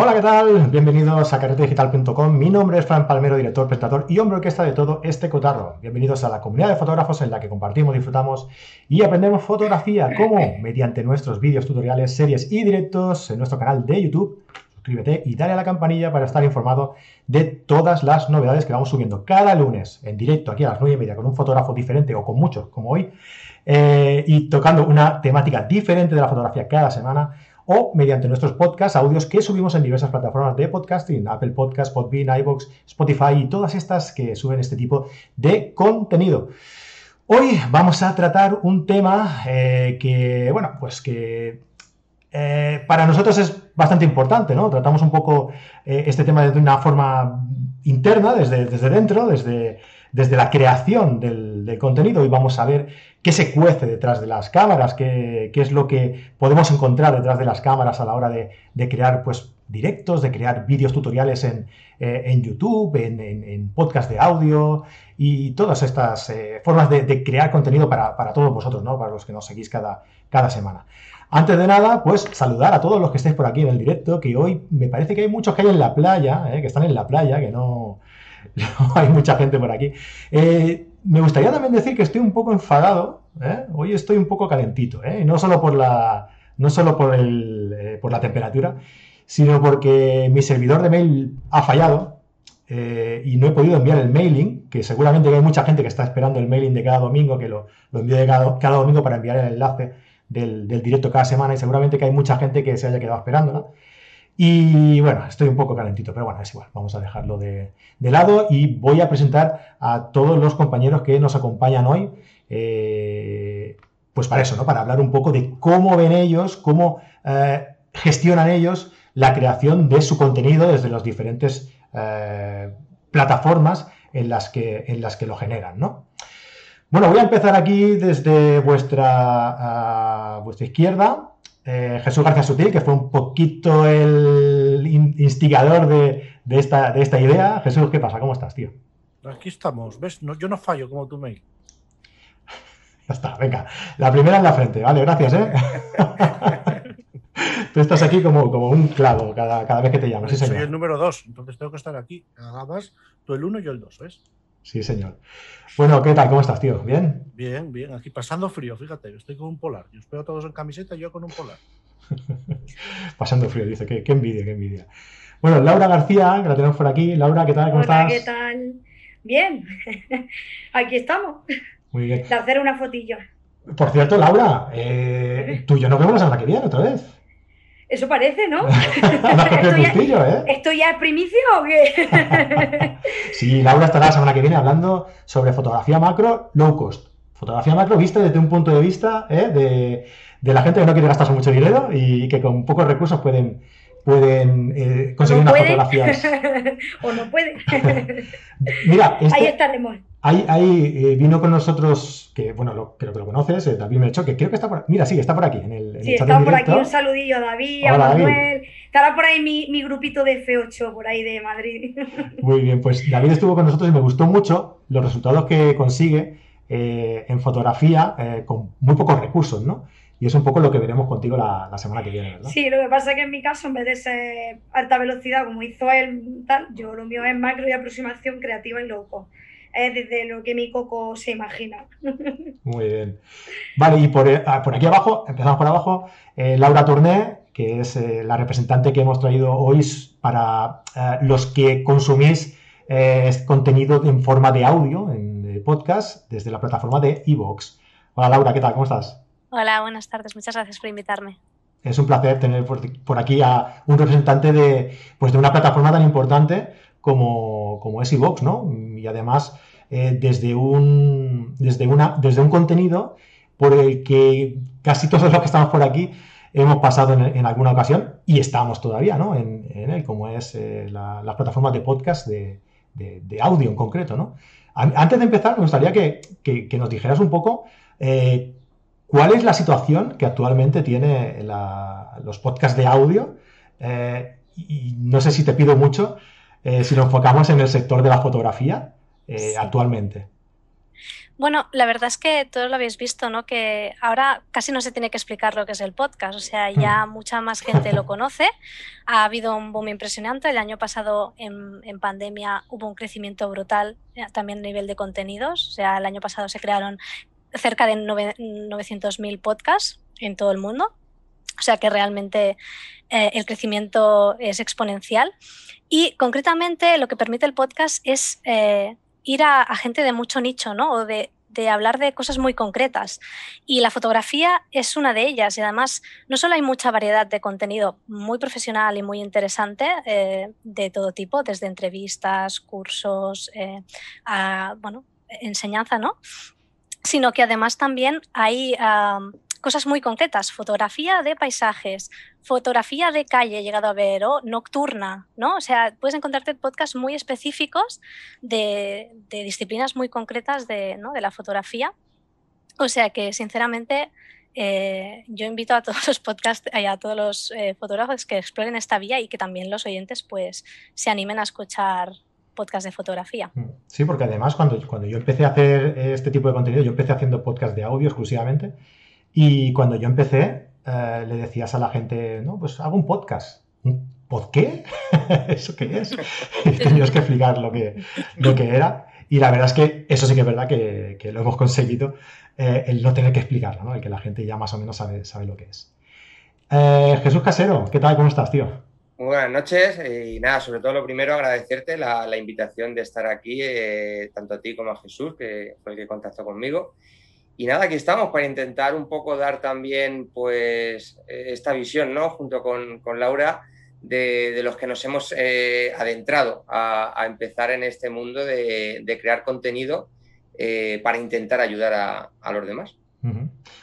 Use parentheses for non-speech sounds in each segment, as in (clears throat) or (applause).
Hola, ¿qué tal? Bienvenidos a carretedigital.com. Mi nombre es Fran Palmero, director, presentador y hombre está de todo este cotarro. Bienvenidos a la comunidad de fotógrafos en la que compartimos, disfrutamos y aprendemos fotografía. como Mediante nuestros vídeos, tutoriales, series y directos en nuestro canal de YouTube. Suscríbete y dale a la campanilla para estar informado de todas las novedades que vamos subiendo cada lunes en directo aquí a las 9 y media con un fotógrafo diferente o con muchos como hoy eh, y tocando una temática diferente de la fotografía cada semana o mediante nuestros podcasts, audios que subimos en diversas plataformas de podcasting, Apple Podcasts, Podbean, iVoox, Spotify y todas estas que suben este tipo de contenido. Hoy vamos a tratar un tema eh, que, bueno, pues que eh, para nosotros es bastante importante, ¿no? Tratamos un poco eh, este tema de una forma interna, desde, desde dentro, desde, desde la creación del, contenido y vamos a ver qué se cuece detrás de las cámaras, qué, qué, es lo que podemos encontrar detrás de las cámaras a la hora de, de crear pues, directos, de crear vídeos tutoriales en, eh, en YouTube, en, en, podcast de audio y todas estas eh, formas de, crear contenido para, para, todos vosotros, ¿no? para los que nos seguís cada, cada semana. Antes de nada, pues saludar a todos los que estéis por aquí en el directo, que hoy me parece que hay muchos que hay en la playa, ¿eh? que están en la playa, que no (laughs) hay mucha gente por aquí. Eh, me gustaría también decir que estoy un poco enfadado. ¿eh? Hoy estoy un poco calentito. ¿eh? No solo por la, no solo por, el, por la temperatura, sino porque mi servidor de mail ha fallado y no he podido enviar el mailing, que seguramente hay mucha gente que está esperando el mailing de cada domingo, que lo, lo envío de cada, cada, domingo para enviar el enlace del, del, directo cada semana y seguramente que hay mucha gente que se haya quedado esperando. Y bueno, estoy un poco calentito, pero bueno, es igual, vamos a dejarlo de, lado y voy a presentar a todos los compañeros que nos acompañan hoy, eh, pues para eso, ¿no? Para hablar un poco de cómo ven ellos, cómo eh, gestionan ellos la creación de su contenido desde las diferentes eh, plataformas en las, que, en las que lo generan, ¿no? Bueno, voy a empezar aquí desde vuestra, uh, vuestra izquierda. Eh, Jesús García Sutil, que fue un poquito el instigador de, de, esta, de, esta, idea. Jesús, ¿qué pasa? ¿Cómo estás, tío? Aquí estamos, ¿ves? No, yo no fallo como tu mail. (laughs) Ya está, venga. La primera en la frente, vale, gracias, ¿eh? (laughs) Tú estás aquí como, como un clavo cada, cada vez que te llamo. Sí, Soy el número dos, entonces tengo que estar aquí. Nada más, tú el uno y yo el dos, ¿ves? Sí, señor. Bueno, ¿qué tal? ¿Cómo estás, tío? ¿Bien? Bien, bien. Aquí pasando frío, fíjate. Estoy con un polar. Yo espero todos en camiseta y yo con un polar. (laughs) pasando frío, dice. Qué, qué, envidia, qué envidia. Bueno, Laura García, que la tenemos por aquí. Laura, ¿qué tal? ¿Cómo Hola, estás? ¿qué tal? Bien. (laughs) aquí estamos. Muy bien. De hacer una fotillo. Por cierto, Laura, eh, (laughs) tú y yo nos vemos la semana que viene otra vez. Eso parece, ¿no? (laughs) (laughs) ¿Esto, ya, ¿eh? ¿Esto ya es primicia o qué? (laughs) sí, Laura estará la semana que viene hablando sobre fotografía macro low cost. Fotografía macro vista desde un punto de vista ¿eh? de, de, la gente que no quiere gastarse mucho dinero y que con pocos recursos pueden, pueden eh, conseguir ¿No unas fotografías. (laughs) o no puede. (laughs) Mira, este, ahí está el lemón. Ahí, ahí eh, vino con nosotros, que bueno, lo, creo que lo conoces, eh, David Melchor, que creo que está por Mira, sí, está por aquí. En el, en sí, el chat está por aquí. Un saludillo a David, Hola, a Manuel. David. Estará por ahí mi, mi, grupito de F8, por ahí de Madrid. (laughs) Muy bien, pues David estuvo con nosotros y me gustó mucho los resultados que consigue eh, en fotografía con muy pocos recursos, ¿no? Y es un poco lo que veremos contigo la, la, semana que viene, ¿verdad? Sí, lo que pasa es que en mi caso, en vez de ser alta velocidad como hizo él, tal, yo lo mío es macro y aproximación creativa y loco. Es desde lo que mi coco se imagina. (laughs) Muy bien. Vale, y por, por aquí abajo, empezamos por abajo, eh, Laura Tourné, que es eh, la representante que hemos traído hoy para eh, los que consumís eh, contenido en forma de audio, en podcast, desde la plataforma de Evox. Hola Laura, ¿qué tal? ¿Cómo estás? Hola, buenas tardes. Muchas gracias por invitarme. Es un placer tener por, aquí a un representante de, pues de una plataforma tan importante como, como es Evox, ¿no? Y además eh, desde, un, desde, una, desde un contenido por el que casi todos los que estamos por aquí hemos pasado en, alguna ocasión y estamos todavía ¿no? en, en él, como es eh, la, las plataformas de podcast de, de, audio en concreto. ¿no? Antes de empezar, me gustaría que, que, que nos dijeras un poco eh, cuál es la situación que actualmente tiene la, los podcasts de audio. Eh, y no sé si te pido mucho, eh, si nos enfocamos en el sector de la fotografía eh, actualmente. Bueno, la verdad es que todos lo habéis visto, ¿no? Que ahora casi no se tiene que explicar lo que es el podcast, o sea, ya Mm. mucha más gente lo conoce. Ha habido un boom impresionante. El año pasado en, en pandemia hubo un crecimiento brutal también a nivel de contenidos. O sea, el año pasado se crearon cerca de nove- 900.000 podcasts en todo el mundo. O sea que realmente eh, el crecimiento es exponencial. Y concretamente lo que permite el podcast es eh, ir a, gente de mucho nicho, ¿no? O de, hablar de cosas muy concretas. Y la fotografía es una de ellas. Y además, no solo hay mucha variedad de contenido muy profesional y muy interesante eh, de todo tipo, desde entrevistas, cursos, a, bueno, enseñanza, ¿no? Sino que además también hay cosas muy concretas, fotografía de paisajes, fotografía de calle, llegado a ver, o nocturna, ¿no? O sea, puedes encontrarte podcasts muy específicos de, disciplinas muy concretas de, ¿no? de la fotografía. O sea que, sinceramente, eh, yo invito a todos (laughs) los podcasts, a todos los eh, fotógrafos que exploren esta vía y que también los oyentes pues se animen a escuchar podcasts de fotografía. Sí, porque además cuando, cuando yo empecé a hacer este tipo de contenido, yo empecé haciendo podcast de audio exclusivamente y cuando yo empecé eh, le decías a la gente, no, pues hago un podcast. ¿Un pod qué? (laughs) ¿Eso qué es? (laughs) Tenías que explicar lo que, lo que era. Y la verdad es que eso sí que es verdad que, que lo hemos conseguido, eh, el no tener que explicarlo, ¿no? El que la gente ya más o menos sabe, sabe lo que es. Eh, Jesús Casero, ¿qué tal? ¿Cómo estás, tío? Muy buenas noches eh, y nada, sobre todo lo primero agradecerte la, invitación de estar aquí, eh, tanto a ti como a Jesús, que fue el que contactó conmigo. Y nada, aquí estamos para intentar un poco dar también pues eh, esta visión, ¿no? Junto con, Laura, de, los que nos hemos adentrado a, empezar en este mundo de, crear contenido para intentar ayudar a, los demás.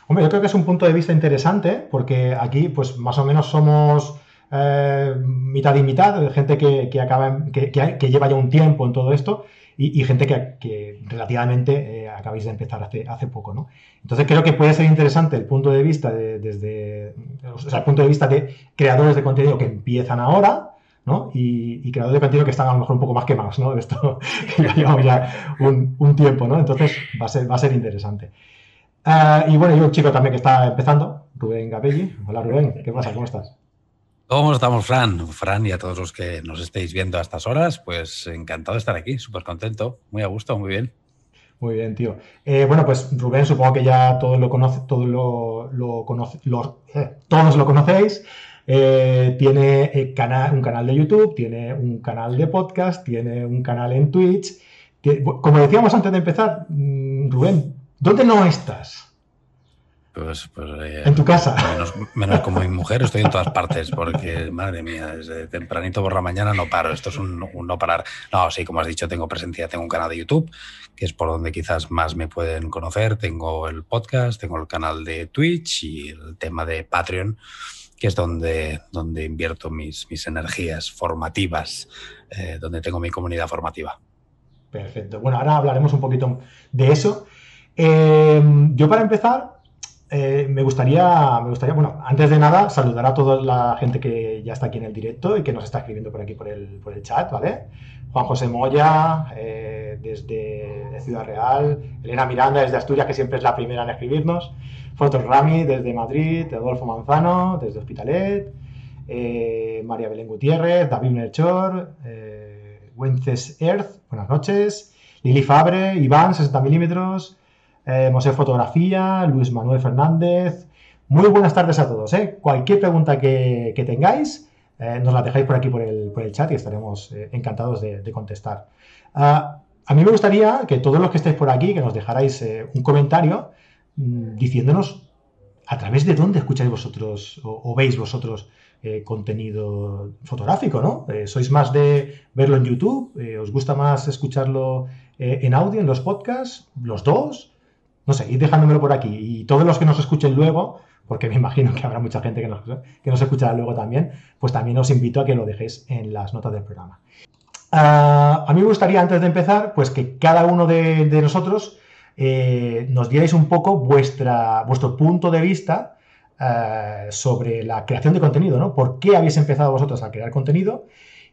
Hombre, yo creo que es un punto de vista interesante porque aquí pues más o menos somos eh, mitad y mitad, gente que, que acaba, que, que, que, lleva ya un tiempo en todo esto y, gente que, relativamente eh, acabáis de empezar hace, hace poco, ¿no? Entonces creo que puede ser interesante el punto de vista de, desde, el punto de vista de creadores de contenido que empiezan ahora, ¿no? Y, creadores de contenido que están a lo mejor un poco más quemados, ¿no? (laughs) Esto ya llevamos ya un, un, tiempo, ¿no? Entonces va a ser, va a ser interesante. Uh, y bueno, y un chico también que está empezando, Rubén Gabelli. Hola Rubén, ¿qué pasa? ¿Cómo estás? ¿Cómo estamos, Fran? Fran y a todos los que nos estéis viendo a estas horas, pues encantado de estar aquí, súper contento, muy a gusto, muy bien. Muy bien, tío. Eh, bueno, pues Rubén, supongo que ya todos lo conoce, todos lo, lo eh, todos lo conocéis. Eh, tiene un canal de YouTube, tiene un canal de podcast, tiene un canal en Twitch. Como decíamos antes de empezar, mmm, Rubén, ¿dónde no estás? Pues, pues eh, en tu casa. Menos, menos, como mi mujer, estoy en todas partes, porque madre mía, desde tempranito por la mañana no paro. Esto es un, un, no parar. No, sí, como has dicho, tengo presencia, tengo un canal de YouTube, que es por donde quizás más me pueden conocer. Tengo el podcast, tengo el canal de Twitch y el tema de Patreon, que es donde, donde invierto mis, mis energías formativas, eh, donde tengo mi comunidad formativa. Perfecto. Bueno, ahora hablaremos un poquito de eso. Eh, yo para empezar, eh, me gustaría, me gustaría, bueno, antes de nada, saludar a toda la gente que ya está aquí en el directo y que nos está escribiendo por aquí por el, chat, ¿vale? Juan José Moya, eh, desde Ciudad Real, Elena Miranda desde Asturias, que siempre es la primera en escribirnos, Fotos Rami desde Madrid, Adolfo Manzano desde Hospitalet, eh, María Belén Gutiérrez, David Melchor, Wences Earth, buenas noches, Lili Fabre, Iván, 60 milímetros, eh, Mosé Fotografía, Luis Manuel Fernández. Muy buenas tardes a todos. ¿eh? Cualquier pregunta que, tengáis, eh, nos la dejáis por aquí por el, chat y estaremos eh, encantados de, contestar. Uh, a mí me gustaría que todos los que estéis por aquí, que nos dejarais un comentario mmm, diciéndonos a través de dónde escucháis vosotros o, veis vosotros contenido fotográfico, ¿no? ¿Sois más de verlo en YouTube? ¿Os gusta más escucharlo en audio, en los podcasts? ¿Los dos? No sé, id dejándomelo por aquí. Y todos los que nos escuchen luego, porque me (laughs) imagino que habrá mucha gente que nos, que nos escuchará luego también, pues también os invito a que lo dejéis en las notas del programa. Uh, a mí me gustaría, antes de empezar, pues que cada uno de, nosotros eh, nos dierais un poco vuestra, vuestro punto de vista uh, sobre la creación de contenido, ¿no? ¿Por qué habéis empezado vosotros a crear contenido?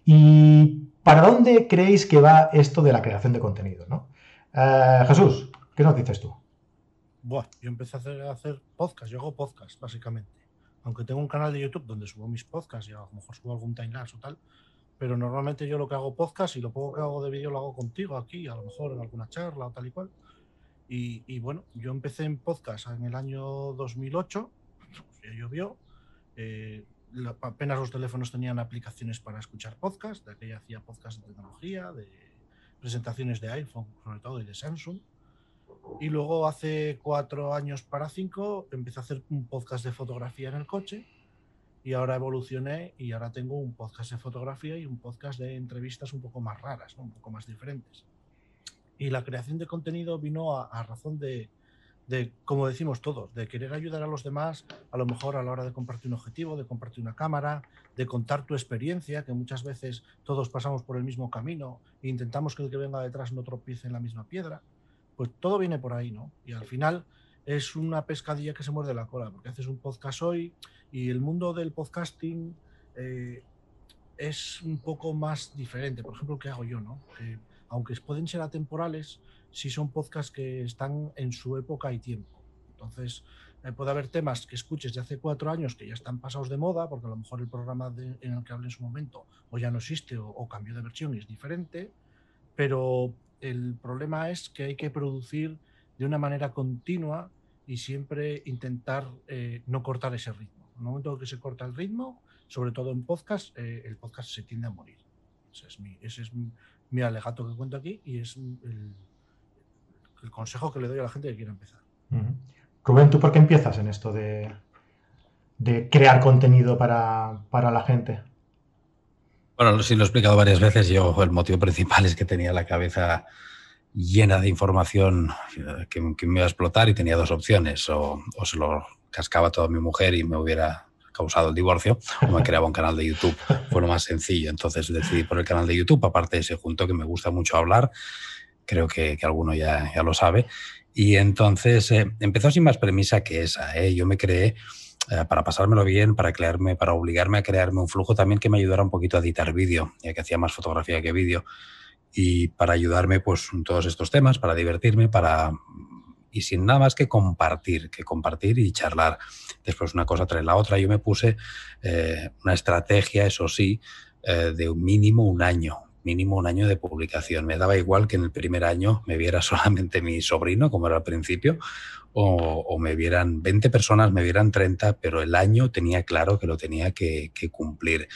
¿Y para dónde creéis que va esto de la creación de contenido, ¿no? Uh, Jesús, ¿Qué nos dices tú? Buah, yo empecé a hacer, a hacer podcast, yo hago podcast, básicamente. Aunque tengo un canal de YouTube donde subo mis podcasts y a lo mejor subo algún timelapse o tal, pero normalmente yo lo que hago podcast y lo poco que hago de vídeo lo hago contigo aquí, a lo mejor en alguna charla o tal y cual. Y, y bueno, yo empecé en podcast en el año 2008, (laughs) ya llovió, eh, la- apenas los teléfonos tenían aplicaciones para escuchar podcast, de aquella hacía podcast de tecnología, de presentaciones de iPhone sobre todo y de Samsung. Y luego hace cuatro años para cinco empecé a hacer un podcast de fotografía en el coche y ahora evolucioné y ahora tengo un podcast de fotografía y un podcast de entrevistas un poco más raras, un poco más diferentes. Y la creación de contenido vino a, a razón de, de, como decimos todos, de querer ayudar a los demás, a lo mejor a la hora de compartir un objetivo, de compartir una cámara, de contar tu experiencia, que muchas veces todos pasamos por el mismo camino e intentamos que el que venga detrás no tropiece en la misma piedra. Pues todo viene por ahí, ¿no? Y al final es una pescadilla que se muerde la cola, porque haces un podcast hoy y el mundo del podcasting eh, es un poco más diferente. Por ejemplo, ¿qué hago yo, no? Que aunque pueden ser atemporales, sí son podcasts que están en su época y tiempo. Entonces, eh, puede haber temas que escuches de hace cuatro años que ya están pasados de moda, porque a lo mejor el programa de- en el que hablé en su momento o ya no existe o, o cambió de versión y es diferente, pero el problema es que hay que producir de una manera continua y siempre intentar eh, no cortar ese ritmo. En el momento que se corta el ritmo, sobre todo en podcast, eh, el podcast se tiende a morir. Ese es mi, ese alegato que cuento aquí y es el, consejo que le doy a la gente que quiera empezar. Rubén, ¿tú por qué empiezas en esto de, de crear contenido para, para la gente? Bueno, sí lo he explicado varias veces. Yo el motivo principal es que tenía la cabeza llena de información que, que me iba a explotar y tenía dos opciones. O, o se lo cascaba todo a mi mujer y me hubiera causado el divorcio, o me creaba un canal de YouTube. Fue lo más sencillo. Entonces decidí por el canal de YouTube, aparte de ese junto que me gusta mucho hablar. Creo que, que alguno ya, ya lo sabe. Y entonces eh, empezó sin más premisa que esa. ¿eh? Yo me creé eh, para pasármelo bien, para crearme, para obligarme a crearme un flujo también que me ayudara un poquito a editar vídeo, ya que hacía más fotografía que vídeo, y para ayudarme pues en todos estos temas, para divertirme, para y sin nada más que compartir, que compartir y charlar. Después una cosa trae la otra. Yo me puse eh, una estrategia, eso sí, eh, de mínimo un año, mínimo un año de publicación. Me daba igual que en el primer año me viera (laughs) solamente mi sobrino, como era al principio, o, me vieran 20 personas, me vieran 30, pero el año tenía claro que lo tenía que, cumplir.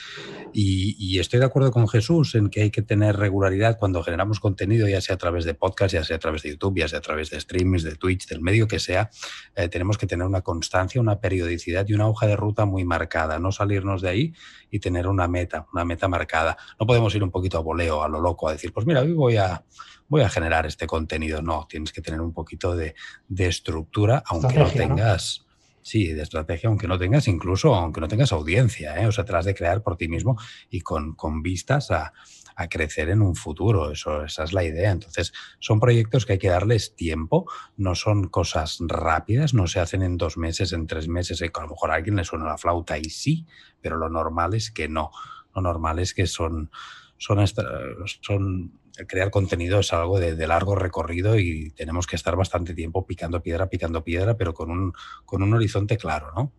Y, y, estoy de acuerdo con Jesús en que hay que tener regularidad cuando generamos contenido, ya sea a través de podcast, ya sea a través de YouTube, ya sea a través de streamings, de Twitch, del medio que sea. Eh, tenemos que tener una constancia, una periodicidad y una hoja de ruta muy marcada, no salirnos de ahí y tener una meta, una meta marcada. No podemos ir un poquito a voleo, a lo loco, a decir, pues mira, hoy voy a voy a generar este contenido. No, tienes que tener un poquito de, de estructura, aunque estrategia, no tengas. ¿no? Sí, de estrategia, aunque no tengas, incluso aunque no tengas audiencia, ¿eh? o sea, te las de crear por ti mismo y con, con vistas a, a, crecer en un futuro. Eso, esa es la idea. Entonces, son proyectos que hay que darles tiempo, no son cosas rápidas, no se hacen en dos meses, en tres meses, a lo mejor a alguien le suena la flauta y sí, pero lo normal es que no. Lo normal es que son, son, son crear contenido es algo de, de, largo recorrido y tenemos que estar bastante tiempo picando piedra, picando piedra, pero con un, con un horizonte claro, ¿no?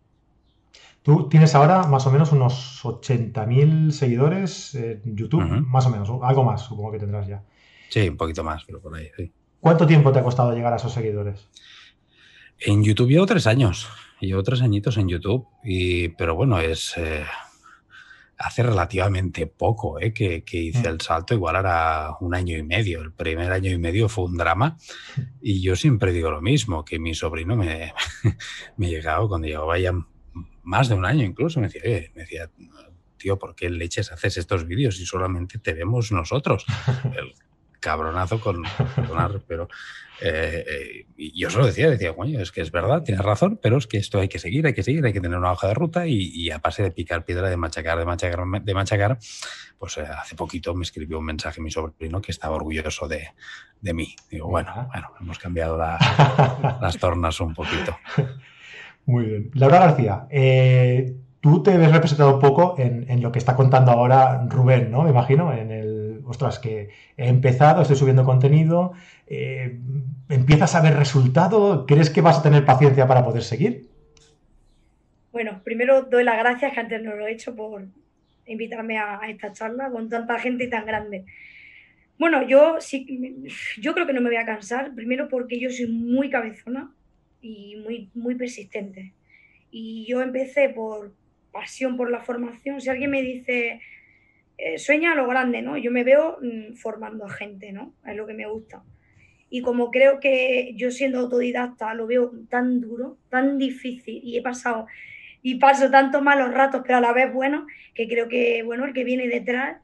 Tú tienes ahora más o menos unos 80.000 seguidores en YouTube, uh -huh. más o menos, algo más supongo que tendrás ya. Sí, un poquito más, pero por ahí, sí. ¿Cuánto tiempo te ha costado llegar a esos seguidores? En YouTube llevo tres años, llevo tres añitos en YouTube, y, pero bueno, es... Eh hace relativamente poco ¿eh? que, que, hice el salto, igual era un año y medio. El primer año y medio fue un drama y yo siempre digo lo mismo, que mi sobrino me, (laughs) me llegaba cuando llevaba ya más de un año incluso, me decía, eh, me decía tío, ¿por qué leches haces estos vídeos y solamente te vemos nosotros? (laughs) El cabronazo con, con pero eh, eh, y yo solo decía, decía, coño, es que es verdad, tienes razón, pero es que esto hay que seguir, hay que seguir, hay que tener una hoja de ruta y, y a base de picar piedra, de machacar, de machacar, de machacar, pues eh, hace poquito me escribió un mensaje mi sobrino que estaba orgulloso de, de mí. Digo, bueno, bueno, hemos cambiado la, (laughs) las tornas un poquito. Muy bien. Laura García, tú te ves representado un poco en, en, lo que está contando ahora Rubén, ¿no? Me imagino, en el ostras, que he empezado, estoy subiendo contenido, eh, empiezas a ver resultado, ¿crees que vas a tener paciencia para poder seguir? Bueno, primero doy las gracias, que antes no lo he hecho, por invitarme a, esta charla con tanta gente tan grande. Bueno, yo sí, yo creo que no me voy a cansar, primero porque yo soy muy cabezona y muy, muy persistente. Y yo empecé por pasión por la formación. Si alguien me dice, eh, sueña a lo grande, ¿no? Yo me veo mm, formando a gente, ¿no? Es lo que me gusta. Y como creo que yo siendo autodidacta lo veo tan duro, tan difícil y he pasado y paso tantos malos ratos, pero a la vez bueno, que creo que, bueno, el que viene detrás,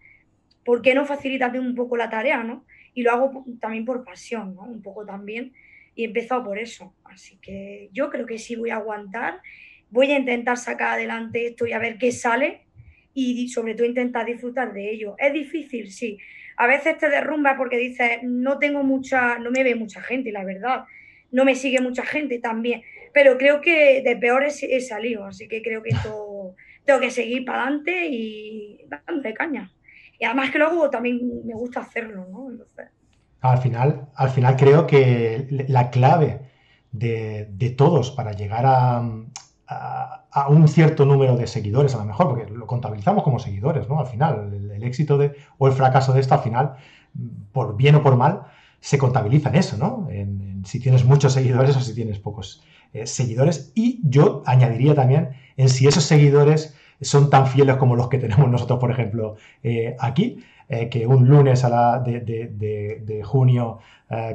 ¿por qué no facilitate un poco la tarea, no? Y lo hago también por pasión, ¿no? Un poco también. Y he empezado por eso. Así que yo creo que sí voy a aguantar. Voy a intentar sacar adelante esto y a ver qué sale. Y sobre todo intentar disfrutar de ello. ¿Es difícil? Sí. A veces te derrumba porque dices, no tengo mucha, no me ve mucha gente, la verdad. No me sigue mucha gente también pero creo que de peores he salido, así que creo que esto tengo que seguir para adelante y dándole caña. Y además que luego también me gusta hacerlo, ¿no? Al final, al final creo que la clave de, todos para llegar a, a, un cierto número de seguidores, a lo mejor, porque lo contabilizamos como seguidores, ¿no? Al final, el, éxito de, o el fracaso de esto, al final, por bien o por mal, se contabiliza en eso, ¿no? en si tienes muchos seguidores o si tienes pocos. Eh, seguidores y yo añadiría también en si esos seguidores son tan fieles como los que tenemos nosotros, por ejemplo, eh, aquí, eh, que un lunes a la de, junio,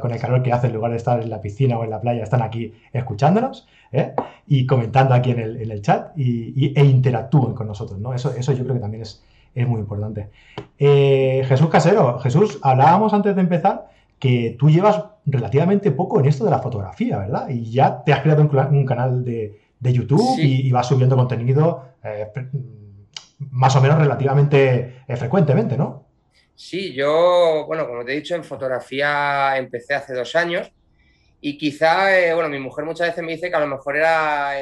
con el calor que hace, en lugar de estar en la piscina o en la playa, están aquí escuchándonos y comentando aquí en el, chat y, e interactúen con nosotros. ¿no? Eso, eso yo creo que también es, es muy importante. Jesús Casero, Jesús, hablábamos antes de empezar que tú llevas relativamente poco en esto de la fotografía, ¿verdad? Y ya te has creado un, canal de, YouTube y, vas subiendo contenido eh, más o menos relativamente eh, frecuentemente, ¿no? Sí, yo, bueno, como te he dicho, en fotografía empecé hace dos años y quizá, eh, bueno, mi mujer muchas veces me dice que a lo mejor era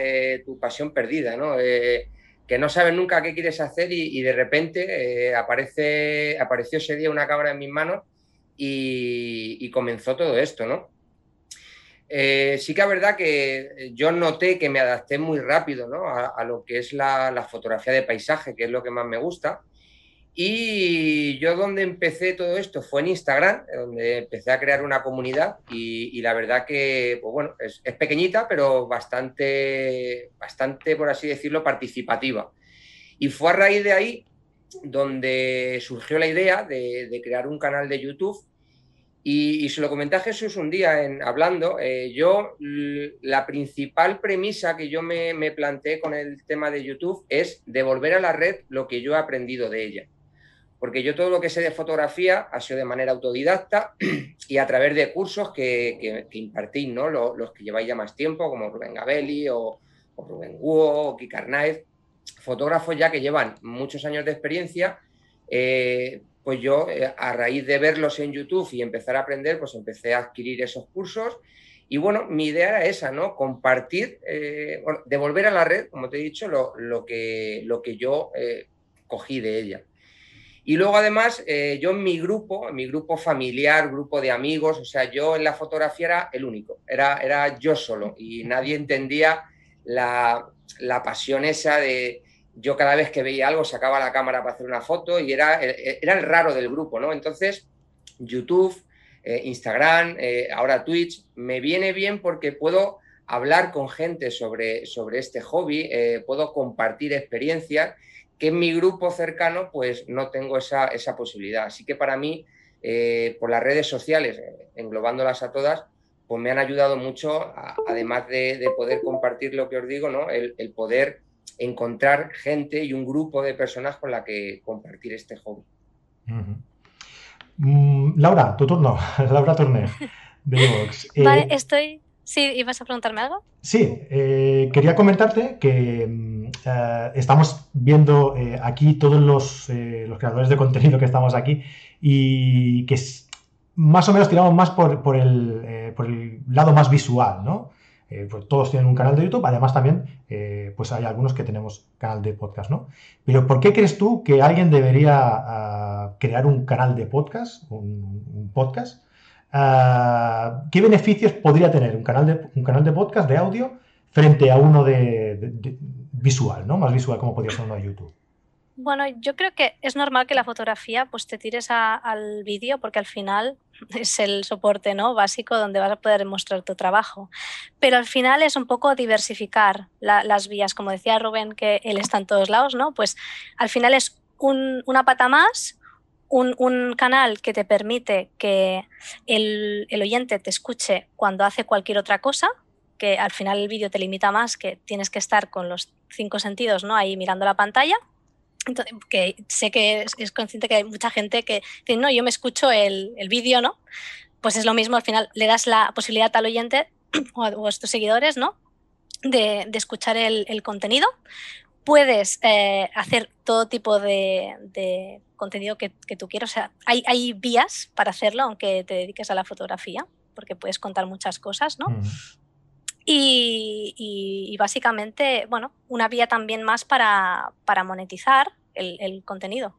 tu pasión perdida, ¿no? que no sabes nunca qué quieres hacer y, y de repente aparece, apareció ese día una cámara en mis manos y, comenzó todo esto, ¿no? Eh, sí que es verdad que yo noté que me adapté muy rápido ¿no? a, lo que es la, fotografía de paisaje, que es lo que más me gusta. Y yo donde empecé todo esto fue en Instagram, donde empecé a crear una comunidad y, la verdad que, pues bueno, es, pequeñita, pero bastante, bastante, por así decirlo, participativa. Y fue a raíz de ahí donde surgió la idea de, crear un canal de YouTube. Y, se lo comenté a Jesús un día en, hablando. Eh, yo, la principal premisa que yo me, me planteé con el tema de YouTube es devolver a la red lo que yo he aprendido de ella. Porque yo todo lo que sé de fotografía ha sido de manera autodidacta (clears throat) y a través de cursos que, que, impartís, ¿no? Los, que lleváis ya más tiempo, como Rubén Gabelli o, Rubén Guo o Kikar fotógrafos ya que llevan muchos años de experiencia, eh, pues yo eh, a raíz de verlos en YouTube y empezar a aprender, pues empecé a adquirir esos cursos. Y bueno, mi idea era esa, ¿no? Compartir, eh, devolver a la red, como te he dicho, lo, que, lo que yo cogí de ella. Y luego además, yo en mi grupo, en mi grupo familiar, grupo de amigos, o sea, yo en la fotografía era el único, era, era yo solo y nadie entendía la, la pasión esa de yo cada vez que veía algo sacaba la cámara para hacer una foto y era, era el raro del grupo, ¿no? Entonces, YouTube, eh, Instagram, eh, ahora Twitch, me viene bien porque puedo hablar con gente sobre, sobre este hobby, eh, puedo compartir experiencias que en mi grupo cercano pues no tengo esa, esa posibilidad. Así que para mí, por las redes sociales, englobándolas a todas, pues me han ayudado mucho, además de, poder compartir lo que os digo, ¿no? El, poder encontrar gente y un grupo de personas con la que compartir este hobby. Mm, Laura, tu turno. (laughs) Laura Turner, de Vale, eh, estoy... Sí, ¿ibas a preguntarme algo? Sí, eh, quería comentarte que mm, eh, estamos viendo aquí todos los, los, creadores de contenido que estamos aquí y que más o menos tiramos más por, eh, por, el, lado más visual, ¿no? eh, pues todos tienen un canal de YouTube, además también eh, pues hay algunos que tenemos canal de podcast, ¿no? Pero ¿por qué crees tú que alguien debería ah, crear un canal de podcast, un, podcast? Ah, ¿Qué beneficios podría tener un canal, de, un canal de podcast de audio frente a uno de, visual, ¿no? Más visual como podría ser uno de YouTube. Bueno, yo creo que es normal que la fotografía pues te tires al vídeo porque al final (laughs) es el soporte ¿no? básico donde vas a poder mostrar tu trabajo. Pero al final es un poco diversificar las vías, como decía Rubén, que él está en todos lados, ¿no? Pues al final es una pata más, un, canal que te permite que el, el oyente te escuche cuando hace cualquier otra cosa, que al final el vídeo te limita más, que tienes que estar con los cinco sentidos, ¿no? Ahí mirando la pantalla entonces, que sé que es, consciente que hay mucha gente que dice, no, yo me escucho el, el vídeo, ¿no? Pues es lo mismo, al final le das la posibilidad al oyente (clears throat) o a vuestros seguidores, ¿no? De, de escuchar el, el, contenido. Puedes eh, hacer todo tipo de contenido que, que, tú quieras. O sea, hay, hay, vías para hacerlo, aunque te dediques a la fotografía, porque puedes contar muchas cosas, ¿no? Y, básicamente, bueno, una vía también más para, monetizar el, contenido.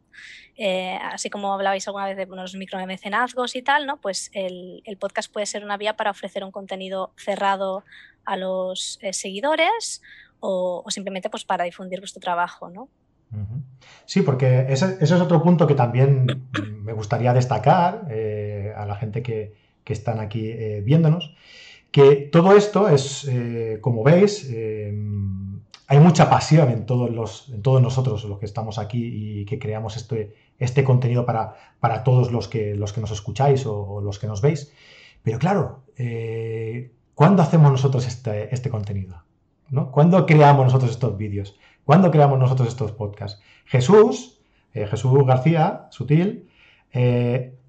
Eh, así como hablabais alguna vez de los micromecenazgos y tal, ¿no? Pues el, podcast puede ser una vía para ofrecer un contenido cerrado a los eh, seguidores o, simplemente pues para difundir vuestro trabajo, ¿no? Sí, porque ese, es otro punto que también me gustaría destacar eh, a la gente que, que están aquí viéndonos. Que todo esto es, eh, como veis, eh, hay mucha pasión en todos, los, en todos nosotros los que estamos aquí y que creamos este, este contenido para, para todos los que, los que nos escucháis o, los que nos veis. Pero claro, eh, ¿cuándo hacemos nosotros este, este contenido? ¿no? ¿Cuándo creamos nosotros estos vídeos? ¿Cuándo creamos nosotros estos podcasts? Jesús, Jesús García, Sutil,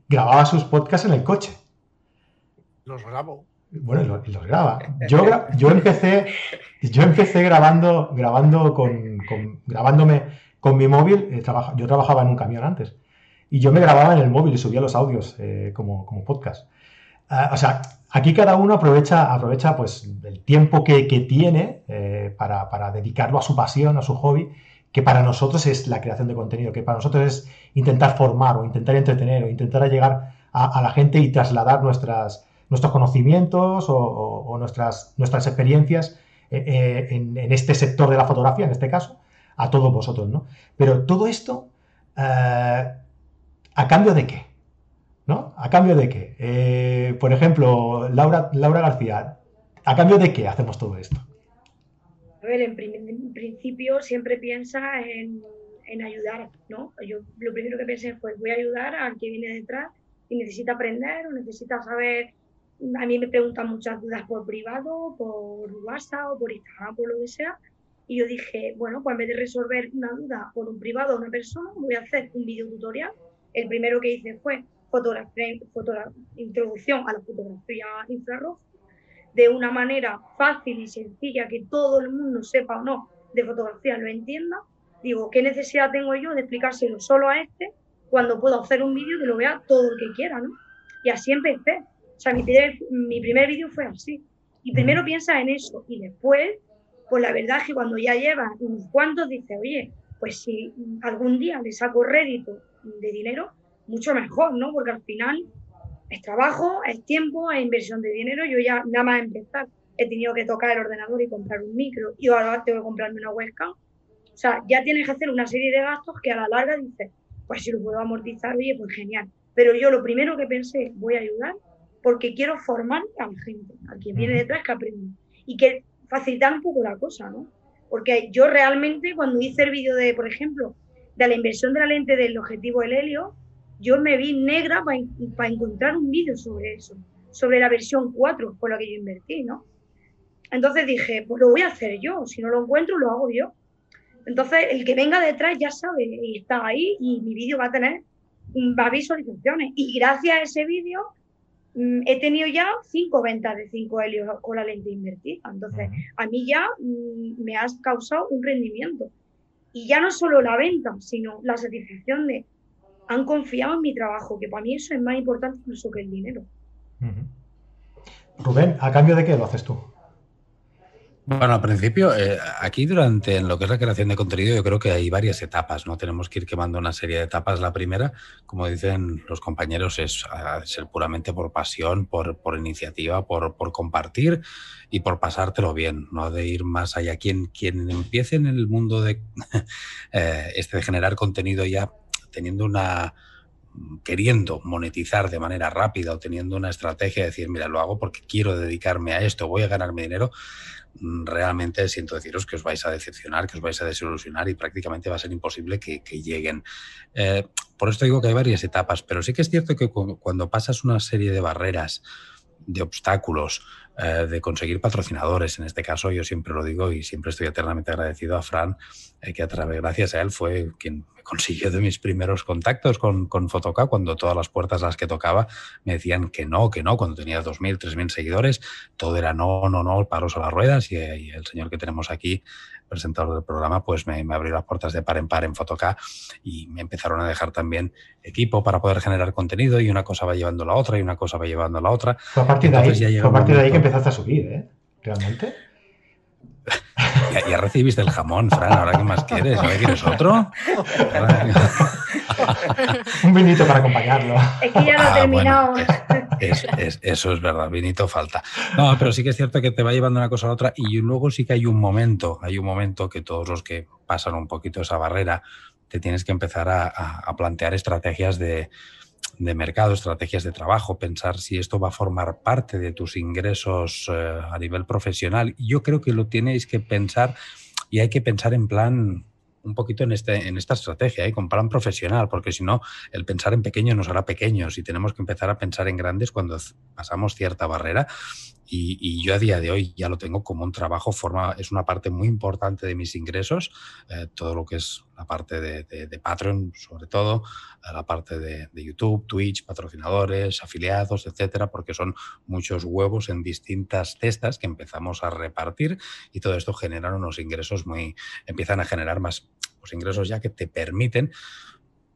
grababa sus podcasts en el coche. Los grabo. Bueno, los graba. Yo, yo, empecé, yo empecé grabando, grabando con, grabándome con mi móvil. Eh, yo trabajaba en un camión antes. Y yo me grababa en el móvil y subía los audios eh, como, como, podcast. Ah, o sea, aquí cada uno aprovecha, aprovecha pues, el tiempo que, tiene eh, para, dedicarlo a su pasión, a su hobby, que para nosotros es la creación de contenido, que para nosotros es intentar formar o intentar entretener o intentar llegar a, la gente y trasladar nuestros conocimientos o, nuestras, nuestras experiencias eh, eh, en, este sector de la fotografía, en este caso, a todos vosotros, ¿no? Pero todo esto, ¿a cambio de qué? ¿No? ¿A cambio de qué? por ejemplo, Laura, Laura García, ¿a cambio de qué hacemos todo esto? A ver, en, principio siempre piensa en, en, ayudar, ¿no? Yo lo primero que pensé fue, voy a ayudar al que viene detrás y necesita aprender o necesita saber a mí me preguntan muchas dudas por privado, por WhatsApp o por Instagram, por lo que sea. Y yo dije, bueno, pues en vez de resolver una duda por un privado o una persona, voy a hacer un video tutorial. El primero que hice fue fotografía, introducción a la fotografía infrarroja, de una manera fácil y sencilla que todo el mundo sepa o no de fotografía, lo entienda. Digo, ¿qué necesidad tengo yo de explicárselo solo a este cuando puedo hacer un vídeo que lo vea todo el que quiera, ¿no? Y así empecé. O sea, mi primer, mi primer vídeo fue así. Y primero piensa en eso y después, pues la verdad es que cuando ya llevas unos cuantos, dices, oye, pues si algún día le saco rédito de dinero, mucho mejor, ¿no? Porque al final es trabajo, es tiempo, es inversión de dinero. Yo ya nada más empezar he tenido que tocar el ordenador y comprar un micro y ahora tengo que comprarme una webcam. O sea, ya tienes que hacer una serie de gastos que a la larga dices, pues si lo puedo amortizar, oye, pues genial. Pero yo lo primero que pensé, voy a ayudar porque quiero formar a la gente, a quien viene detrás que aprenda. Y que facilitar un poco la cosa, ¿no? Porque yo realmente cuando hice el vídeo de, por ejemplo, de la inversión de la lente del objetivo del helio, yo me vi negra para encontrar un vídeo sobre eso, sobre la versión 4 por la que yo invertí, ¿no? Entonces dije, pues lo voy a hacer yo, si no lo encuentro, lo hago yo. Entonces, el que venga detrás ya sabe, y está ahí, y mi vídeo va a tener, va a visualizaciones. Y gracias a ese vídeo, Mm, he tenido ya cinco ventas de 5 helios con la lente invertida. Entonces, a mí ya mm, me has causado un rendimiento. Y ya no solo la venta, sino la satisfacción de han confiado en mi trabajo, que para mí eso es más importante incluso que el dinero. Rubén, ¿a cambio de qué lo haces tú? Bueno, al principio, eh, aquí durante en lo que es la creación de contenido, yo creo que hay varias etapas, ¿no? Tenemos que ir quemando una serie de etapas. La primera, como dicen los compañeros, es ser puramente por pasión, por, por iniciativa, por, por, compartir y por pasártelo bien, no de ir más allá. Quien, quien empiece en el mundo de, (laughs) eh, este de generar contenido ya teniendo una, queriendo monetizar de manera rápida o teniendo una estrategia de decir, mira, lo hago porque quiero dedicarme a esto, voy a ganarme dinero, mm, realmente siento deciros que os vais a decepcionar, que os vais a desilusionar y prácticamente va a ser imposible que, lleguen. Eh, por esto digo que hay varias etapas, pero sí que es cierto que cuando pasas una serie de barreras, de obstáculos, eh, de conseguir patrocinadores. En este caso, yo siempre lo digo y siempre estoy eternamente agradecido a Fran, eh, que a través, gracias a él, fue quien consiguió de mis primeros contactos con, con Fotoca, cuando todas las puertas a las que tocaba me decían que no, que no, cuando tenía 2.000, 3.000 seguidores, todo era no, no, no, paros a las ruedas y, y el señor que tenemos aquí presentador del programa, pues me, abrió las puertas de par en par en Fotoca y me empezaron a dejar también equipo para poder generar contenido y una cosa va llevando a la otra y una cosa va llevando a la otra. Fue a partir, de ahí, fue a partir de ahí que empezaste a subir, ¿eh? Realmente. Ya, recibiste el jamón, Fran, ahora qué más quieres, ¿ahora quieres otro? (laughs) Un vinito para acompañarlo. Es que ya lo ah, terminado. eso es verdad, vinito falta. No, pero sí que es cierto que te va llevando una cosa a la otra y luego sí que hay un momento, hay un momento que todos los que pasan un poquito esa barrera, te tienes que empezar a plantear estrategias de, de mercado, estrategias de trabajo, pensar si esto va a formar parte de tus ingresos eh, a nivel profesional. Yo creo que lo tienes que pensar y hay que pensar en plan un poquito en, este, en esta estrategia, ¿eh? con plan profesional, porque si no, el pensar en pequeño nos hará pequeños y tenemos que empezar a pensar en grandes cuando pasamos cierta barrera y, yo a día de hoy ya lo tengo como un trabajo, forma, es una parte muy importante de mis ingresos, eh, todo lo que es la parte de, Patreon, sobre todo, la parte de, YouTube, Twitch, patrocinadores, afiliados, etcétera, porque son muchos huevos en distintas cestas que empezamos a repartir y todo esto genera unos ingresos muy, empiezan a generar más pues, ingresos ya que te permiten,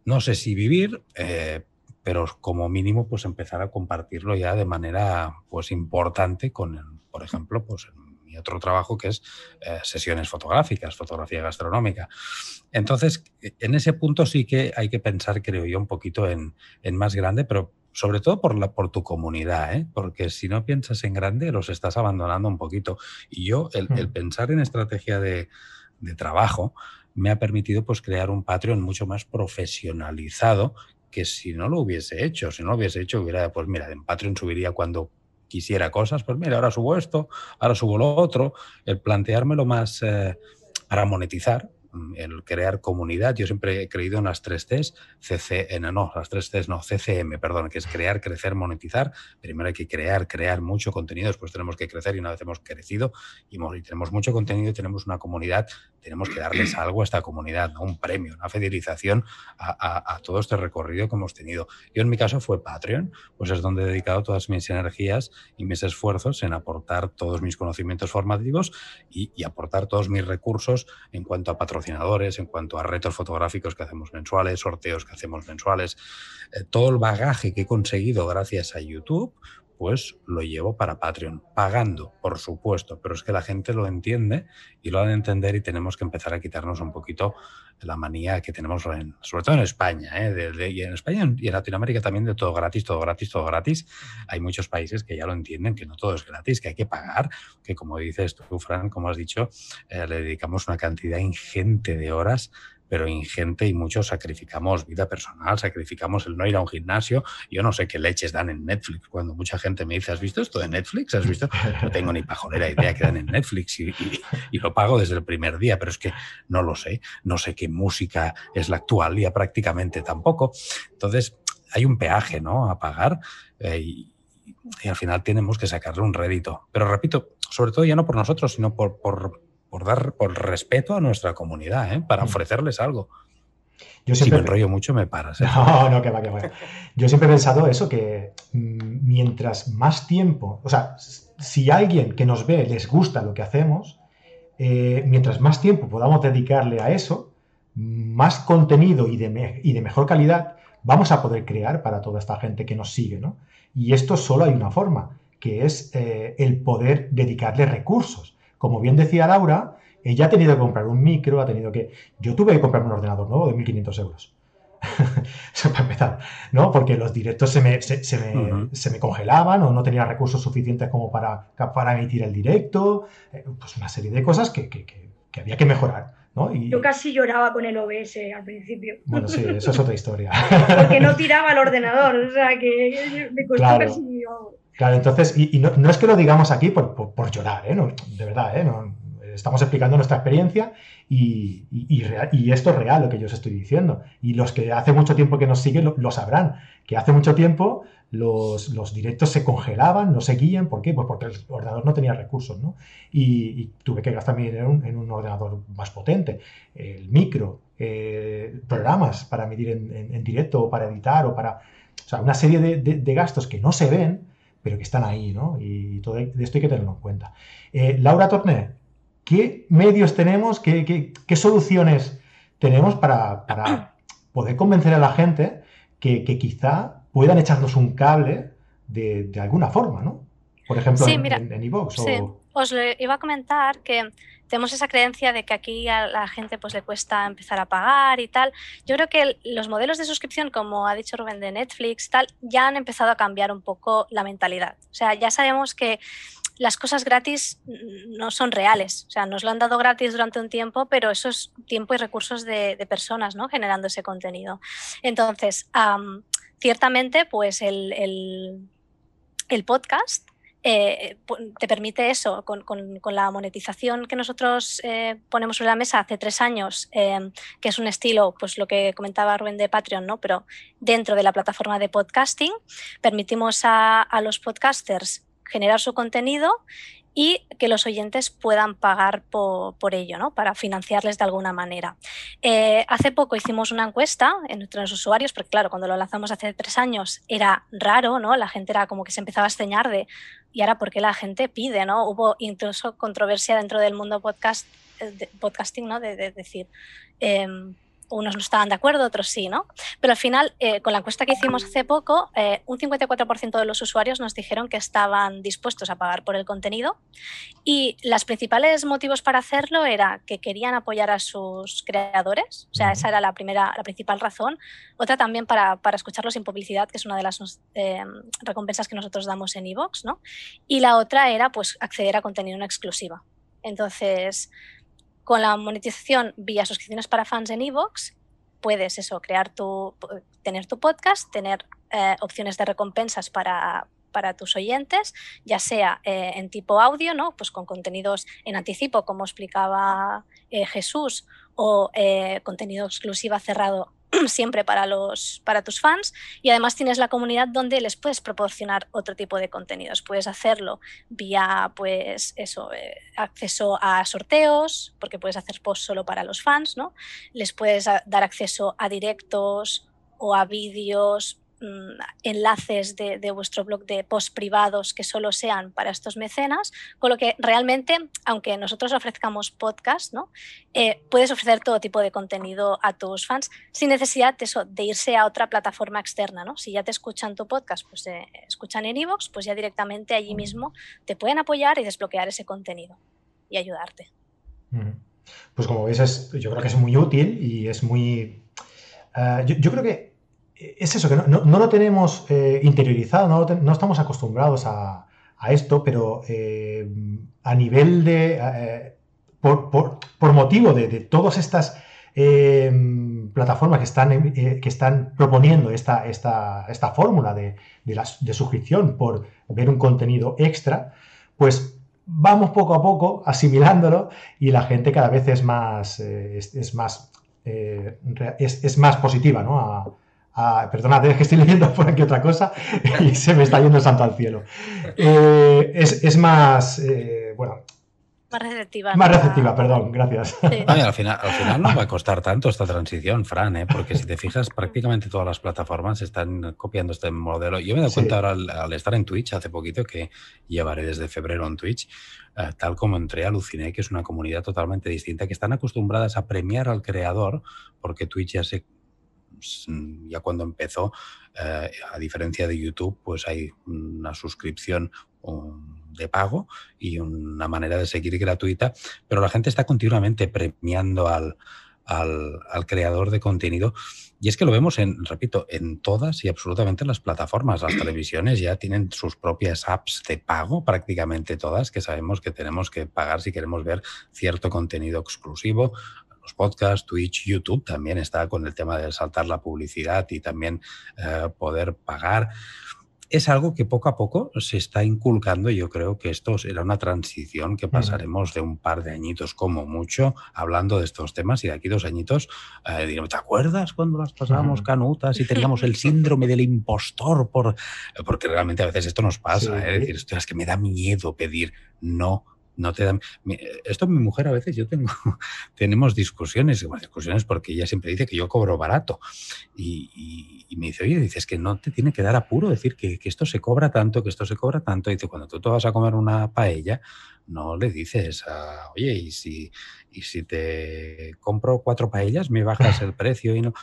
no sé si vivir, eh, pero como mínimo pues empezar a compartirlo ya de manera pues importante con, por ejemplo, pues otro trabajo que es eh, sesiones fotográficas, fotografía gastronómica. Entonces, en ese punto sí que hay que pensar, creo yo, un poquito en, en más grande, pero sobre todo por, la, por tu comunidad, ¿eh? porque si no piensas en grande, los estás abandonando un poquito. Y yo, el, el hmm. pensar en estrategia de, de trabajo, me ha permitido pues crear un Patreon mucho más profesionalizado que si no lo hubiese hecho, si no lo hubiese hecho, hubiera, pues mira, en Patreon subiría cuando quisiera cosas, pues mira, ahora subo esto, ahora subo lo otro, el planteármelo más eh, para monetizar, Mm, el crear comunidad. Yo siempre he creído en las tres Cs, CCN, no, las tres Cs no, CCM, perdón, que es crear, crecer, monetizar. Primero hay que crear, crear mucho contenido, después tenemos que crecer y una vez hemos crecido y, tenemos mucho contenido y tenemos una comunidad, tenemos que darles algo a esta comunidad, un premio, una fidelización a, a, todo este recorrido que hemos tenido. Yo en mi caso fue Patreon, pues es donde he dedicado todas mis energías y mis esfuerzos en aportar todos mis conocimientos formativos y, aportar todos mis recursos en cuanto a patrocinio en cuanto a retos fotográficos que hacemos mensuales, sorteos que hacemos mensuales, eh, todo el bagaje que he conseguido gracias a YouTube, pues lo llevo para Patreon, pagando, por supuesto, pero es que la gente lo entiende y lo ha de entender y tenemos que empezar a quitarnos un poquito la manía que tenemos, en, sobre todo en España, ¿eh? y en España y en Latinoamérica también de todo gratis, todo gratis, todo gratis. Hay muchos países que ya lo entienden, que no todo es gratis, que hay que pagar, que como dices tú, Fran, como has dicho, eh, le dedicamos una cantidad ingente de horas pero ingente y muchos sacrificamos vida personal, sacrificamos el no ir a un gimnasio. Yo no sé qué leches dan en Netflix. Cuando mucha gente me dice, ¿has visto esto de Netflix? ¿Has visto? No tengo ni pajolera idea que dan en Netflix y, lo pago desde el primer día, pero es que no lo sé. No sé qué música es la actual, ya prácticamente tampoco. Entonces, hay un peaje ¿no? a pagar eh, y, al final tenemos que sacarle un rédito. Pero repito, sobre todo ya no por nosotros, sino por por dar por respeto a nuestra comunidad, ¿eh? para mm. ofrecerles algo. Yo siempre... Si me enrollo mucho, me paras. ¿eh? (laughs) No, no, que va, que va. Yo siempre he pensado eso, que mm, mientras más tiempo, o sea, si alguien que nos ve les gusta lo que hacemos, eh, mientras más tiempo podamos dedicarle a eso, más contenido y de, y de, mejor calidad vamos a poder crear para toda esta gente que nos sigue, ¿no? Y esto solo hay una forma, que es el poder dedicarle recursos como bien decía Laura, ella ha tenido que comprar un micro, ha tenido que... Yo tuve que comprar un ordenador nuevo de 1.500 euros. (laughs) Eso para empezar, ¿no? Porque los directos se me, se, me, congelaban o no tenía recursos suficientes como para, para emitir el directo, eh, pues una serie de cosas que, que, había que mejorar. ¿no? Y... Yo casi lloraba con el OBS al principio. Bueno, sí, eso es otra historia. (laughs) Porque no tiraba el ordenador, o sea que me costó claro. casi... Claro, entonces, y, no, es que lo digamos aquí por, por, llorar, ¿eh? No, de verdad, ¿eh? No, estamos explicando nuestra experiencia y, y, esto es real lo que yo os estoy diciendo. Y los que hace mucho tiempo que nos siguen lo, sabrán, que hace mucho tiempo los, los, directos se congelaban, no seguían. ¿Por qué? Pues porque el ordenador no tenía recursos, ¿no? Y, tuve que gastar mi dinero en, un ordenador más potente. El micro, eh, programas para medir en, directo o para editar o para... O sea, una serie de, gastos que no se ven, pero que están ahí, ¿no? Y todo esto hay que tenerlo en cuenta. Eh, Laura Torné, ¿qué medios tenemos, qué, soluciones tenemos para, poder convencer a la gente que, quizá puedan echarnos un cable de, alguna forma, ¿no? Por ejemplo, en, en, Sí. Os iba a comentar que tenemos esa creencia de que aquí a la gente pues le cuesta empezar a pagar y tal. Yo creo que los modelos de suscripción, como ha dicho Rubén de Netflix, tal, ya han empezado a cambiar un poco la mentalidad. O sea, ya sabemos que las cosas gratis no son reales. O sea, nos lo han dado gratis durante un tiempo, pero eso es tiempo y recursos de, personas ¿no? generando ese contenido. Entonces, ciertamente, pues el, el, podcast eh, te permite eso, con, con, la monetización que nosotros eh, ponemos sobre la mesa hace tres años, eh, que es un estilo, pues lo que comentaba Rubén de Patreon, ¿no? pero dentro de la plataforma de podcasting, permitimos a, a los podcasters generar su contenido y que los oyentes puedan pagar por, ello, ¿no? para financiarles de alguna manera. Eh, hace poco hicimos una encuesta entre los usuarios, porque claro, cuando lo lanzamos hace tres años era raro, ¿no? la gente era como que se empezaba a extrañar de, ¿y ahora por qué la gente pide? ¿no? Hubo incluso controversia dentro del mundo podcast, eh, podcasting, ¿no? de, decir... Em, unos no estaban de acuerdo, otros sí, ¿no? Pero al final, eh, con la encuesta que hicimos hace poco, eh, un 54% de los usuarios nos dijeron que estaban dispuestos a pagar por el contenido y los principales motivos para hacerlo era que querían apoyar a sus creadores, o sea, esa era la primera, la principal razón. Otra también para, para escucharlos sin publicidad, que es una de las eh, recompensas que nosotros damos en iVoox, ¿no? Y la otra era, pues, acceder a contenido en exclusiva. Entonces, con la monetización vía suscripciones para fans en Evox, puedes eso, crear tu, tener tu podcast, tener eh, opciones de recompensas para, para tus oyentes, ya sea eh, en tipo audio, ¿no? Pues con contenidos en anticipo, como explicaba eh, Jesús, o contenido exclusivo cerrado siempre para, los, para tus fans y además tienes la comunidad donde les puedes proporcionar otro tipo de contenidos. Puedes hacerlo vía pues eso, eh, acceso a sorteos, porque puedes hacer post solo para los fans, ¿no? Les puedes dar acceso a directos o a vídeos Mm, enlaces de, vuestro blog de post privados que solo sean para estos mecenas, con lo que realmente, aunque nosotros ofrezcamos podcast, ¿no? Eh, puedes ofrecer todo tipo de contenido a tus fans sin necesidad de, eso, de irse a otra plataforma externa. ¿no? Si ya te escuchan tu podcast, pues eh, escuchan en iVoox, pues ya directamente allí mismo te pueden apoyar y desbloquear ese contenido y ayudarte. Pues como veis, yo creo que es muy útil y es muy... Eh, yo creo que es eso, que no, lo tenemos eh, interiorizado, no, estamos acostumbrados a, esto, pero eh, a nivel de, eh, por, motivo de, todas estas plataformas que están, que están proponiendo esta, esta, esta fórmula de, de, suscripción por ver un contenido extra, pues vamos poco a poco asimilándolo y la gente cada vez es más, es, más, es, más positiva ¿no? a, Ah, perdonad, es que estoy leyendo por aquí otra cosa y se me está yendo el santo al cielo. Eh, es, más, eh, bueno. Más receptiva. Más receptiva, perdón, gracias. al, final, al final no va a costar tanto esta transición, Fran, ¿eh? porque si te fijas, prácticamente todas las plataformas están copiando este modelo. Yo me he dado cuenta ahora al, estar en Twitch hace poquito, que llevaré desde febrero en Twitch, tal como entré, aluciné que es una comunidad totalmente distinta, que están acostumbradas a premiar al creador, porque Twitch ya se ya cuando empezó, eh, a diferencia de YouTube, pues hay una suscripción de pago y una manera de seguir gratuita, pero la gente está continuamente premiando al, al, al creador de contenido y es que lo vemos en, repito, en todas y absolutamente las plataformas. Las televisiones ya tienen sus propias apps de pago, prácticamente todas, que sabemos que tenemos que pagar si queremos ver cierto contenido exclusivo. Los podcasts, Twitch, YouTube también está con el tema de saltar la publicidad y también eh, poder pagar. Es algo que poco a poco se está inculcando. Y yo creo que esto será una transición que pasaremos de un par de añitos como mucho hablando de estos temas y de aquí dos añitos eh, diremos, ¿te acuerdas cuando las pasábamos canutas y teníamos el (laughs) síndrome del impostor? Por... Porque realmente a veces esto nos pasa, ¿eh? es decir, es que me da miedo pedir no no te dan. Esto mi mujer a veces yo tengo, (laughs) tenemos discusiones, discusiones porque ella siempre dice que yo cobro barato. Y, me dice, oye, dices que no te tiene que dar apuro decir que, esto se cobra tanto, que esto se cobra tanto. Y dice, cuando tú te vas a comer una paella, no le dices, oye, y si, y si te compro cuatro paellas, me bajas el precio y no.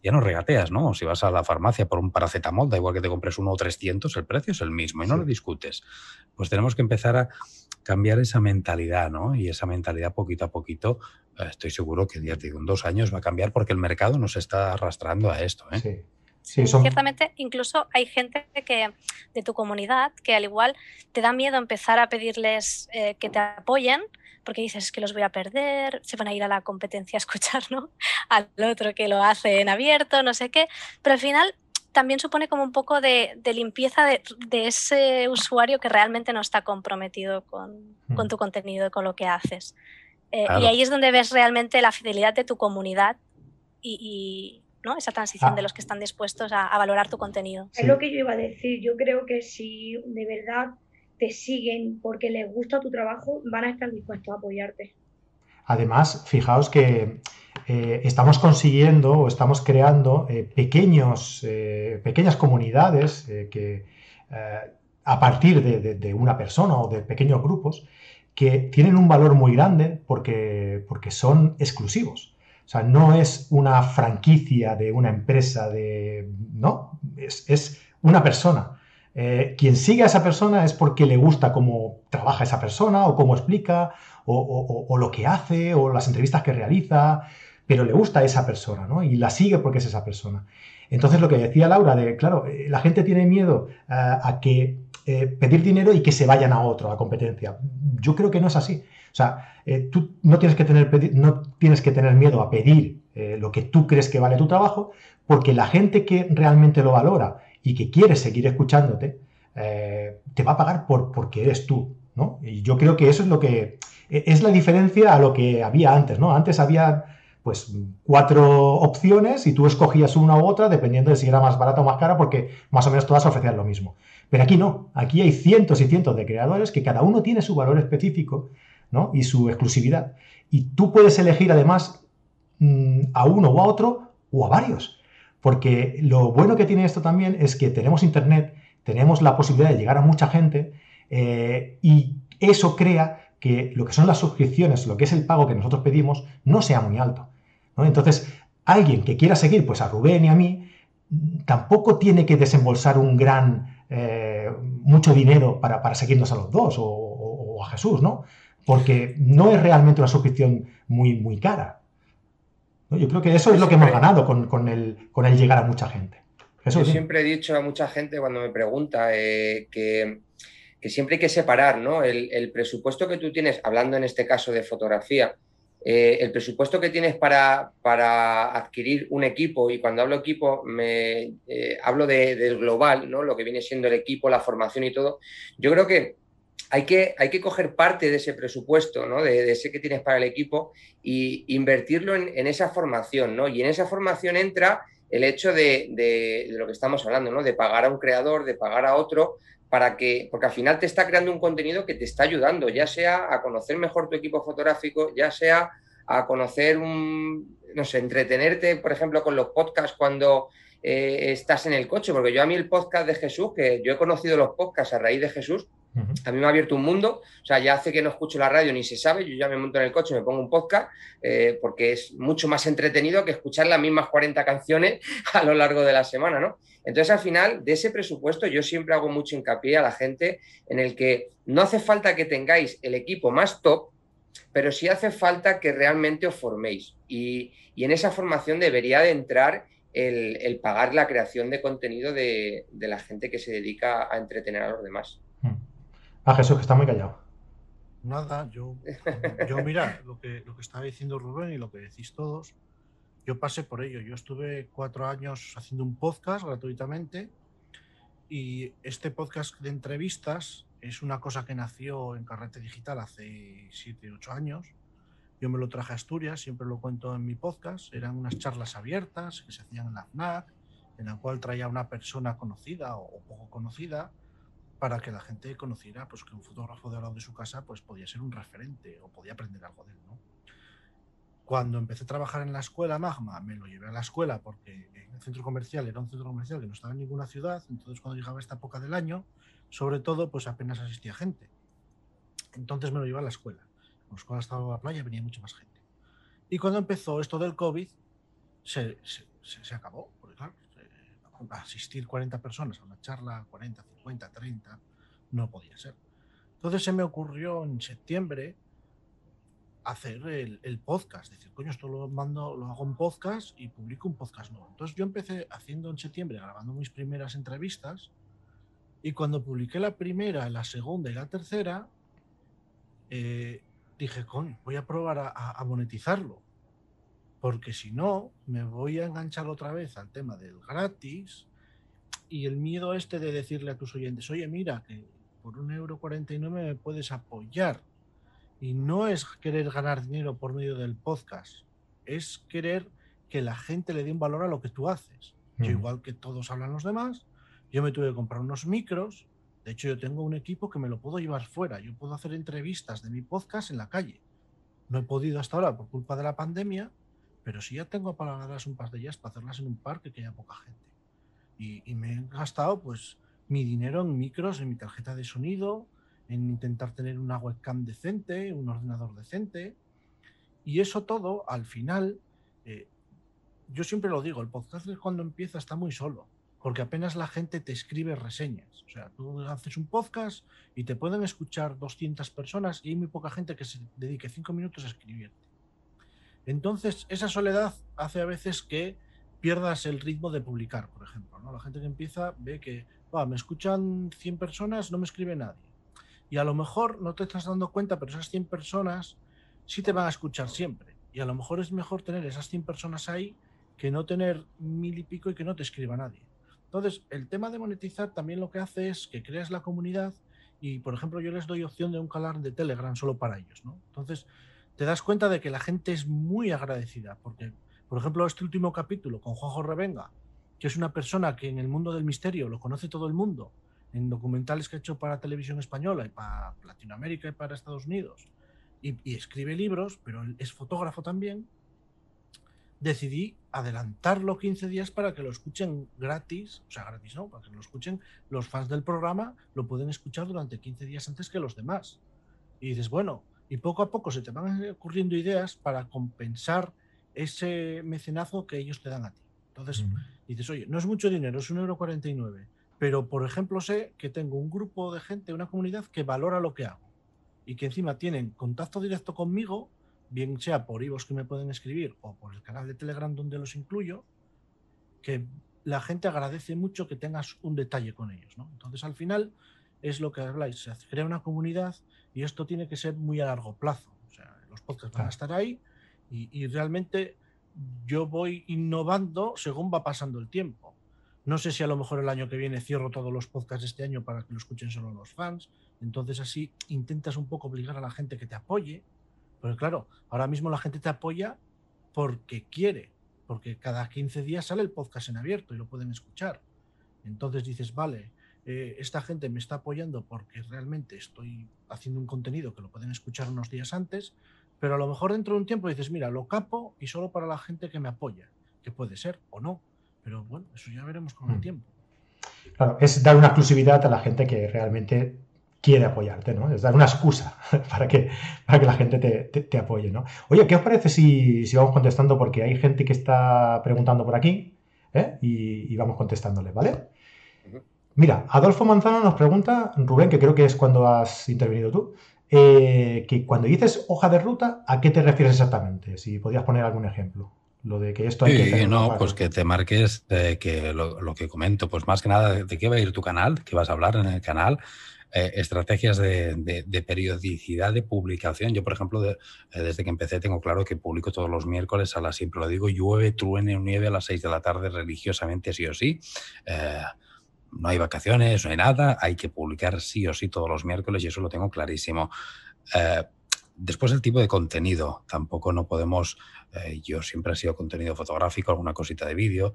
Ya no regateas, ¿no? Si vas a la farmacia por un paracetamol, da igual que te compres uno o 300, el precio es el mismo y no lo discutes. Pues tenemos que empezar a cambiar esa mentalidad, ¿no? Y esa mentalidad poquito a poquito, eh, estoy seguro que en dos años va a cambiar porque el mercado nos está arrastrando a esto. ¿eh? Sí. Ciertamente, incluso hay gente que, de tu comunidad que al igual te da miedo empezar a pedirles eh, que te apoyen porque dices que los voy a perder, se van a ir a la competencia a escuchar ¿no? (laughs) al otro que lo hace en abierto, no sé qué, pero al final también supone como un poco de, limpieza de, ese usuario que realmente no está comprometido con, mm. tu contenido y con lo que haces. Eh, y ahí es donde ves realmente la fidelidad de tu comunidad y, ¿no? esa transición de ah. los que están dispuestos a, valorar tu contenido. Es lo que yo iba a decir. Yo creo que si de verdad te siguen porque les gusta tu trabajo, van a estar dispuestos a apoyarte. Además, fijaos que eh, estamos consiguiendo o estamos creando eh, pequeños, eh, pequeñas comunidades que a partir de, una persona o de pequeños grupos que tienen un valor muy grande porque, porque son exclusivos. O sea, no es una franquicia de una empresa, de, no, es, una persona. quien sigue a esa persona es porque le gusta cómo trabaja esa persona o cómo explica o, lo que hace o las entrevistas que realiza pero le gusta esa persona, ¿no? Y la sigue porque es esa persona. Entonces lo que decía Laura, de, claro, eh, la gente tiene miedo eh, a que eh, pedir dinero y que se vayan a otro, a competencia. Yo creo que no es así. O sea, tú no tienes, que tener, no tienes que tener miedo a pedir lo que tú crees que vale tu trabajo, porque la gente que realmente lo valora y que quiere seguir escuchándote, te va a pagar por, porque eres tú, ¿no? Y yo creo que eso es lo que es la diferencia a lo que había antes, ¿no? Antes había pues cuatro opciones y tú escogías una u otra dependiendo de si era más barata o más cara porque más o menos todas ofrecían lo mismo. Pero aquí no, aquí hay cientos y cientos de creadores que cada uno tiene su valor específico ¿no? y su exclusividad. Y tú puedes elegir además mm, a uno o a otro o a varios. Porque lo bueno que tiene esto también es que tenemos internet, tenemos la posibilidad de llegar a mucha gente eh, y eso crea que lo que son las suscripciones, lo que es el pago que nosotros pedimos, no sea muy alto. Entonces, alguien que quiera seguir pues, a Rubén y a mí, tampoco tiene que desembolsar un gran, eh, mucho dinero para, seguirnos a los dos o, a Jesús, ¿no? Porque no es realmente una suscripción muy, muy cara. Yo creo que eso es lo que hemos ganado con, el, con el llegar a mucha gente. Yo siempre he dicho a mucha gente cuando me pregunta eh, que, siempre hay que separar ¿no? el, el, presupuesto que tú tienes, hablando en este caso de fotografía, eh, el presupuesto que tienes para, adquirir un equipo, y cuando hablo equipo me eh, hablo del global, ¿no? lo que viene siendo el equipo, la formación y todo, yo creo que hay que, hay que coger parte de ese presupuesto, ¿no? de, ese que tienes para el equipo, e invertirlo en, esa formación. ¿no? Y en esa formación entra el hecho de, de, lo que estamos hablando, ¿no? de pagar a un creador, de pagar a otro, para que, porque al final te está creando un contenido que te está ayudando, ya sea a conocer mejor tu equipo fotográfico, ya sea a conocer un, no sé, entretenerte, por ejemplo, con los podcasts cuando eh, estás en el coche, porque yo a mí el podcast de Jesús, que yo he conocido los podcasts a raíz de Jesús, A mí me ha abierto un mundo, o sea, ya hace que no escucho la radio ni se sabe, yo ya me monto en el coche, me pongo un podcast, eh, porque es mucho más entretenido que escuchar las mismas 40 canciones (laughs) a lo largo de la semana, ¿no? Entonces, al final, de ese presupuesto, yo siempre hago mucho hincapié a la gente en el que no hace falta que tengáis el equipo más top, pero sí hace falta que realmente os forméis. Y, en esa formación debería de entrar el, pagar la creación de contenido de, la gente que se dedica a entretener a los demás. A Jesús, que está muy callado. Nada, yo, yo mira, lo que, lo que estaba diciendo Rubén y lo que decís todos, yo pasé por ello. Yo estuve cuatro años haciendo un podcast gratuitamente y este podcast de entrevistas es una cosa que nació en Carrete Digital hace siete, ocho años. Yo me lo traje a Asturias, siempre lo cuento en mi podcast. Eran unas charlas abiertas que se hacían en la FNAC, en la cual traía una persona conocida o poco conocida para que la gente conociera pues, que un fotógrafo de al lado de su casa pues, podía ser un referente o podía aprender algo de él. ¿no? Cuando empecé a trabajar en la escuela Magma, me lo llevé a la escuela porque en el centro comercial era un centro comercial que no estaba en ninguna ciudad, entonces cuando llegaba esta época del año, sobre todo, pues apenas asistía gente. Entonces me lo llevé a la escuela. Cuando la escuela estaba en la playa venía mucha más gente. Y cuando empezó esto del COVID, se, se, acabó, porque claro, asistir 40 personas a una charla, 40, 50, 30, no podía ser. Entonces se me ocurrió en septiembre hacer el, podcast. Decir, coño, esto lo mando, lo hago en podcast y publico un podcast nuevo. Entonces yo empecé haciendo en septiembre, grabando mis primeras entrevistas. Y cuando publiqué la primera, la segunda y la tercera, eh, dije, coño, voy a probar a, monetizarlo. Porque si no, me voy a enganchar otra vez al tema del gratis y el miedo este de decirle a tus oyentes, oye, mira, que por un euro 49 me puedes apoyar y no es querer ganar dinero por medio del podcast, es querer que la gente le dé un valor a lo que tú haces. Yo, igual que todos hablan los demás, yo me tuve que comprar unos micros. De hecho, yo tengo un equipo que me lo puedo llevar fuera. Yo puedo hacer entrevistas de mi podcast en la calle. No he podido hasta ahora por culpa de la pandemia, pero sí ya tengo para un par de ellas para hacerlas en un parque que haya poca gente. Y, me he gastado pues mi dinero en micros, en mi tarjeta de sonido, en intentar tener una webcam decente, un ordenador decente. Y eso todo, al final, eh, yo siempre lo digo, el podcast cuando empieza está muy solo, porque apenas la gente te escribe reseñas. O sea, tú haces un podcast y te pueden escuchar 200 personas y hay muy poca gente que se dedique cinco minutos a escribirte. Entonces, esa soledad hace a veces que pierdas el ritmo de publicar, por ejemplo. ¿no? La gente que empieza ve que, me escuchan 100 personas, no me escribe nadie y a lo mejor no te estás dando cuenta, pero esas 100 personas sí te van a escuchar siempre. Y a lo mejor es mejor tener esas 100 personas ahí que no tener mil y pico y que no te escriba nadie. Entonces, el tema de monetizar también lo que hace es que creas la comunidad y, por ejemplo, yo les doy opción de un canal de Telegram solo para ellos. Entonces, te das cuenta de que la gente es muy agradecida, porque, por ejemplo, este último capítulo con Juanjo Revenga, que es una persona que en el mundo del misterio lo conoce todo el mundo, en documentales que ha hecho para televisión española y para Latinoamérica y para Estados Unidos, y, escribe libros, pero es fotógrafo también, decidí adelantarlo 15 días para que lo escuchen gratis, o sea, gratis no, para que lo escuchen los fans del programa, lo pueden escuchar durante 15 días antes que los demás. Y dices, bueno, y poco a poco se te van ocurriendo ideas para compensar ese mecenazo que ellos te dan a ti. Entonces, dices, oye, no es mucho dinero, es un euro 49 pero por ejemplo sé que tengo un grupo de gente, una comunidad que valora lo que hago y que encima tienen contacto directo conmigo, bien sea por IVOS que me pueden escribir o por el canal de Telegram donde los incluyo, que la gente agradece mucho que tengas un detalle con ellos. ¿no? Entonces al final es lo que habláis, se crea una comunidad y esto tiene que ser muy a largo plazo. O sea, los podcasts van a estar ahí y, y realmente yo voy innovando según va pasando el tiempo. No sé si a lo mejor el año que viene cierro todos los podcasts de este año para que lo escuchen solo los fans. Entonces así intentas un poco obligar a la gente que te apoye. Pero claro, ahora mismo la gente te apoya porque quiere, porque cada 15 días sale el podcast en abierto y lo pueden escuchar. Entonces dices, vale, eh, esta gente me está apoyando porque realmente estoy haciendo un contenido que lo pueden escuchar unos días antes, pero a lo mejor dentro de un tiempo dices, mira, lo capo y solo para la gente que me apoya, que puede ser o no. Pero bueno, eso ya veremos con el mm. tiempo. Claro, es dar una exclusividad a la gente que realmente quiere apoyarte, ¿no? Es dar una excusa (laughs) para que, para que la gente te, apoye, ¿no? Oye, ¿qué os parece si, si, vamos contestando? Porque hay gente que está preguntando por aquí ¿eh? y, vamos contestándole, ¿vale? Mira, Adolfo Manzano nos pregunta, Rubén, que creo que es cuando has intervenido tú, eh, que cuando dices hoja de ruta, ¿a qué te refieres exactamente? Si podías poner algún ejemplo. Lo de que esto hay que no, pues que te marques que lo, que comento, pues más que nada de, qué va a ir tu canal, qué vas a hablar en el canal, eh, estrategias de, periodicidad de publicación. Yo, por ejemplo, eh, desde que empecé tengo claro que publico todos los miércoles a las, siempre lo digo, llueve, truene o nieve a las 6 de la tarde religiosamente, sí o sí. Eh, no hay vacaciones, no hay nada, hay que publicar sí o sí todos los miércoles y eso lo tengo clarísimo. después el tipo de contenido, tampoco no podemos, yo siempre he sido contenido fotográfico, alguna cosita de vídeo,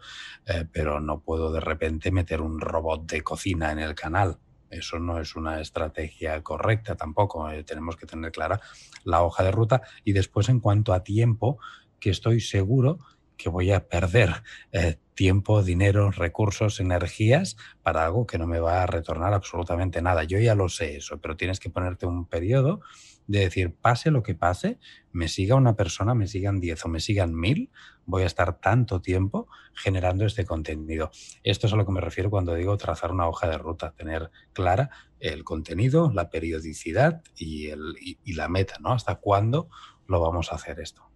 pero no puedo de repente meter un robot de cocina en el canal eso no es una estrategia correcta tampoco. Eh, tenemos que tener clara la hoja de ruta. Y después, en cuanto a tiempo, que estoy seguro que voy a perder eh, tiempo, dinero, recursos, energías para algo que no me va a retornar absolutamente nada. Yo ya lo sé eso, pero tienes que ponerte un periodo de decir, pase lo que pase, me siga una persona, me sigan 10 o me sigan mil, voy a estar tanto tiempo generando este contenido. Esto es a lo que me refiero cuando digo trazar una hoja de ruta, tener clara el contenido, la periodicidad y, el, y, la meta, ¿no? Hasta cuándo lo vamos a hacer esto.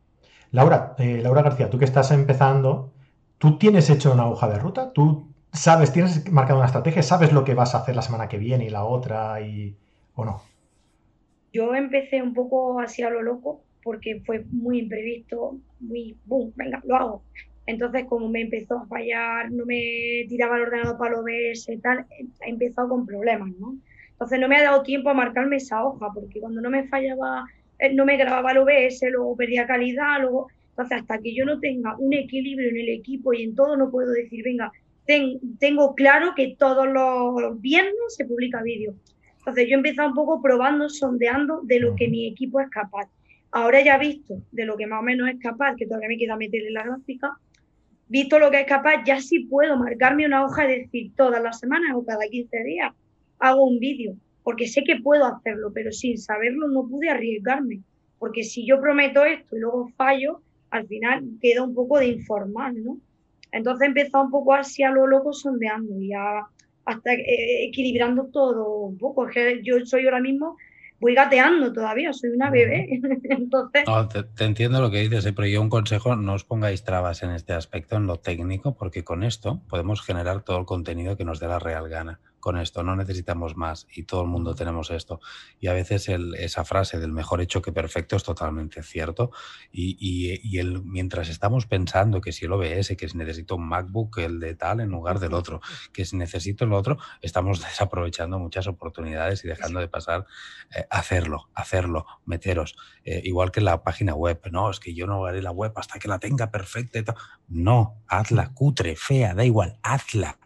Laura, eh, Laura García, tú que estás empezando, ¿tú tienes hecho una hoja de ruta? ¿Tú sabes, tienes marcado una estrategia? ¿Sabes lo que vas a hacer la semana que viene y la otra y, o no? Yo empecé un poco así a lo loco porque fue muy imprevisto, muy, boom, venga, lo hago. Entonces, como me empezó a fallar, no me tiraba el ordenador para lo OBS y tal, he empezado con problemas, ¿no? Entonces, no me ha dado tiempo a marcarme esa hoja, porque cuando no me fallaba, eh, no me grababa el OBS, luego perdía calidad, luego... Entonces, hasta que yo no tenga un equilibrio en el equipo y en todo, no puedo decir, venga, tengo claro que todos los viernes se publica vídeo. Entonces yo he empezado un poco probando, sondeando de lo que mi equipo es capaz. Ahora ya visto de lo que más o menos es capaz, que todavía me queda meterle la gráfica, visto lo que es capaz, ya sí puedo marcarme una hoja y decir todas las semanas o cada 15 días hago un vídeo, porque sé que puedo hacerlo, pero sin saberlo no pude arriesgarme, porque si yo prometo esto y luego fallo, al final queda un poco de informal, ¿no? Entonces he empezado un poco así a lo loco sondeando y hasta eh, equilibrando todo un poco. Yo soy ahora mismo, voy gateando todavía, soy una bebé. (laughs) Entonces... te, entiendo lo que dices, eh, pero yo un consejo, no os pongáis trabas en este aspecto, en lo técnico, porque con esto podemos generar todo el contenido que nos dé la real gana con esto, no necesitamos más y todo el mundo tenemos esto. Y a veces esa frase del mejor hecho que perfecto es totalmente cierto y, el, mientras estamos pensando que si el OBS, que si necesito un MacBook, el de tal en lugar del otro, (laughs) que si necesito el otro, estamos (laughs) desaprovechando muchas oportunidades y dejando de pasar eh, hacerlo, hacerlo, meteros. Eh, igual que la página web, no, es que yo no haré la web hasta que la tenga perfecta. Y No, hazla cutre, fea, da igual, hazla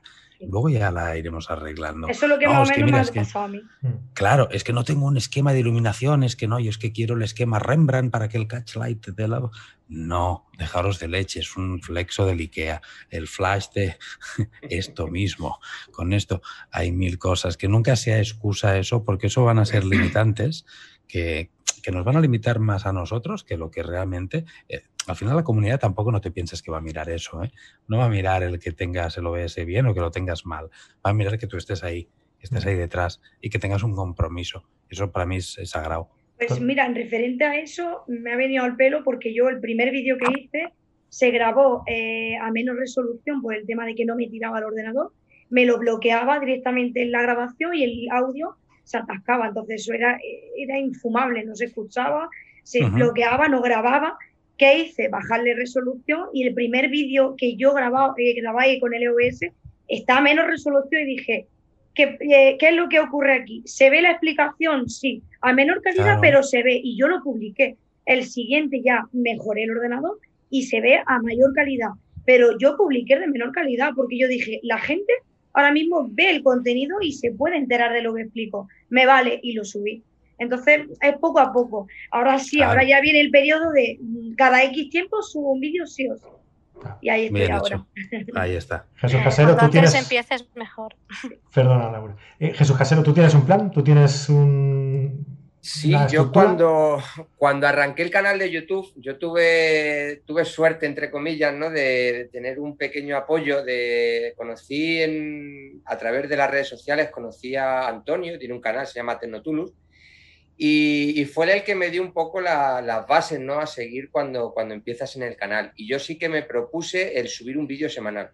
Luego ya la iremos arreglando. Eso es lo que más o menos me ha pasado a mí. Mm. Claro, es que no tengo un esquema de iluminación, es que no, yo es que quiero el esquema Rembrandt para que el catch light de la... No, dejaros de leche, es un flexo del IKEA, el flash de (laughs) esto mismo. Con esto hay mil cosas, que nunca sea excusa eso, porque eso van a ser limitantes que, que nos van a limitar más a nosotros que lo que realmente eh, al final la comunidad tampoco no te piensas que va a mirar eso, ¿eh? No va a mirar el que tengas el OBS bien o que lo tengas mal. Va a mirar que tú estés ahí, que estés ahí detrás y que tengas un compromiso. Eso para mí es, sagrado. Pues mira, en referente a eso, me ha venido al pelo porque yo el primer vídeo que hice se grabó eh, a menos resolución por el tema de que no me tiraba el ordenador, me lo bloqueaba directamente en la grabación y el audio se atascaba, entonces eso era, era infumable, no se escuchaba, se bloqueaba, no grababa ¿Qué hice? Bajarle resolución y el primer vídeo que yo grababa, eh, grabé con el EOS está a menos resolución y dije, ¿qué, eh, ¿qué, es lo que ocurre aquí? ¿Se ve la explicación? Sí, a menor calidad, pero se ve y yo lo publiqué. El siguiente ya mejoré el ordenador y se ve a mayor calidad, pero yo publiqué de menor calidad porque yo dije, la gente ahora mismo ve el contenido y se puede enterar de lo que explico. Me vale y lo subí. Entonces es poco a poco. Ahora sí, ahora ya viene el periodo de cada X tiempo subo un vídeo sí o sí. Y ahí estoy Bien ahora. Ahí está. (laughs) Jesús Eh, Casero, tú tienes... empieces, mejor. (laughs) Perdona, Laura. Eh, Jesús Casero, ¿tú tienes un plan? ¿Tú tienes un... Sí, yo cuando, cuando arranqué el canal de YouTube, yo tuve, tuve suerte, entre comillas, ¿no? de, de tener un pequeño apoyo. De, conocí en, a través de las redes sociales, conocí a Antonio, tiene un canal, se llama Tecnotulus, y, fue el que me dio un poco la- las bases ¿no? a seguir cuando, cuando empiezas en el canal. Y yo sí que me propuse el subir un vídeo semanal.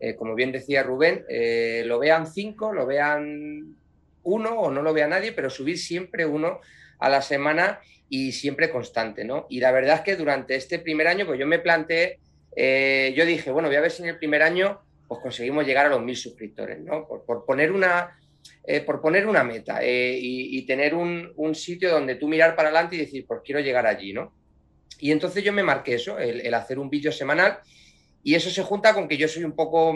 Eh, como bien decía Rubén, eh, lo vean cinco, lo vean uno o no lo vea nadie, pero subir siempre uno a la semana y siempre constante, ¿no? Y la verdad es que durante este primer año, pues yo me planteé, eh, yo dije, bueno, voy a ver si en el primer año pues conseguimos llegar a los mil suscriptores, ¿no? Por poner una, eh, por poner una meta eh, y, y tener un, un sitio donde tú mirar para adelante y decir, pues quiero llegar allí, ¿no? Y entonces yo me marqué eso, el, el hacer un vídeo semanal y eso se junta con que yo soy un poco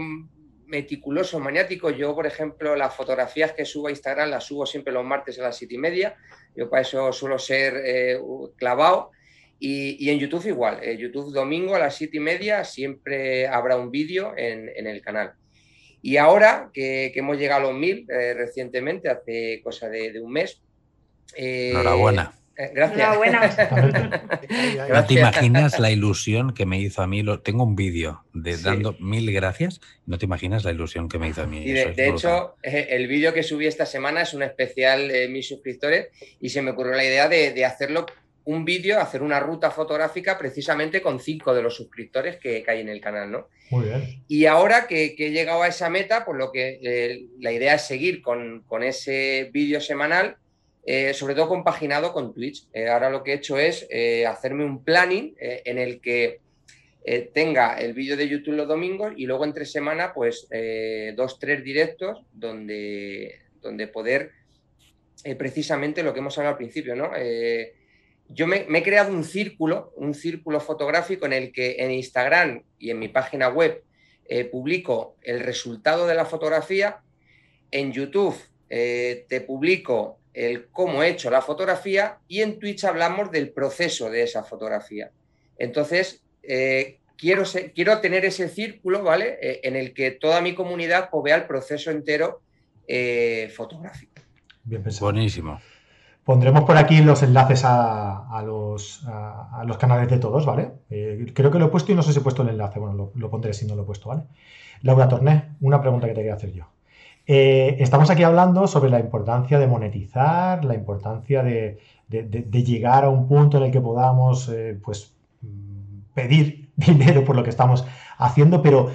meticuloso, maniático. Yo, por ejemplo, las fotografías que subo a Instagram las subo siempre los martes a las siete y media. Yo para eso suelo ser eh, clavado. Y, y en YouTube igual. Eh, YouTube domingo a las siete y media siempre habrá un vídeo en, en el canal. Y ahora que, que hemos llegado a los mil eh, recientemente, hace cosa de, de un mes. eh, Enhorabuena. eh, gracias. Enhorabuena. (laughs) No te imaginas la ilusión que me hizo a mí. Lo, tengo un vídeo de Sí. dando mil gracias. No te imaginas la ilusión que me hizo a mí. Y de, es de brutal. hecho, el vídeo que subí esta semana es un especial de mis suscriptores y se me ocurrió la idea de, de hacerlo un vídeo, hacer una ruta fotográfica precisamente con cinco de los suscriptores que, que hay en el canal, ¿no? Muy bien. Y ahora que, que he llegado a esa meta, pues lo que eh, la idea es seguir con, con ese vídeo semanal, eh, sobre todo compaginado con Twitch. Eh, ahora lo que he hecho es hacerme un planning en el que tenga el vídeo de YouTube los domingos y luego entre semana, pues dos, tres directos donde, donde poder precisamente lo que hemos hablado al principio, ¿no? Eh, yo me, me he creado un círculo, un círculo fotográfico en el que en Instagram y en mi página web eh, publico el resultado de la fotografía. En YouTube eh, te publico el cómo he hecho la fotografía y en Twitch hablamos del proceso de esa fotografía. Entonces, eh, quiero, ser- quiero tener ese círculo, ¿vale? Eh, en el que toda mi comunidad pues, vea el proceso entero eh, fotográfico. Bien pensado. Buenísimo. Pondremos por aquí los enlaces a, los, canales de todos, ¿vale? Eh, creo que lo he puesto y no sé si he puesto el enlace. Bueno, lo, pondré si no lo he puesto, ¿vale? Laura Torné, una pregunta que te quería hacer yo. Eh, estamos aquí hablando sobre la importancia de monetizar, la importancia de, llegar a un punto en el que podamos, eh, pues, mm, pedir (laughs) dinero por lo que estamos haciendo, pero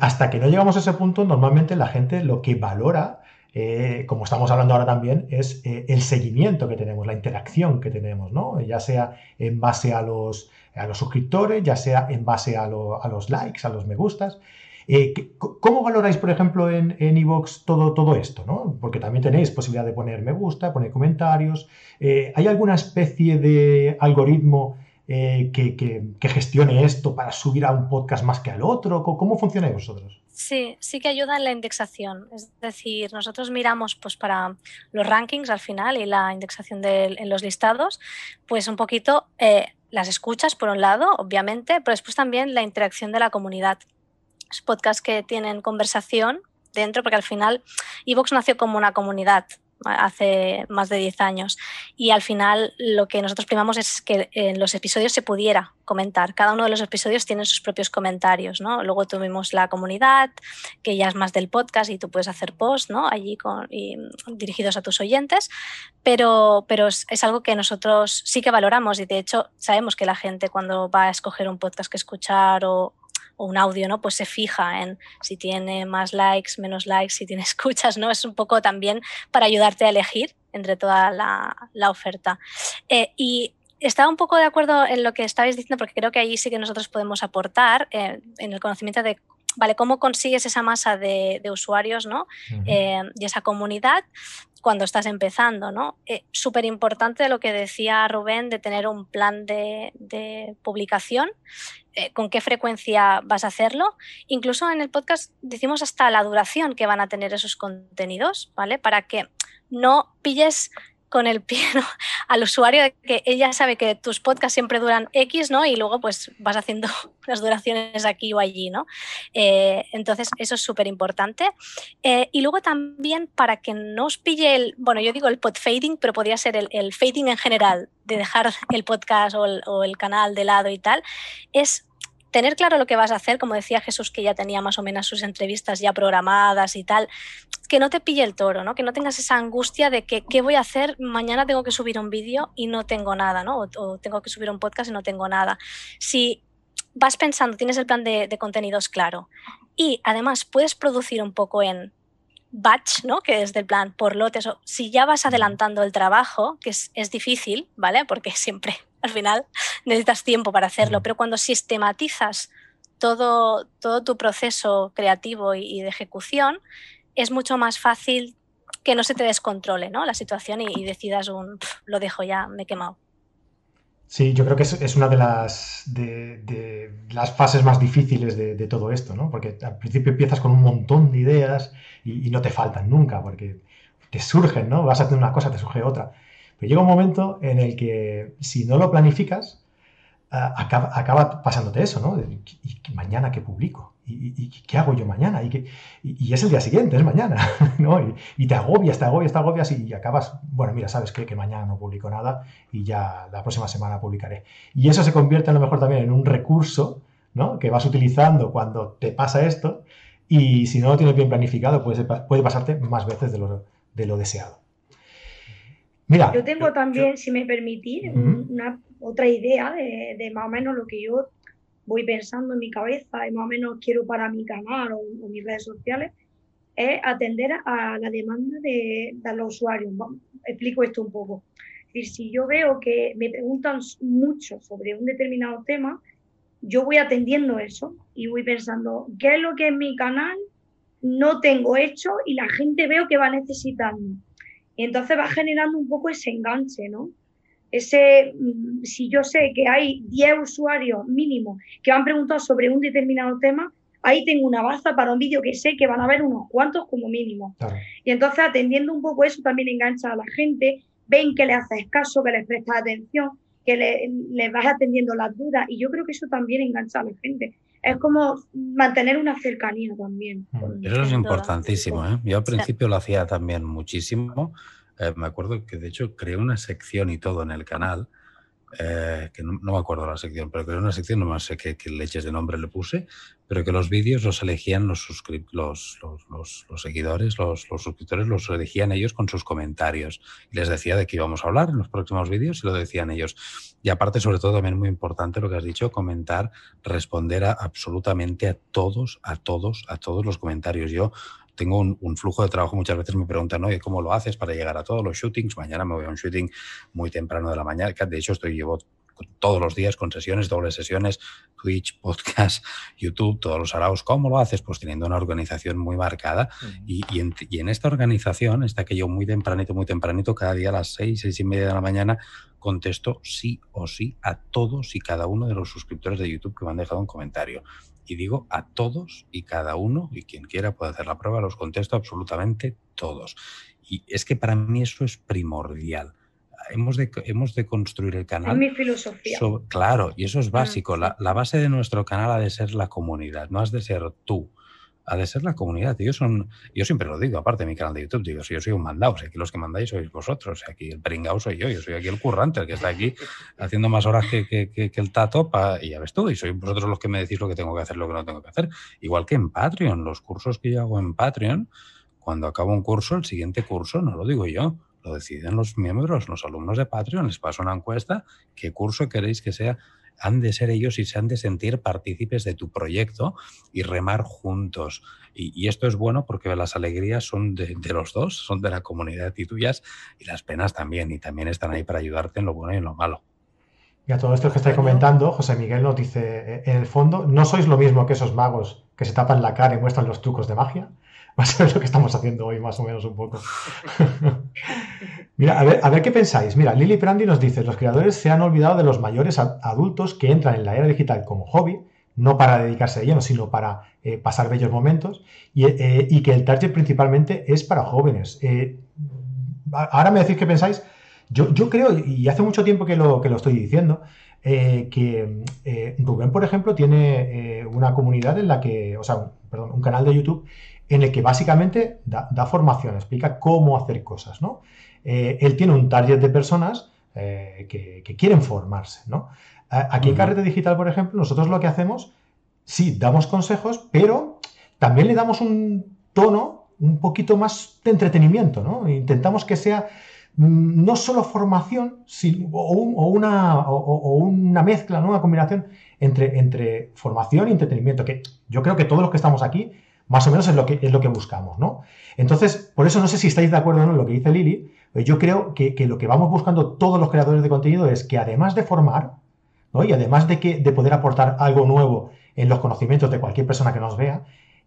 hasta que no llegamos a ese punto, normalmente la gente lo que valora eh, como estamos hablando ahora también, es eh, el seguimiento que tenemos, la interacción que tenemos, ¿no? Ya sea en base a los, a los suscriptores, ya sea en base a, a los likes, a los me gustas. Eh, ¿qué- ¿Cómo valoráis, por ejemplo, en iVoox todo, todo esto? ¿no? Porque también tenéis posibilidad de poner me gusta, poner comentarios. ¿Hay alguna especie de algoritmo que, que- que gestione esto para subir a un podcast más que al otro? ¿Cómo, cómo funcionáis vosotros? Sí, sí que ayuda en la indexación. Es decir, nosotros miramos pues para los rankings al final y la indexación de, en los listados, pues un poquito eh, las escuchas por un lado, obviamente, pero después también la interacción de la comunidad. Los podcasts que tienen conversación dentro, porque al final Evox nació como una comunidad hace más de 10 años y al final lo que nosotros primamos es que en los episodios se pudiera comentar. Cada uno de los episodios tiene sus propios comentarios, ¿no? Luego tuvimos la comunidad, que ya es más del podcast y tú puedes hacer posts, ¿no? Allí con, dirigidos a tus oyentes, pero, pero es, es, algo que nosotros sí que valoramos y de hecho sabemos que la gente cuando va a escoger un podcast que escuchar o, un audio, ¿no? Pues se fija en si tiene más likes, menos likes, si tiene (laughs) escuchas, ¿no? Es un poco también para ayudarte a elegir entre toda la, la oferta. Eh, y estaba un poco de acuerdo en lo que estabais diciendo, porque creo que ahí sí que nosotros podemos aportar eh, en el conocimiento de, vale, cómo consigues esa masa de, de usuarios, ¿no? Uh -huh. eh, y esa comunidad cuando estás empezando, ¿no? Eh, Súper importante lo que decía Rubén de tener un plan de, de publicación, eh, con qué frecuencia vas a hacerlo. Incluso en el podcast decimos hasta la duración que van a tener esos contenidos, ¿vale? Para que no pilles con el pie (laughs) al usuario de que ella sabe que tus podcasts siempre duran X, ¿no? Y luego pues vas haciendo (laughs) las duraciones aquí o allí, ¿no? Eh, entonces eso es súper importante. Eh, y luego también para que no os pille el, bueno, yo digo el pod fading, pero podría ser el, fading en general, de dejar el podcast o el, o el canal de lado y tal, es tener claro lo que vas a hacer, como decía Jesús, que ya tenía más o menos sus entrevistas ya programadas y tal, que no te pille el toro, ¿no? Que no tengas esa angustia de que qué voy a hacer, mañana tengo que subir un vídeo y no tengo nada, ¿no? O, tengo que subir un podcast y no tengo nada. Si vas pensando, tienes el plan de, contenidos claro y además puedes producir un poco en batch, ¿no? Que es del plan por lotes. O si ya vas adelantando el trabajo, que es, es difícil, ¿vale? Porque siempre al final necesitas tiempo para hacerlo, pero cuando sistematizas todo, todo tu proceso creativo y, de ejecución, es mucho más fácil que no se te descontrole ¿no? la situación y, decidas un, lo dejo ya, me he quemado. Sí, yo creo que es, una de las, de, las fases más difíciles de, todo esto, ¿no? Porque al principio empiezas con un montón de ideas y, y, no te faltan nunca, porque te surgen, ¿no? Vas a hacer una cosa, te surge otra. Pero llega un momento en el que si no lo planificas, ah, acaba, pasándote eso, ¿no? ¿Y, mañana qué publico? ¿Y, qué hago yo mañana? ¿Y, es el día siguiente, es mañana, (laughs) ¿no? Y, te agobias, te agobias, te agobias y, acabas, bueno, mira, ¿sabes qué? Que mañana no publico nada y ya la próxima semana publicaré. Y eso se convierte a lo mejor también en un recurso, ¿no? Que vas utilizando cuando te pasa esto y si no lo tienes bien planificado puede, pasarte más veces de lo deseado. Yo tengo también, si me permitís, una, otra idea de, más o menos lo que yo voy pensando en mi cabeza y más o menos quiero para mi canal o, mis redes sociales, es atender a la demanda de, los usuarios. explico esto un poco. Es decir, si yo veo que me preguntan mucho sobre un determinado tema, yo voy atendiendo eso y voy pensando, ¿qué es lo que en mi canal no tengo hecho y la gente veo que va necesitando? Y entonces va generando un poco ese enganche, ¿no? Ese, mm, si yo sé que hay 10 usuarios mínimo que han preguntado sobre un determinado tema, ahí tengo una baza para un vídeo que sé que van a ver unos cuantos como mínimo. Y entonces atendiendo un poco eso también engancha a la gente, ven que le haces caso, que les prestas atención, que le, vas atendiendo las dudas y yo creo que eso también engancha a la gente. Es como mantener una cercanía también. Mm. Eso es importantísimo. ¿eh? Yo al principio lo hacía también muchísimo. Eh, me acuerdo que de hecho creé una sección y todo en el canal eh, que no, me acuerdo la sección, pero era una sección, no sé qué, leches de nombre le puse, pero que los vídeos los elegían los, los, los, los, seguidores, los, suscriptores, los elegían ellos con sus comentarios. Y les decía de qué íbamos a hablar en los próximos vídeos y lo decían ellos. Y aparte, sobre todo, también muy importante lo que has dicho, comentar, responder a absolutamente a todos, a todos, a todos los comentarios. Yo tengo un, flujo de trabajo, muchas veces me preguntan, oye, ¿cómo lo haces para llegar a todos los shootings? Mañana me voy a un shooting muy temprano de la mañana, de hecho estoy llevo todos los días con sesiones, dobles sesiones, Twitch, (laughs) podcast, YouTube, todos los araos. ¿Cómo lo haces? Pues teniendo una organización muy marcada. y, en, esta organización está que yo muy tempranito, muy tempranito, cada día a las seis, seis y media de la mañana, contesto sí o sí a todos y cada uno de los suscriptores de YouTube que me han dejado un comentario y digo a todos y cada uno, y quien quiera puede hacer la prueba, los contesto absolutamente todos. Y es que para mí eso es primordial. Hemos de, hemos de construir el canal. Es mi filosofía. claro, y eso es ah, básico. la, la, base de nuestro canal ha de ser la comunidad, no has de ser tú ha de ser la comunidad. Yo, son, yo siempre lo digo, aparte de mi canal de YouTube, digo, si yo soy un mandado, si aquí los que mandáis sois vosotros, aquí el pringao soy yo, yo soy aquí el currante, el que está aquí (laughs) haciendo más horas que, que, el tato, y ya ves tú, y sois vosotros los que me decís lo que tengo que hacer, lo que no tengo que hacer. Igual que en Patreon, los cursos que yo hago en Patreon, cuando acabo un curso, el siguiente curso, no lo digo yo, lo deciden los miembros, los alumnos de Patreon, les paso una encuesta, qué curso queréis que sea han de ser ellos y se han de sentir partícipes de tu proyecto y remar juntos. Y, esto es bueno porque las alegrías son de, los dos, son de la comunidad y tuyas, y las penas también, y también están ahí para ayudarte en lo bueno y en lo malo. Y a todo esto que estáis comentando, José Miguel nos dice, eh, en el fondo, ¿no sois lo mismo que esos magos que se tapan la cara y muestran los trucos de magia? (laughs) Va a ser lo que estamos haciendo hoy, más o menos un poco. (laughs) Mira, a ver, a ver qué pensáis. Mira, Lily Prandi nos dice, los creadores se han olvidado de los mayores adultos que entran en la era digital como hobby, no para dedicarse a ello, sino para eh, pasar bellos momentos, eh, y, que el target principalmente es para jóvenes. Eh, ahora me decís qué pensáis, Yo, yo creo, y hace mucho tiempo que lo, que lo estoy diciendo, que eh, Rubén, por ejemplo, tiene una comunidad en la que, o sea, perdón, un canal de YouTube en el que básicamente da, formación, explica cómo hacer cosas, ¿no? él tiene un target de personas que, quieren formarse, ¿no? Aquí en Carrete Digital, por ejemplo, nosotros lo que hacemos, sí, damos consejos, pero también le damos un tono un poquito más de entretenimiento, ¿no? Intentamos que sea Mm, no solo formación, o, una, o, una, mezcla, ¿no? una combinación entre, entre formación y entretenimiento, que yo creo que todos los que estamos aquí, más o menos es lo que, es lo que buscamos. ¿no? Entonces, por eso no sé si estáis de acuerdo en lo que dice Lili, yo creo que, lo que vamos buscando todos los creadores de contenido es que además de formar, y además de, que, de poder aportar algo nuevo en los conocimientos de cualquier persona que nos vea,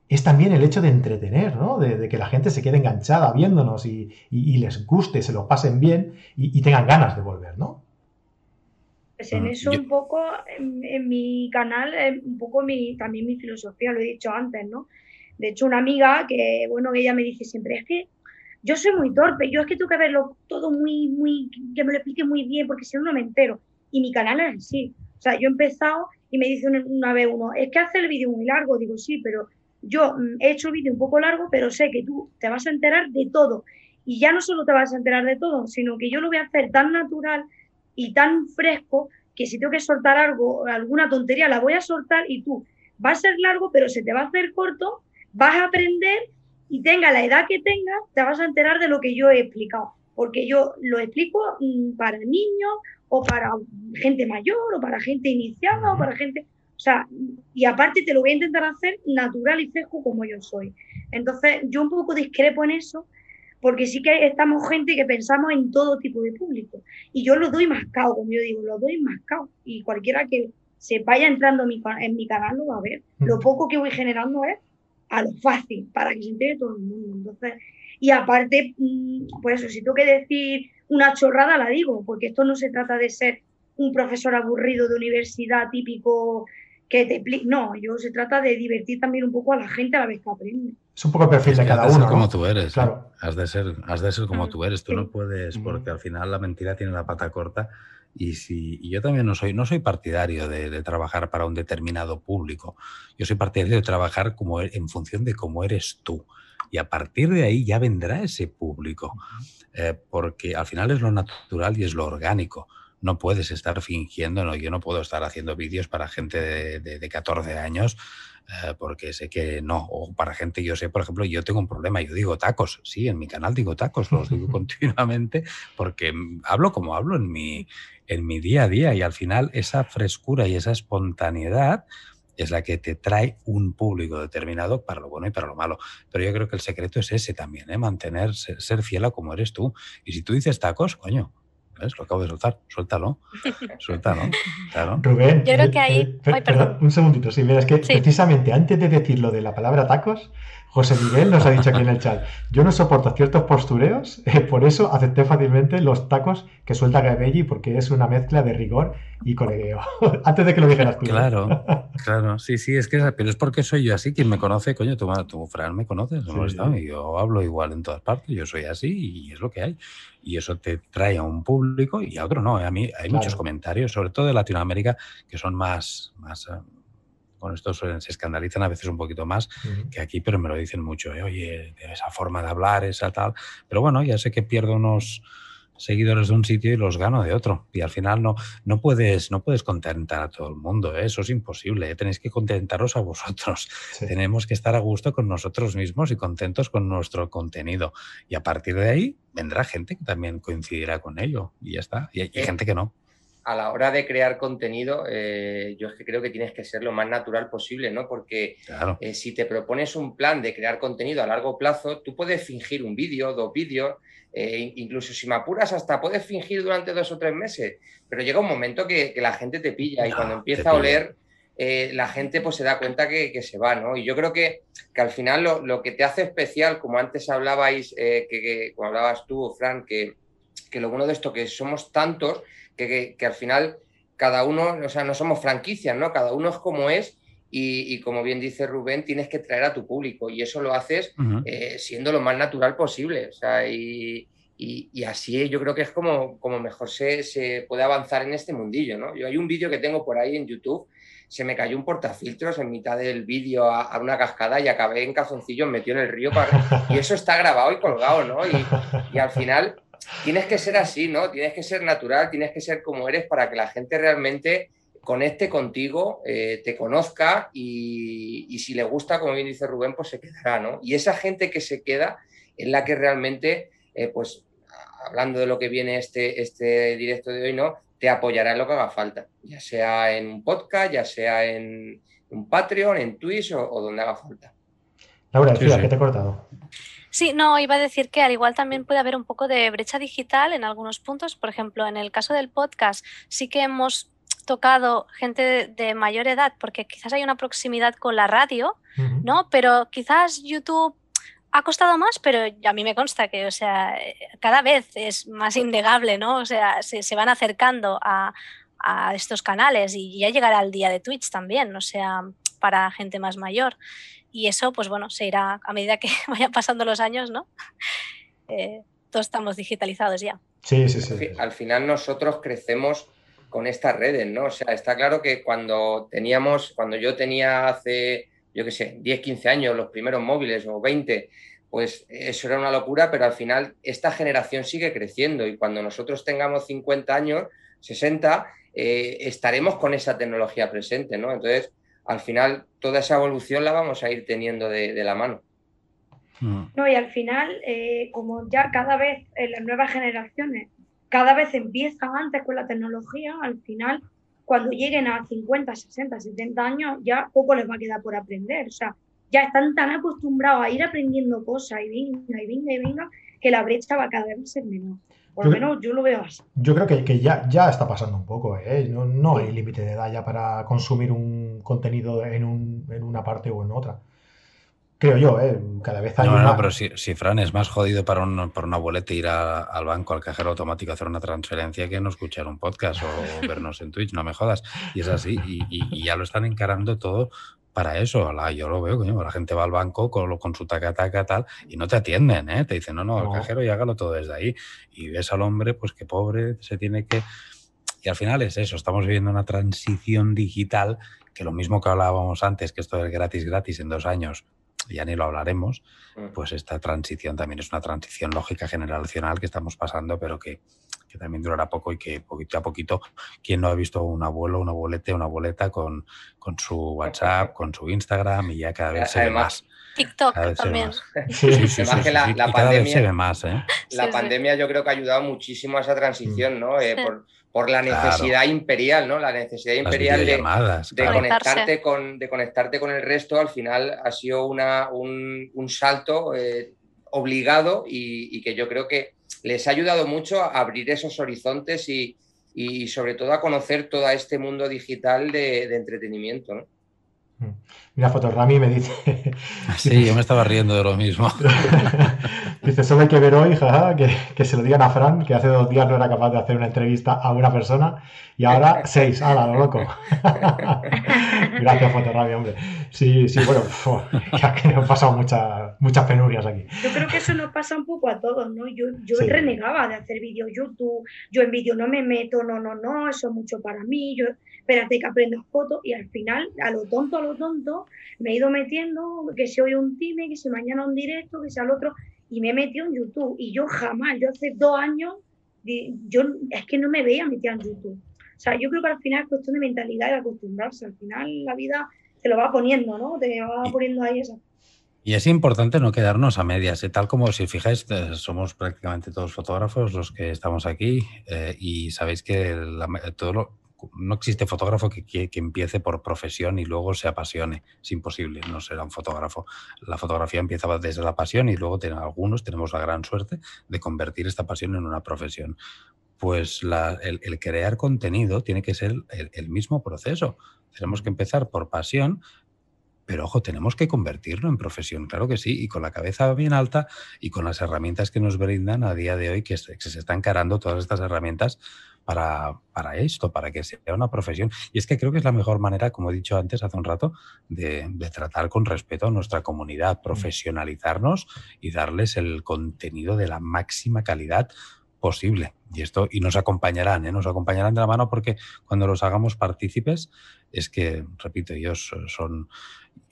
es también el hecho de entretener, ¿no? De, que la gente se quede enganchada viéndonos y, les guste, se lo pasen bien y, tengan ganas de volver, ¿no? Pues en eso un poco, en, mi canal, un poco mi, también mi filosofía, lo he dicho antes, ¿no? De hecho, una amiga que, bueno, ella me dice siempre, es que yo soy muy torpe, yo es que tengo que verlo todo muy, muy, que me lo explique muy bien, porque si no, no me entero. Y mi canal es así. O sea, yo he empezado y me dice una vez uno, es que hace el vídeo muy largo, digo, sí, pero yo mm, he hecho el vídeo un poco largo, pero sé que tú te vas a enterar de todo. Y ya no solo te vas a enterar de todo, sino que yo lo voy a hacer tan natural y tan fresco que si tengo que soltar algo, alguna tontería, la voy a soltar y tú va a ser largo, pero se te va a hacer corto, vas a aprender y tenga la edad que tengas, te vas a enterar de lo que yo he explicado. Porque yo lo explico mm, para niños o para gente mayor o para gente iniciada o para gente... O sea, y aparte te lo voy a intentar hacer natural y fresco como yo soy. Entonces, yo un poco discrepo en eso, porque sí que estamos gente que pensamos en todo tipo de público. Y yo lo doy mascado, como yo digo, lo doy mascado. Y cualquiera que se vaya entrando en mi, en mi canal lo va a ver. Lo poco que voy generando es a lo fácil, para que se entere todo el mundo. Entonces, y aparte, mm, pues eso, si tengo que decir una chorrada, la digo, porque esto no se trata de ser un profesor aburrido de universidad típico que te No, yo se trata de divertir también un poco a la gente a la vez que aprende. Es un poco el perfil de cada uno. como tú eres. Claro. Has de ser, has de ser como mm, tú eres. Tú no puedes, porque al final la mentira tiene la pata corta. Y, si, y yo también no soy, no soy partidario de, trabajar para un determinado público. Yo soy partidario de trabajar como, e, en función de cómo eres tú. Y a partir de ahí ya vendrá ese público. Eh, porque al final es lo natural y es lo orgánico no puedes estar fingiendo, no, yo no puedo estar haciendo vídeos para gente de, 14 años eh, porque sé que no, o para gente, yo sé, por ejemplo, yo tengo un problema, yo digo tacos, sí, en mi canal digo tacos, los digo (laughs) continuamente porque hablo como hablo en mi, en mi día a día y al final esa frescura y esa espontaneidad es la que te trae un público determinado para lo bueno y para lo malo. Pero yo creo que el secreto es ese también, ¿eh? mantener, ser, ser fiel a como eres tú. Y si tú dices tacos, coño, lo acabo de soltar. Suéltalo. (laughs) Suéltalo. Claro. Rubén. Yo creo que ahí. Eh, perdón, un segundito. Sí, mira, es que precisamente antes de decir lo de la palabra tacos, José Miguel nos ha dicho aquí en el chat, yo no soporto ciertos postureos, (laughs) eh, por eso acepté fácilmente los tacos que suelta Gabelli porque es una mezcla de rigor y colegueo. (laughs) Antes de que lo dijeras tú. Claro, (laughs) claro, sí, sí, es que pero es porque soy yo así, quien me conoce, coño, tú, tú Fran, me conoces, y yo hablo igual en todas partes, yo soy así y es lo que hay. Y eso te trae a un público y a otro no. A mí hay muchos comentarios, sobre todo de Latinoamérica, que son más, más eh, con esto se escandalizan a veces un poquito más que aquí, pero me lo dicen mucho, ¿eh? oye, esa forma de hablar, esa tal. Pero bueno, ya sé que pierdo unos seguidores de un sitio y los gano de otro. Y al final no, no, puedes, no puedes contentar a todo el mundo, ¿eh? eso es imposible. ¿eh? Tenéis que contentaros a vosotros. Tenemos que estar a gusto con nosotros mismos y contentos con nuestro contenido. Y a partir de ahí vendrá gente que también coincidirá con ello. Y ya está. Y hay gente que no a la hora de crear contenido, eh, yo es que creo que tienes que ser lo más natural posible, ¿no? Porque eh, si te propones un plan de crear contenido a largo plazo, tú puedes fingir un vídeo, dos vídeos, eh, incluso si me apuras hasta puedes fingir durante dos o tres meses, pero llega un momento que, la gente te pilla y cuando empieza a oler, la gente pues se da cuenta que, se va, ¿no? Y yo creo que, que al final lo, que te hace especial, como antes hablabais, que, como hablabas tú, Fran, que, que lo bueno de esto que somos tantos, que, al final cada uno, o sea, no somos franquicias, ¿no? Cada uno es como es y, como bien dice Rubén, tienes que traer a tu público y eso lo haces eh, siendo lo más natural posible. O sea, y, Y, así yo creo que es como, como mejor se, se, puede avanzar en este mundillo, ¿no? Yo hay un vídeo que tengo por ahí en YouTube, se me cayó un portafiltros en mitad del vídeo a, una cascada y acabé en calzoncillos metido en el río. (laughs) Y eso está grabado y colgado, ¿no? Y, y, al final tienes que ser así, ¿no? Tienes que ser natural, tienes que ser como eres para que la gente realmente conecte contigo, eh, te conozca y, y si le gusta, como bien dice Rubén, pues se quedará, ¿no? Y esa gente que se queda es la que realmente eh, pues hablando de lo que viene este, este directo de hoy, ¿no? Te apoyará en lo que haga falta, ya sea en un podcast, ya sea en un Patreon, en Twitch o, donde haga falta. Laura, sí, que te he cortado. Sí, no, iba a decir que al igual también puede haber un poco de brecha digital en algunos puntos. Por ejemplo, en el caso del podcast, sí que hemos tocado gente de, mayor edad porque quizás hay una proximidad con la radio, ¿no? Pero quizás YouTube ha costado más, pero a mí me consta que, o sea, cada vez es más innegable, ¿no? O sea, se, van acercando a, estos canales y ya llegará el día de Twitch también, o sea, para gente más mayor. Y eso, pues bueno, se irá a medida que (laughs) vayan pasando los años, ¿no? (laughs) Eh, todos estamos digitalizados ya. Sí, sí, sí. Al final nosotros crecemos con estas redes, ¿no? O sea, está claro que cuando teníamos, cuando yo tenía hace yo qué sé, 10, 15 años, los primeros móviles o 20, pues eso era una locura, pero al final esta generación sigue creciendo y cuando nosotros tengamos 50 años, 60, eh, estaremos con esa tecnología presente, ¿no? Entonces, al final, toda esa evolución la vamos a ir teniendo de, la mano. Mm. No, y al final, eh, como ya cada vez en las nuevas generaciones, cada vez empiezan antes con la tecnología, al final cuando lleguen a 50, 60, 70 años, ya poco les va a quedar por aprender. O sea, ya están tan acostumbrados a ir aprendiendo cosas y venga, y venga, y venga, que la brecha va cada vez ser menor. Por lo menos yo lo veo así. Yo creo que, que ya, ya está pasando un poco, ¿eh? No, no hay límite de edad ya para consumir un contenido en, un, en una parte o en otra. Creo yo, ¿eh? cada vez hay. No, no, pero si, si, Fran es más jodido para un, por una boleta ir al banco, al cajero automático, a hacer una transferencia que no escuchar un podcast o vernos en Twitch, no me jodas. Y es así, y, ya lo están encarando todo para eso. La, yo lo veo, coño, la gente va al banco con, con su taca, taca, tal, y no te atienden, ¿eh? Te dicen, no, no, al cajero y hágalo todo desde ahí. Y ves al hombre, pues que pobre, se tiene que. Y al final es eso, estamos viviendo una transición digital que lo mismo que hablábamos antes, que esto es gratis, gratis en dos años, ya ni lo hablaremos, mm. pues esta transición también es una transición lógica generacional que estamos pasando, pero que, también durará poco y que poquito a poquito, ¿quién no ha visto un abuelo, una abuelete, una abueleta con, con su WhatsApp, con su Instagram y ya cada vez se ve más? TikTok también. (laughs) Sí, sí, sí, la, la pandemia, se ve más, ¿eh? La pandemia yo creo que ha ayudado muchísimo a esa transición, ¿no? Eh, por, por la necesidad imperial, ¿no? La necesidad imperial de, conectarte con, de conectarte con el resto, al final ha sido una, un, salto eh, obligado y, que yo creo que les ha ayudado mucho a abrir esos horizontes y, sobre todo a conocer todo este mundo digital de, de entretenimiento, ¿no? Mm. Mira, Fotorami me dice. (laughs) Sí, yo me estaba riendo de lo mismo. (laughs) dice: Solo hay que ver hoy, jaja, que, que, se lo digan a Fran, que hace dos días no era capaz de hacer una entrevista a una persona y ahora seis. ¡Hala, lo loco! (laughs) Gracias, Fotorami, hombre. Sí, sí, bueno, ya que nos pasado muchas, muchas penurias aquí. Yo creo que eso nos pasa un poco a todos, ¿no? Yo, yo renegaba de hacer vídeos YouTube, yo en vídeo no me meto, no, no, no, eso es mucho para mí. Yo, espérate que aprendo fotos y al final, a lo tonto, a lo tonto, me he ido metiendo, que si hoy un time, que si mañana un directo, que sea el otro, y me he metido en YouTube. Y yo jamás, yo hace dos años, yo es que no me veía metida en YouTube. O sea, yo creo que al final es cuestión de mentalidad y de acostumbrarse. Al final la vida te lo va poniendo, ¿no? Te va poniendo ahí eso. Y es importante no quedarnos a medias, ¿eh? tal como si fijáis, eh, somos prácticamente todos fotógrafos los que estamos aquí eh, y sabéis que todo lo, no existe fotógrafo que, que, empiece por profesión y luego se apasione. Es imposible, no será un fotógrafo. La fotografía empieza desde la pasión y luego algunos tenemos la gran suerte de convertir esta pasión en una profesión. Pues el, crear contenido tiene que ser el, mismo proceso. Tenemos que empezar por pasión, pero ojo, tenemos que convertirlo en profesión, claro que sí, y con la cabeza bien alta y con las herramientas que nos brindan a día de hoy, que se, que se están carando todas estas herramientas para, para, esto, para que sea una profesión. Y es que creo que es la mejor manera, como he dicho antes hace un rato, de, de tratar con respeto a nuestra comunidad, mm. profesionalizarnos y darles el contenido de la máxima calidad posible. Y esto, y nos acompañarán, ¿eh? nos acompañarán de la mano porque cuando los hagamos partícipes, es que, repito, ellos son.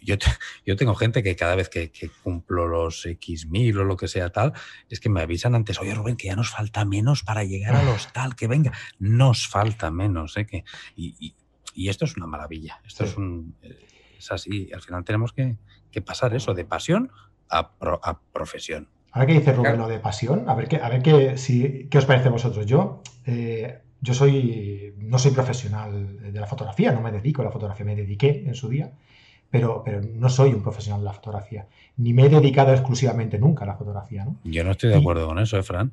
Yo, (laughs) yo tengo gente que cada vez que, cumplo los X mil o lo que sea tal, es que me avisan antes, oye Rubén, que ya nos falta menos para llegar a los tal, que venga, nos falta menos, ¿eh? Que, y, esto es una maravilla, esto es un. Es así, al final tenemos que, pasar eso de pasión a, a profesión. Ahora que dice Rubén lo de pasión, a ver qué, a ver qué, si, qué os parece a vosotros. Yo, eh, yo soy, no soy profesional de la fotografía, no me dedico a la fotografía, me dediqué en su día, pero, pero no soy un profesional de la fotografía, ni me he dedicado exclusivamente nunca a la fotografía. ¿no? Yo no estoy de acuerdo con eso, ¿eh, Fran?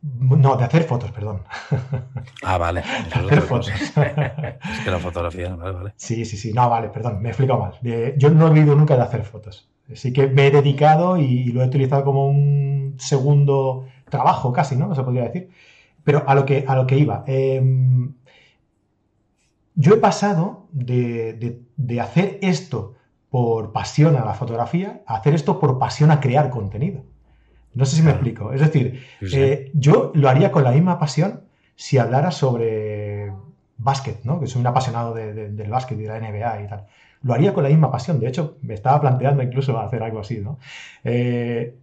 No, de hacer fotos, perdón. (laughs) Ah, vale. hacer fotos. (laughs) es que la fotografía, vale, vale. Sí, sí, sí. No, vale, perdón, me he explicado mal. yo no he vivido nunca de hacer fotos. Así que me he dedicado y lo he utilizado como un segundo trabajo casi, ¿no? Se podría decir. Pero a lo que, a lo que iba. Em, yo he pasado de, hacer esto por pasión a la fotografía a hacer esto por pasión a crear contenido. No sé si me explico. Es decir, eh, yo lo haría con la misma pasión si hablara sobre básquet, ¿no? Que soy un apasionado del básquet y de la NBA y tal lo haría con la misma pasión. De hecho, me estaba planteando incluso hacer algo así, ¿no? Eh,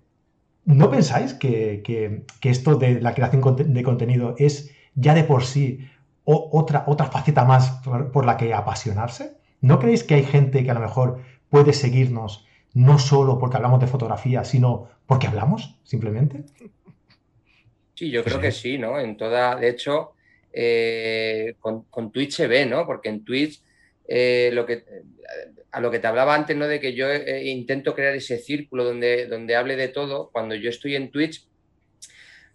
¿No pensáis que, esto de la creación de contenido es ya de por sí otra, otra faceta más por, la que apasionarse? ¿No creéis que hay gente que a lo mejor puede seguirnos no solo porque hablamos de fotografía, sino porque hablamos, simplemente? Sí, yo creo que sí, ¿no? En toda, de hecho, eh, con, con, Twitch se ve, ¿no? Porque en Twitch eh, lo que, a lo que te hablaba antes, ¿no? De que yo eh, intento crear ese círculo donde, donde hable de todo. Cuando yo estoy en Twitch,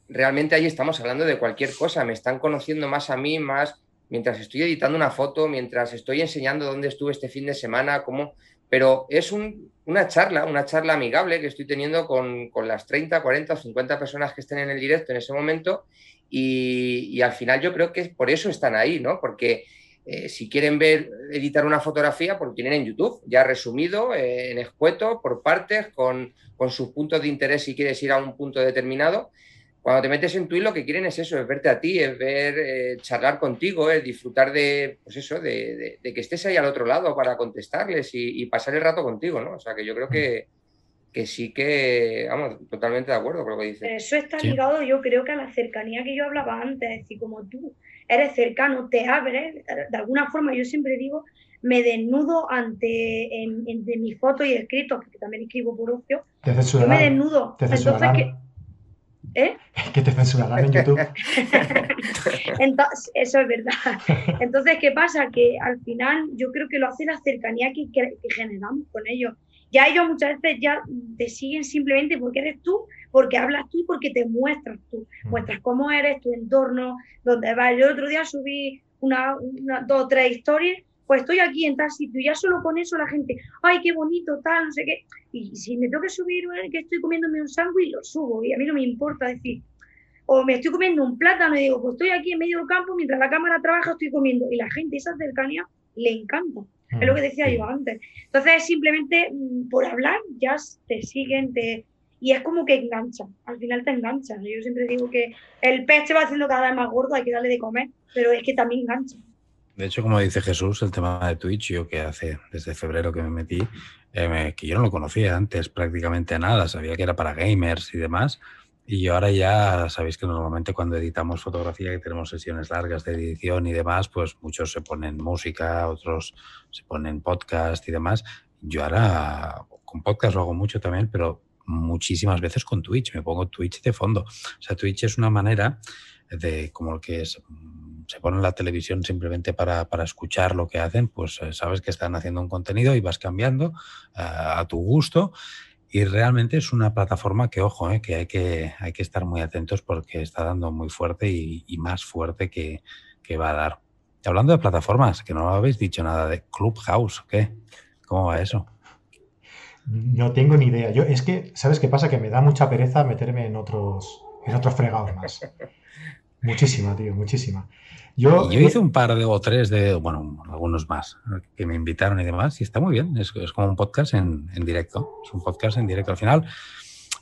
realmente ahí estamos hablando de cualquier cosa. Me están conociendo más a mí, más mientras estoy editando una foto, mientras estoy enseñando dónde estuve este fin de semana, cómo. Pero es una charla, una charla amigable que estoy teniendo con, las 30, 40 o 50 personas que estén en el directo en ese momento. Y, al final yo creo que por eso están ahí, ¿no? Porque eh, si quieren ver, editar una fotografía, pues lo tienen en YouTube, ya resumido, eh, en escueto, por partes, con, sus puntos de interés si quieres ir a un punto determinado. Cuando te metes en Twitch lo que quieren es eso, es verte a ti, es ver, eh, charlar contigo, es disfrutar de, pues eso, de, que estés ahí al otro lado para contestarles y, pasar el rato contigo, ¿no? O sea que yo creo que, que sí que, vamos, totalmente de acuerdo con lo que dices. Eso está ligado, yo creo que a la cercanía que yo hablaba antes, es decir, como tú eres cercano, te abres, de alguna forma yo siempre digo, me desnudo ante en, mis fotos y escritos, porque también escribo por ocio, yo me desnudo. Entonces, que, ¿Eh? (laughs) Que te censurarán en YouTube. (laughs) Entonces, eso es verdad. Entonces, ¿qué pasa? Que al final yo creo que lo hace la cercanía que, que generamos con ellos. Ya ellos muchas veces ya te siguen simplemente porque eres tú porque hablas tú y porque te muestras tú, muestras cómo eres, tu entorno, dónde vas. Yo el otro día subí una, dos o tres historias, pues estoy aquí en tal sitio, y ya solo con eso la gente, ay, qué bonito, tal, no sé qué. Y si me tengo que subir que estoy comiéndome un sándwich, lo subo, y a mí no me importa decir, o me estoy comiendo un plátano y digo, pues estoy aquí en medio del campo, mientras la cámara trabaja, estoy comiendo. Y la gente, esa cercanía, le encanta. Es lo que decía yo antes. Entonces, simplemente mm, por hablar, ya te siguen, te, y es como que engancha, al final te engancha. Yo siempre digo que el pez se va haciendo cada vez más gordo, hay que darle de comer, pero es que también engancha. De hecho, como dice Jesús, el tema de Twitch, yo que hace desde febrero que me metí, eh, que yo no lo conocía antes prácticamente nada, sabía que era para gamers y demás. Y ahora ya sabéis que normalmente cuando editamos fotografía, que tenemos sesiones largas de edición y demás, pues muchos se ponen música, otros se ponen podcast y demás. Yo ahora con podcast lo hago mucho también, pero muchísimas veces con Twitch, me pongo Twitch de fondo. O sea, Twitch es una manera de como que es, se pone en la televisión simplemente para, escuchar lo que hacen, pues eh, sabes que están haciendo un contenido y vas cambiando eh, a tu gusto. Y realmente es una plataforma que, ojo, eh, que, hay que hay que estar muy atentos porque está dando muy fuerte y, más fuerte que, que, va a dar. hablando de plataformas, que no habéis dicho nada de Clubhouse, ¿qué? ¿Cómo va eso? No tengo ni idea. Yo, es que, ¿sabes qué pasa? Que me da mucha pereza meterme en otros, en otros fregados más. (laughs) Muchísima, tío, muchísima. Yo, yo hice un par de o tres de, bueno, algunos más que me invitaron y demás, y está muy bien. Es, es como un podcast en, en, directo. Es un podcast en directo. Al final,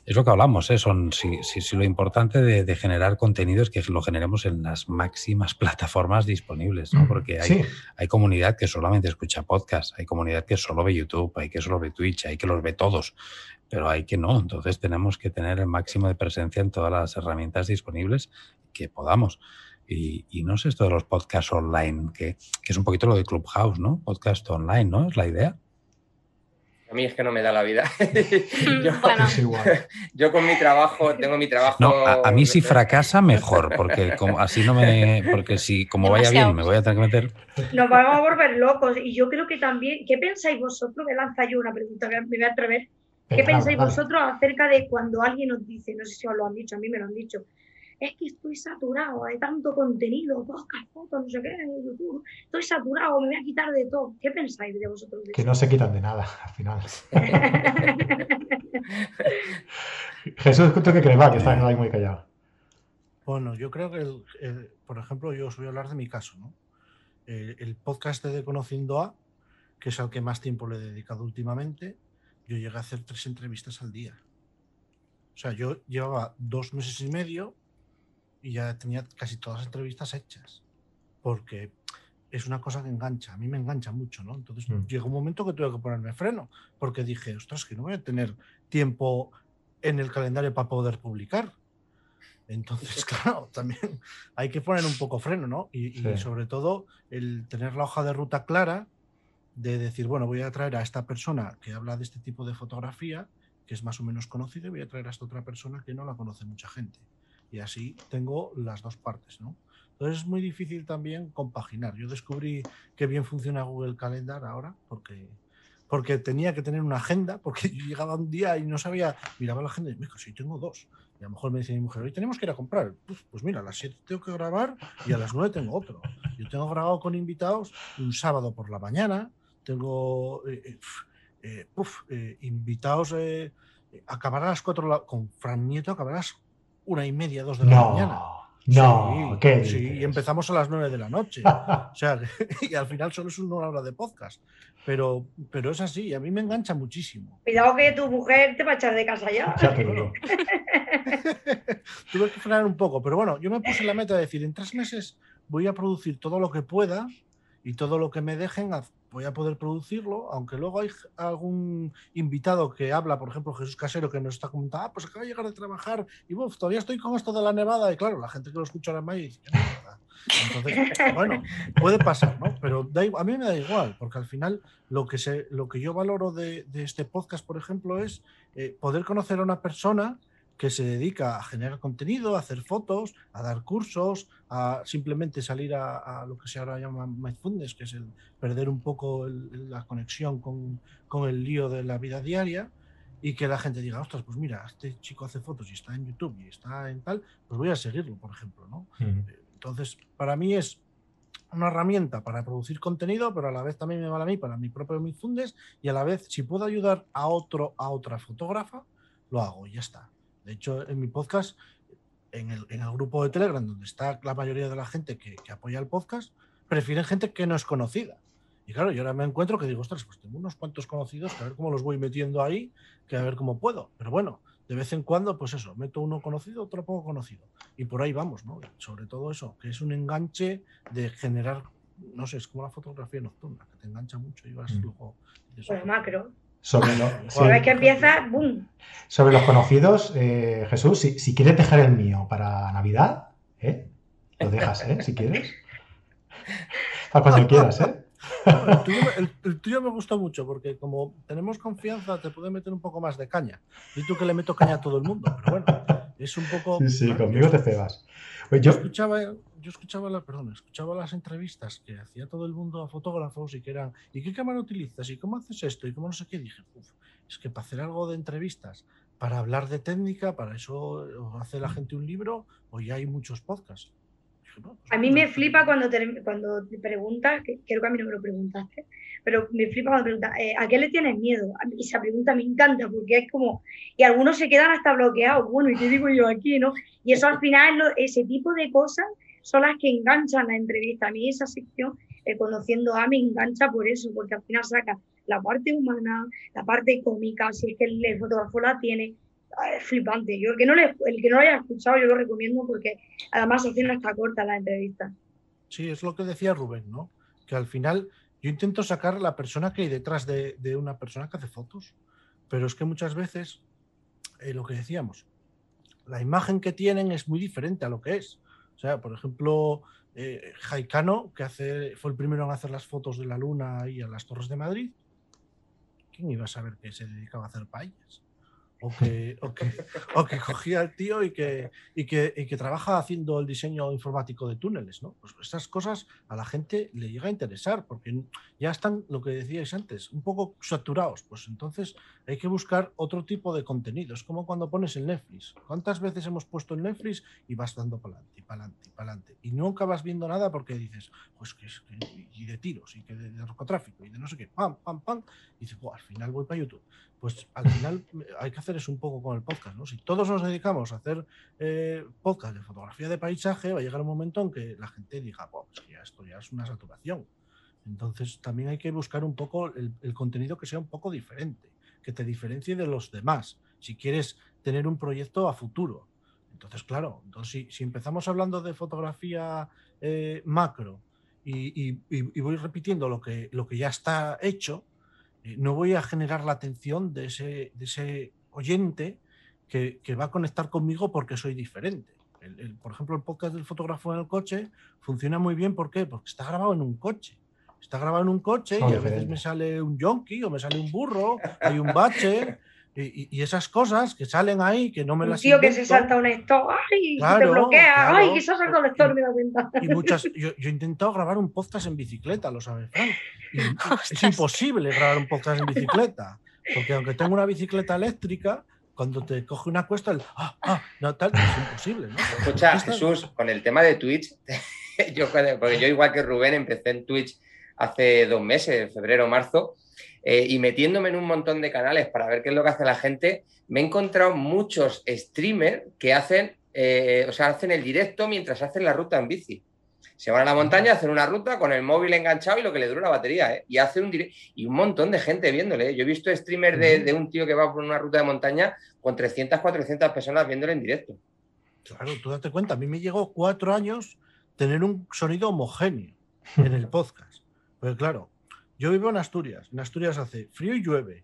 es lo que hablamos, ¿eh? Son, si, si, si lo importante de, de, generar contenido es que lo generemos en las máximas plataformas disponibles, ¿no? Porque hay, sí. hay comunidad que solamente escucha podcast, hay comunidad que solo ve YouTube, hay que solo ve Twitch, hay que los ve todos, pero hay que no. Entonces tenemos que tener el máximo de presencia en todas las herramientas disponibles que podamos. Y, y, no sé esto de los podcasts online, que, que, es un poquito lo de Clubhouse, ¿no? Podcast online, ¿no? Es la idea. A mí es que no me da la vida. (laughs) yo, bueno. (laughs) yo, con mi trabajo, tengo mi trabajo. No, a, a mí si fracasa, mejor, porque como, así no me. Porque si como vaya bien, me voy a tener que meter. Nos vamos a volver locos. Y yo creo que también. ¿Qué pensáis vosotros? Me lanza yo una pregunta, me voy a atrever. ¿Qué pensáis vosotros acerca de cuando alguien os dice, no sé si os lo han dicho, a mí me lo han dicho, es que estoy saturado de tanto contenido, podcast, fotos, no sé qué, en YouTube. Estoy saturado, me voy a quitar de todo. ¿Qué pensáis de vosotros? De que no se quitan de nada, al final. (laughs) Jesús, ¿tú qué crees? Va, que estás ahí muy callado. Bueno, yo creo que, el, el, por ejemplo, yo os voy a hablar de mi caso, ¿no? El, el podcast de Conociendo A, que es al que más tiempo le he dedicado últimamente, yo llegué a hacer tres entrevistas al día. O sea, yo llevaba dos meses y medio y ya tenía casi todas las entrevistas hechas. Porque es una cosa que engancha, a mí me engancha mucho, ¿no? Entonces mm. llegó un momento que tuve que ponerme freno, porque dije, ostras, que no voy a tener tiempo en el calendario para poder publicar. Entonces, (laughs) claro, también hay que poner un poco freno, ¿no? Y, sí. y, sobre todo el tener la hoja de ruta clara de decir, bueno, voy a traer a esta persona que habla de este tipo de fotografía, que es más o menos conocida, y voy a traer a esta otra persona que no la conoce mucha gente y así tengo las dos partes, ¿no? Entonces es muy difícil también compaginar. Yo descubrí que bien funciona Google Calendar ahora porque, porque tenía que tener una agenda, porque yo llegaba un día y no sabía, miraba la agenda y me dijo, sí, tengo dos. Y a lo mejor me dice mi mujer, hoy tenemos que ir a comprar. Pues, pues mira, a las 7 tengo que grabar y a las 9 tengo otro. Yo tengo grabado con invitados un sábado por la mañana, tengo eh, eh, eh, invitados, acabar a las 4 con Fran Nieto, acabarás una y media, dos de la no, mañana. No, sí, ¿qué sí, y empezamos a las nueve de la noche. (laughs) o sea, (laughs) y al final solo es una hora de podcast. Pero, pero es así, a mí me engancha muchísimo. Cuidado que tu mujer te va a echar de casa ya. ya te digo. (laughs) Tuve que frenar un poco, pero bueno, yo me puse la meta de decir, en tres meses voy a producir todo lo que pueda y todo lo que me dejen voy a poder producirlo, aunque luego hay algún invitado que habla, por ejemplo Jesús Casero, que nos está comentando, ah, pues acaba de llegar de trabajar y uf, todavía estoy con esto de la nevada, y claro, la gente que lo escucha ahora más dice, Entonces, (laughs) bueno, puede pasar, ¿no? Pero da, a mí me da igual, porque al final lo que, se, lo que yo valoro de, de este podcast, por ejemplo, es eh, poder conocer a una persona que se dedica a generar contenido, a hacer fotos, a dar cursos, a simplemente salir a, a lo que se ahora llama mindfulness, que es el perder un poco el, la conexión con, con, el lío de la vida diaria y que la gente diga, ostras, pues mira, este chico hace fotos y está en YouTube y está en tal, pues voy a seguirlo, por ejemplo, ¿no? Uh -huh. Entonces, para mí es una herramienta para producir contenido, pero a la vez también me vale a mí para mi propio mindfulness y a la vez, si puedo ayudar a otro, a otra fotógrafa, lo hago y ya está. De hecho, en mi podcast, en el, en el, grupo de Telegram, donde está la mayoría de la gente que, que, apoya el podcast, prefieren gente que no es conocida. Y claro, yo ahora me encuentro que digo, ostras, pues tengo unos cuantos conocidos, que a ver cómo los voy metiendo ahí, que a ver cómo puedo. Pero bueno, de vez en cuando, pues eso, meto uno conocido, otro poco conocido. Y por ahí vamos, ¿no? Sobre todo eso, que es un enganche de generar, no sé, es como la fotografía nocturna, que te engancha mucho y vas mm. luego... Pues macro. Sobre, lo, (laughs) sí. Una vez que empieza, ¡boom! Sobre los conocidos, eh, Jesús, si, si, quieres dejar el mío para Navidad, ¿eh? lo dejas, ¿eh? Si quieres. (laughs) Para cuando quieras, ¿eh? El tuyo, el, el tuyo, me gusta mucho porque como tenemos confianza te puede meter un poco más de caña. Y tú que le meto caña a todo el mundo, pero bueno, es un poco... Sí, sí, conmigo te cebas. Pues yo... yo... escuchaba, yo escuchaba, la, perdón, escuchaba las entrevistas que hacía todo el mundo a fotógrafos y que eran, ¿y qué cámara utilizas? ¿Y cómo haces esto? ¿Y cómo no sé qué? dije, Uf, es que para hacer algo de entrevistas, para hablar de técnica, para eso hace la gente un libro o ya hay muchos podcasts. A mí me flipa cuando te, cuando te preguntas, que creo que a mí no me lo preguntaste, pero me flipa cuando preguntas, eh, ¿a qué le tienes miedo? Mí esa pregunta me encanta porque es como, y algunos se quedan hasta bloqueados, bueno, ¿y qué digo yo aquí, no? Y eso al (laughs) final, ese tipo de cosas son las que enganchan la entrevista. A mí esa sección, eh, conociendo a me engancha por eso, porque al final saca la parte humana, la parte cómica, si es que el, fotógrafo la tiene, es flipante. Yo el que no le, el que no lo haya escuchado, yo lo recomiendo porque además final está corta la entrevista. Sí, es lo que decía Rubén, ¿no? Que al final yo intento sacar la persona que hay detrás de, una persona que hace fotos, pero es que muchas veces, eh, lo que decíamos, la imagen que tienen es muy diferente a lo que es. O sea, por ejemplo, eh, Jaicano, que fue el primero en hacer las fotos de la luna y a las torres de Madrid, ¿quién iba a saber que se dedicaba a hacer paellas? O que, o, que, o que, cogía al tío y que, y que, y, que, trabaja haciendo el diseño informático de túneles, ¿no? Pues esas cosas a la gente le llega a interesar, porque ya están, lo que decíais antes, un poco saturados. Pues entonces hay que buscar otro tipo de contenido. Es como cuando pones el Netflix. ¿Cuántas veces hemos puesto el Netflix y vas dando para adelante, para adelante, para adelante? Y nunca vas viendo nada porque dices, pues que es y de tiros, y que de, narcotráfico, y de no sé qué, pam, pam, pam. Y dices, al final voy para YouTube. Pues al final hay que hacer eso un poco con el podcast, ¿no? Si todos nos dedicamos a hacer eh, podcast de fotografía de paisaje, va a llegar un momento en que la gente diga, pues ya esto ya es una saturación. Entonces también hay que buscar un poco el contenido que sea un poco diferente que te diferencie de los demás, si quieres tener un proyecto a futuro. Entonces, claro, entonces, si, empezamos hablando de fotografía eh, macro y, voy repitiendo lo que, lo que ya está hecho, eh, no voy a generar la atención de ese, de ese oyente que, va a conectar conmigo porque soy diferente. por ejemplo, el podcast del fotógrafo en el coche funciona muy bien. ¿Por qué? Porque está grabado en un coche está grabado en un coche y a veces me sale un yonki o me sale un burro, hay un bache. Y, esas cosas que salen ahí que no me las tío invento. que se salta un esto ay te bloquea ay que se saltado el lector me da cuenta. y muchas (laughs) yo, yo, he intentado grabar un podcast en bicicleta lo sabes Frank (laughs) es imposible grabar un podcast en bicicleta porque aunque tengo una bicicleta eléctrica cuando te coge una cuesta el ah, ah, no tal es imposible ¿no? escucha Jesús con el tema de Twitch (laughs) yo porque yo igual que Rubén empecé en Twitch hace dos meses, febrero, marzo, eh, y metiéndome en un montón de canales para ver qué es lo que hace la gente, me he encontrado muchos streamers que hacen, eh, o sea, hacen el directo mientras hacen la ruta en bici. Se van a la montaña, hacen una ruta con el móvil enganchado y lo que le dura la batería, ¿eh? Y hacen un directo. Y un montón de gente viéndole. Yo he visto streamers de, de, un tío que va por una ruta de montaña con 300, 400 personas viéndole en directo. Claro, tú date cuenta, a mí me llegó cuatro años tener un sonido homogéneo en el (laughs) podcast. Pues claro, yo vivo en Asturias. En Asturias hace frío y llueve.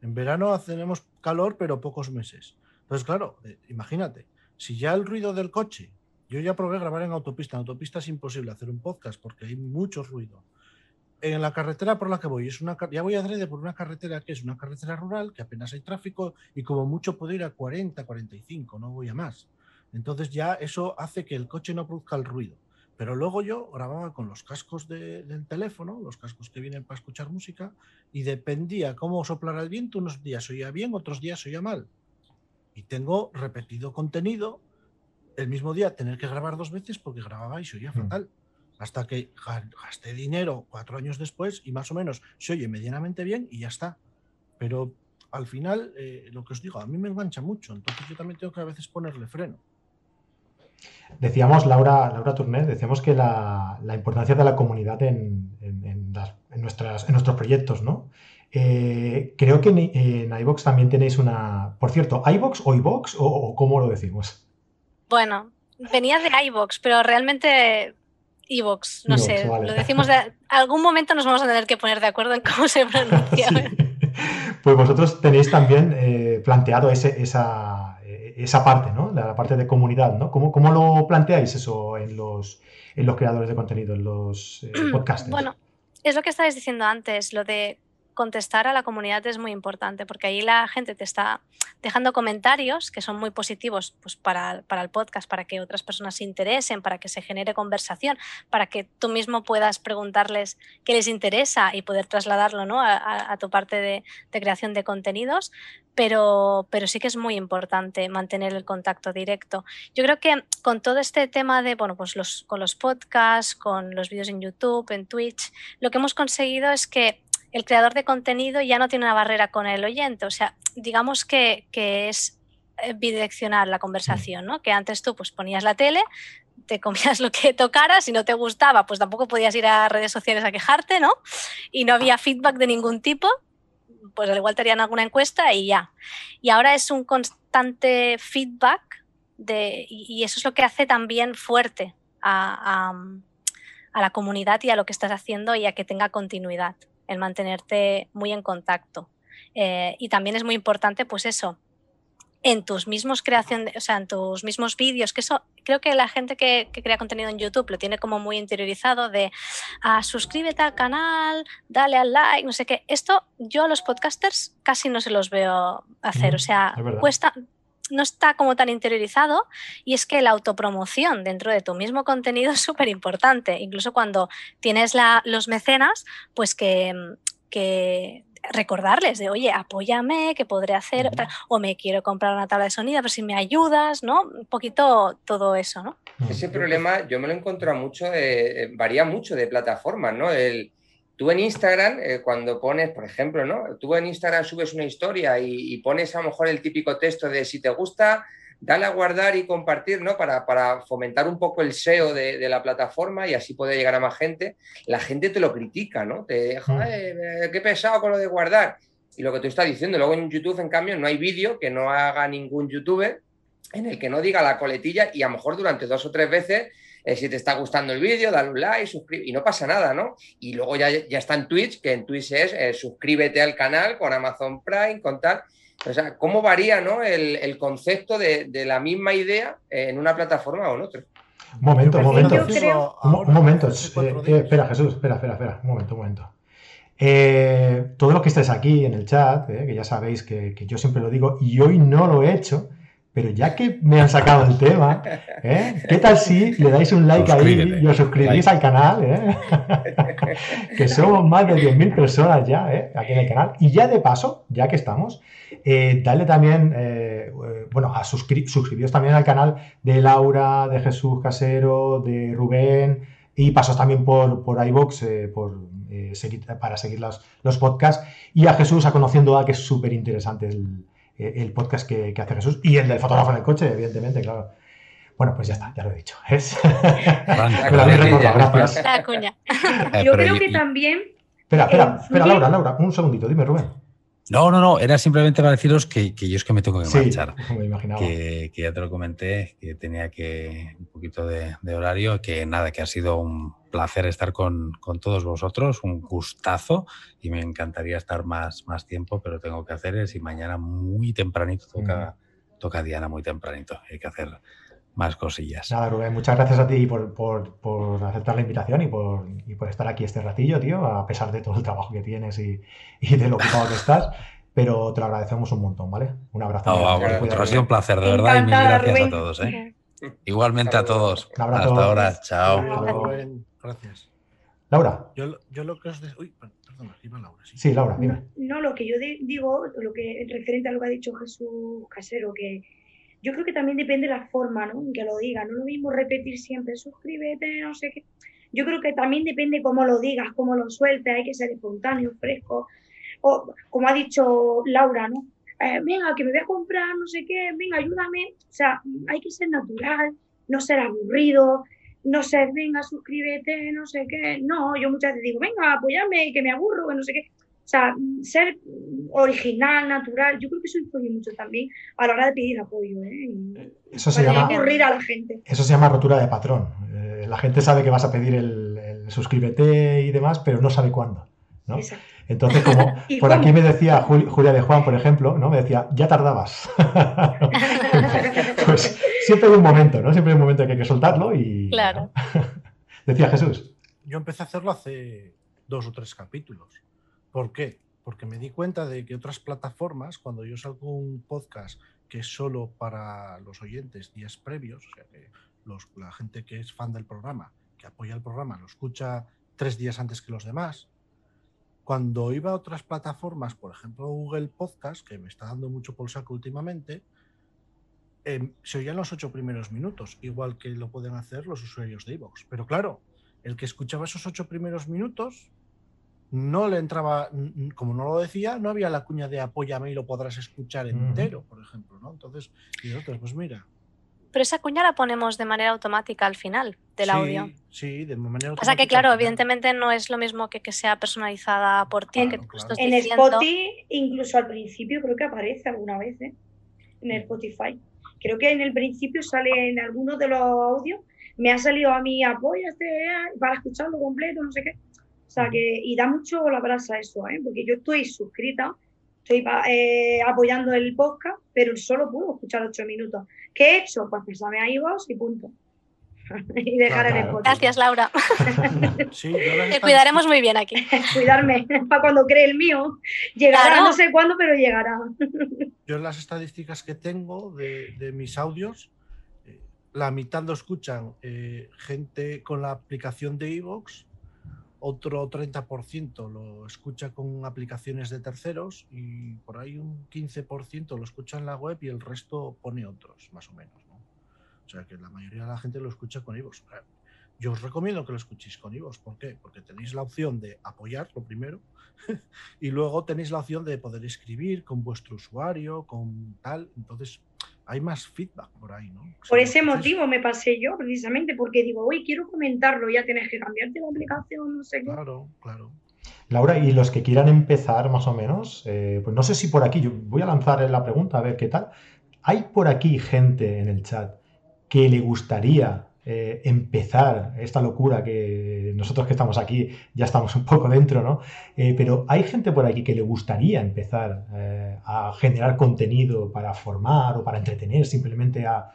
En verano tenemos calor, pero pocos meses. Entonces, claro, eh, imagínate, si ya el ruido del coche, yo ya probé grabar en autopista. En autopista es imposible hacer un podcast porque hay mucho ruido. En la carretera por la que voy, es una, ya voy a adrede por una carretera que es una carretera rural, que apenas hay tráfico y como mucho puedo ir a 40, 45, no voy a más. Entonces ya eso hace que el coche no produzca el ruido. Pero luego yo grababa con los cascos del teléfono, los cascos que vienen para escuchar música, y dependía cómo soplara el viento, unos días oía bien, otros días oía mal. Y tengo repetido contenido, el mismo día tener que grabar dos veces porque grababa y se oía mm. fatal. Hasta que gasté dinero cuatro años después y más o menos se oye medianamente bien y ya está. Pero al final, eh, lo que os digo, a mí me engancha mucho, entonces yo también tengo que a veces ponerle freno. Decíamos, Laura, Laura Turner, decíamos que la, importancia de la comunidad en nuestros proyectos, ¿no? Eh, creo que en, en iVox también tenéis una. Por cierto, ¿iVox o iVox o, cómo lo decimos? Bueno, venía de iVox, pero realmente iVox, no sé, lo decimos de. Algún momento nos vamos a tener que poner de acuerdo en cómo se (laughs) pronuncia. Pues vosotros tenéis también eh, planteado ese, esa, esa parte, ¿no? La, parte de comunidad, ¿no? ¿Cómo, ¿Cómo, lo planteáis eso en los, en los creadores de contenido, en los eh, (clears throat) podcasters? Bueno, es lo que estabais diciendo antes, lo de contestar a la comunidad es muy importante porque ahí la gente te está dejando comentarios que son muy positivos pues, para, para, el podcast, para que otras personas se interesen, para que se genere conversación, para que tú mismo puedas preguntarles qué les interesa y poder trasladarlo ¿no? a, a, tu parte de, de, creación de contenidos. Pero, pero sí que es muy importante mantener el contacto directo. Yo creo que con todo este tema de, bueno, pues los, con los podcasts, con los vídeos en YouTube, en Twitch, lo que hemos conseguido es que el creador de contenido ya no tiene una barrera con el oyente. O sea, digamos que, que es eh, bidireccional la conversación, ¿no? Que antes tú pues ponías la tele, te comías (laughs) lo que tocara, si no te gustaba, pues tampoco podías ir a redes sociales a quejarte, ¿no? Y no había feedback de ningún tipo, pues al igual te harían alguna encuesta y ya. Y ahora es un constante feedback de, y eso es lo que hace también fuerte a, a, la comunidad y a lo que estás haciendo y a que tenga continuidad el mantenerte muy en contacto. Eh, y también es muy importante, pues eso, en tus mismos creación, o sea, en tus mismos vídeos, que eso creo que la gente que, que, crea contenido en YouTube lo tiene como muy interiorizado de ah, suscríbete al canal, dale al like, no sé qué. Esto yo a los podcasters casi no se los veo hacer, o sea, cuesta, no está como tan interiorizado y es que la autopromoción dentro de tu mismo contenido es súper importante. Incluso cuando tienes la, los mecenas, pues que, que recordarles de, oye, apóyame, que podré hacer, uh -huh. o me quiero comprar una tabla de sonido, ver si me ayudas, ¿no? Un poquito todo eso, ¿no? Ese problema yo me lo encuentro mucho, eh, varía mucho de plataformas, ¿no? El, tú en Instagram, eh, cuando pones, por ejemplo, ¿no? Tú en Instagram subes una historia y, y, pones a lo mejor el típico texto de si te gusta, dale a guardar y compartir, ¿no? Para, para fomentar un poco el SEO de, de, la plataforma y así puede llegar a más gente. La gente te lo critica, ¿no? Te deja, eh, qué pesado con lo de guardar. Y lo que tú estás diciendo, luego en YouTube, en cambio, no hay vídeo que no haga ningún youtuber en el que no diga la coletilla y a lo mejor durante dos o tres veces eh, si te está gustando el vídeo, dale un like, suscríbete, y no pasa nada, ¿no? Y luego ya, ya está en Twitch, que en Twitch es eh, suscríbete al canal con Amazon Prime, con tal. O sea, ¿cómo varía ¿no? el, el concepto de, de, la misma idea en una plataforma o en otra? Un momento, un momento. Creo... Un, momento. Eh, eh, espera, Jesús, espera, espera, espera. Un momento, un momento. Eh, todo lo que estáis aquí en el chat, que ya sabéis que, que yo siempre lo digo, y hoy no lo he hecho, pero ya que me han sacado el tema, ¿eh? ¿qué tal si le dais un like ahí y os suscribís al canal? ¿eh? (laughs) que somos más de 10.000 personas ya ¿eh? aquí en el canal. Y ya de paso, ya que estamos, eh, dale también, bueno, a suscri suscribiros también al canal de Laura, de Jesús Casero, de Rubén y pasos también por, por iVox por, seguir, para seguir los, los podcasts. Y a Jesús a Conociendo A, que es súper interesante el el podcast que, que, hace Jesús y el del fotógrafo en el coche, evidentemente, claro. Bueno, pues ya está, ya lo he dicho. Es... (laughs) cuña. Yo creo que también. Espera, espera, espera, Laura, Laura, un segundito, dime, Rubén. No, no, no, era simplemente para deciros que, que yo es que me tengo que marchar. Sí, (laughs) me imaginaba. Que, que, ya te lo comenté, que tenía que un poquito de, de, horario, que nada, que ha sido un placer estar con, con, todos vosotros, un gustazo y me encantaría estar más, más tiempo, pero tengo que hacer es y mañana muy tempranito toca, mm. toca Diana muy tempranito, hay que hacer más cosillas. Nada, Rubén, muchas gracias a ti por, por, por aceptar la invitación y por, y por, estar aquí este ratillo, tío, a pesar de todo el trabajo que tienes y, y de lo ocupado que estás. Pero te lo agradecemos un montón, ¿vale? Un abrazo. Oh, bueno, ha sido un placer, de verdad, y mil gracias Rubén. a todos. ¿eh? Igualmente a todos. Un abrazo. Hasta ahora, chao. Rubén. Gracias. Laura. Yo, yo lo que os... De... Uy, perdona, iba Laura. Sí. sí, Laura, dime. No, lo que yo digo, lo que referente a lo que ha dicho Jesús Casero, que yo creo que también depende de la forma, ¿no? En que lo diga. No lo mismo repetir siempre, suscríbete, no sé qué. Yo creo que también depende cómo lo digas, cómo lo sueltes, hay que ser espontáneo, fresco. O, como ha dicho Laura, ¿no? Eh, venga, que me voy a comprar, no sé qué, venga, ayúdame. O sea, hay que ser natural, no ser aburrido, no ser, venga, suscríbete, no sé qué. No, yo muchas veces digo, venga, apóyame, que me aburro, que no sé qué. O sea, ser original, natural, yo creo que eso influye mucho también a la hora de pedir apoyo. ¿eh? Eso se llama, ocurrir a la gente. Eso se llama rotura de patrón. Eh, la gente sabe que vas a pedir el, el, suscríbete y demás, pero no sabe cuándo. ¿no? Entonces, como (laughs) por aquí me decía Julia de Juan, por ejemplo, ¿no? Me decía, ya tardabas. (laughs) pues siempre hay un momento, ¿no? Siempre hay un momento que hay que soltarlo y. Claro. ¿no? (laughs) decía Jesús. Yo empecé a hacerlo hace dos o tres capítulos. ¿Por qué? porque me di cuenta de que otras plataformas, cuando yo salgo un podcast que es solo para los oyentes días previos, o sea que la gente que es fan del programa, que apoya el programa, lo escucha tres días antes que los demás. Cuando iba a otras plataformas, por ejemplo Google Podcast, que me está dando mucho por saco últimamente, em, se oían los ocho primeros minutos, igual que lo pueden hacer los usuarios de iVoox. Pero claro, el que escuchaba esos ocho primeros minutos no le entraba, como no lo decía, no había la cuña de apóyame y lo podrás escuchar entero, por ejemplo, ¿no? Entonces, y otros, pues mira. Pero esa cuña la ponemos de manera automática al final del audio. Sí, de manera automática. O sea que, claro, evidentemente no es lo mismo que que sea personalizada por ti. En, que en Spotify, incluso al principio, creo que aparece alguna vez, ¿eh? En el Spotify. Creo que en el principio sale en alguno de los audios, me ha salido a mí apoyo este, eh, para escucharlo completo, no sé qué sea que, y da mucho la brasa eso, ¿eh? porque yo estoy suscrita, estoy eh, apoyando el podcast, pero solo puedo escuchar ocho minutos. ¿Qué he hecho? Pues pensarme a vos y punto. (laughs) y dejar el podcast. Gracias, Laura. (laughs) sí, Te cuidaremos muy bien aquí. (laughs) Cuidarme para cuando cree el mío. Llegará, no sé cuándo, pero llegará. yo las estadísticas que tengo de, mis audios, eh, la mitad lo escuchan eh, gente con la aplicación de Evox otro 30% lo escucha con aplicaciones de terceros y por ahí un 15% lo escucha en la web y el resto pone otros, más o menos. O sea que la mayoría de la gente lo escucha con iVoox. Yo os recomiendo que lo escuchéis con iVoox. ¿Por qué? Porque tenéis la opción de apoyar, lo primero, (laughs) y luego tenéis la opción de poder escribir con vuestro usuario, con tal. Entonces, hay más feedback por ahí, ¿no? Por ese motivo me pasé yo, precisamente, porque digo, oye, quiero comentarlo, ya tienes que cambiarte la aplicación, no sé qué. Claro, claro. Laura, y los que quieran empezar más o menos, eh, pues no sé si por aquí, yo voy a lanzar la pregunta a ver qué tal. ¿Hay por aquí gente en el chat que le gustaría eh, empezar esta locura que nosotros que estamos aquí ya estamos un poco dentro, ¿no? Eh, pero hay gente por aquí que le gustaría empezar eh, a generar contenido para formar o para entretener simplemente a,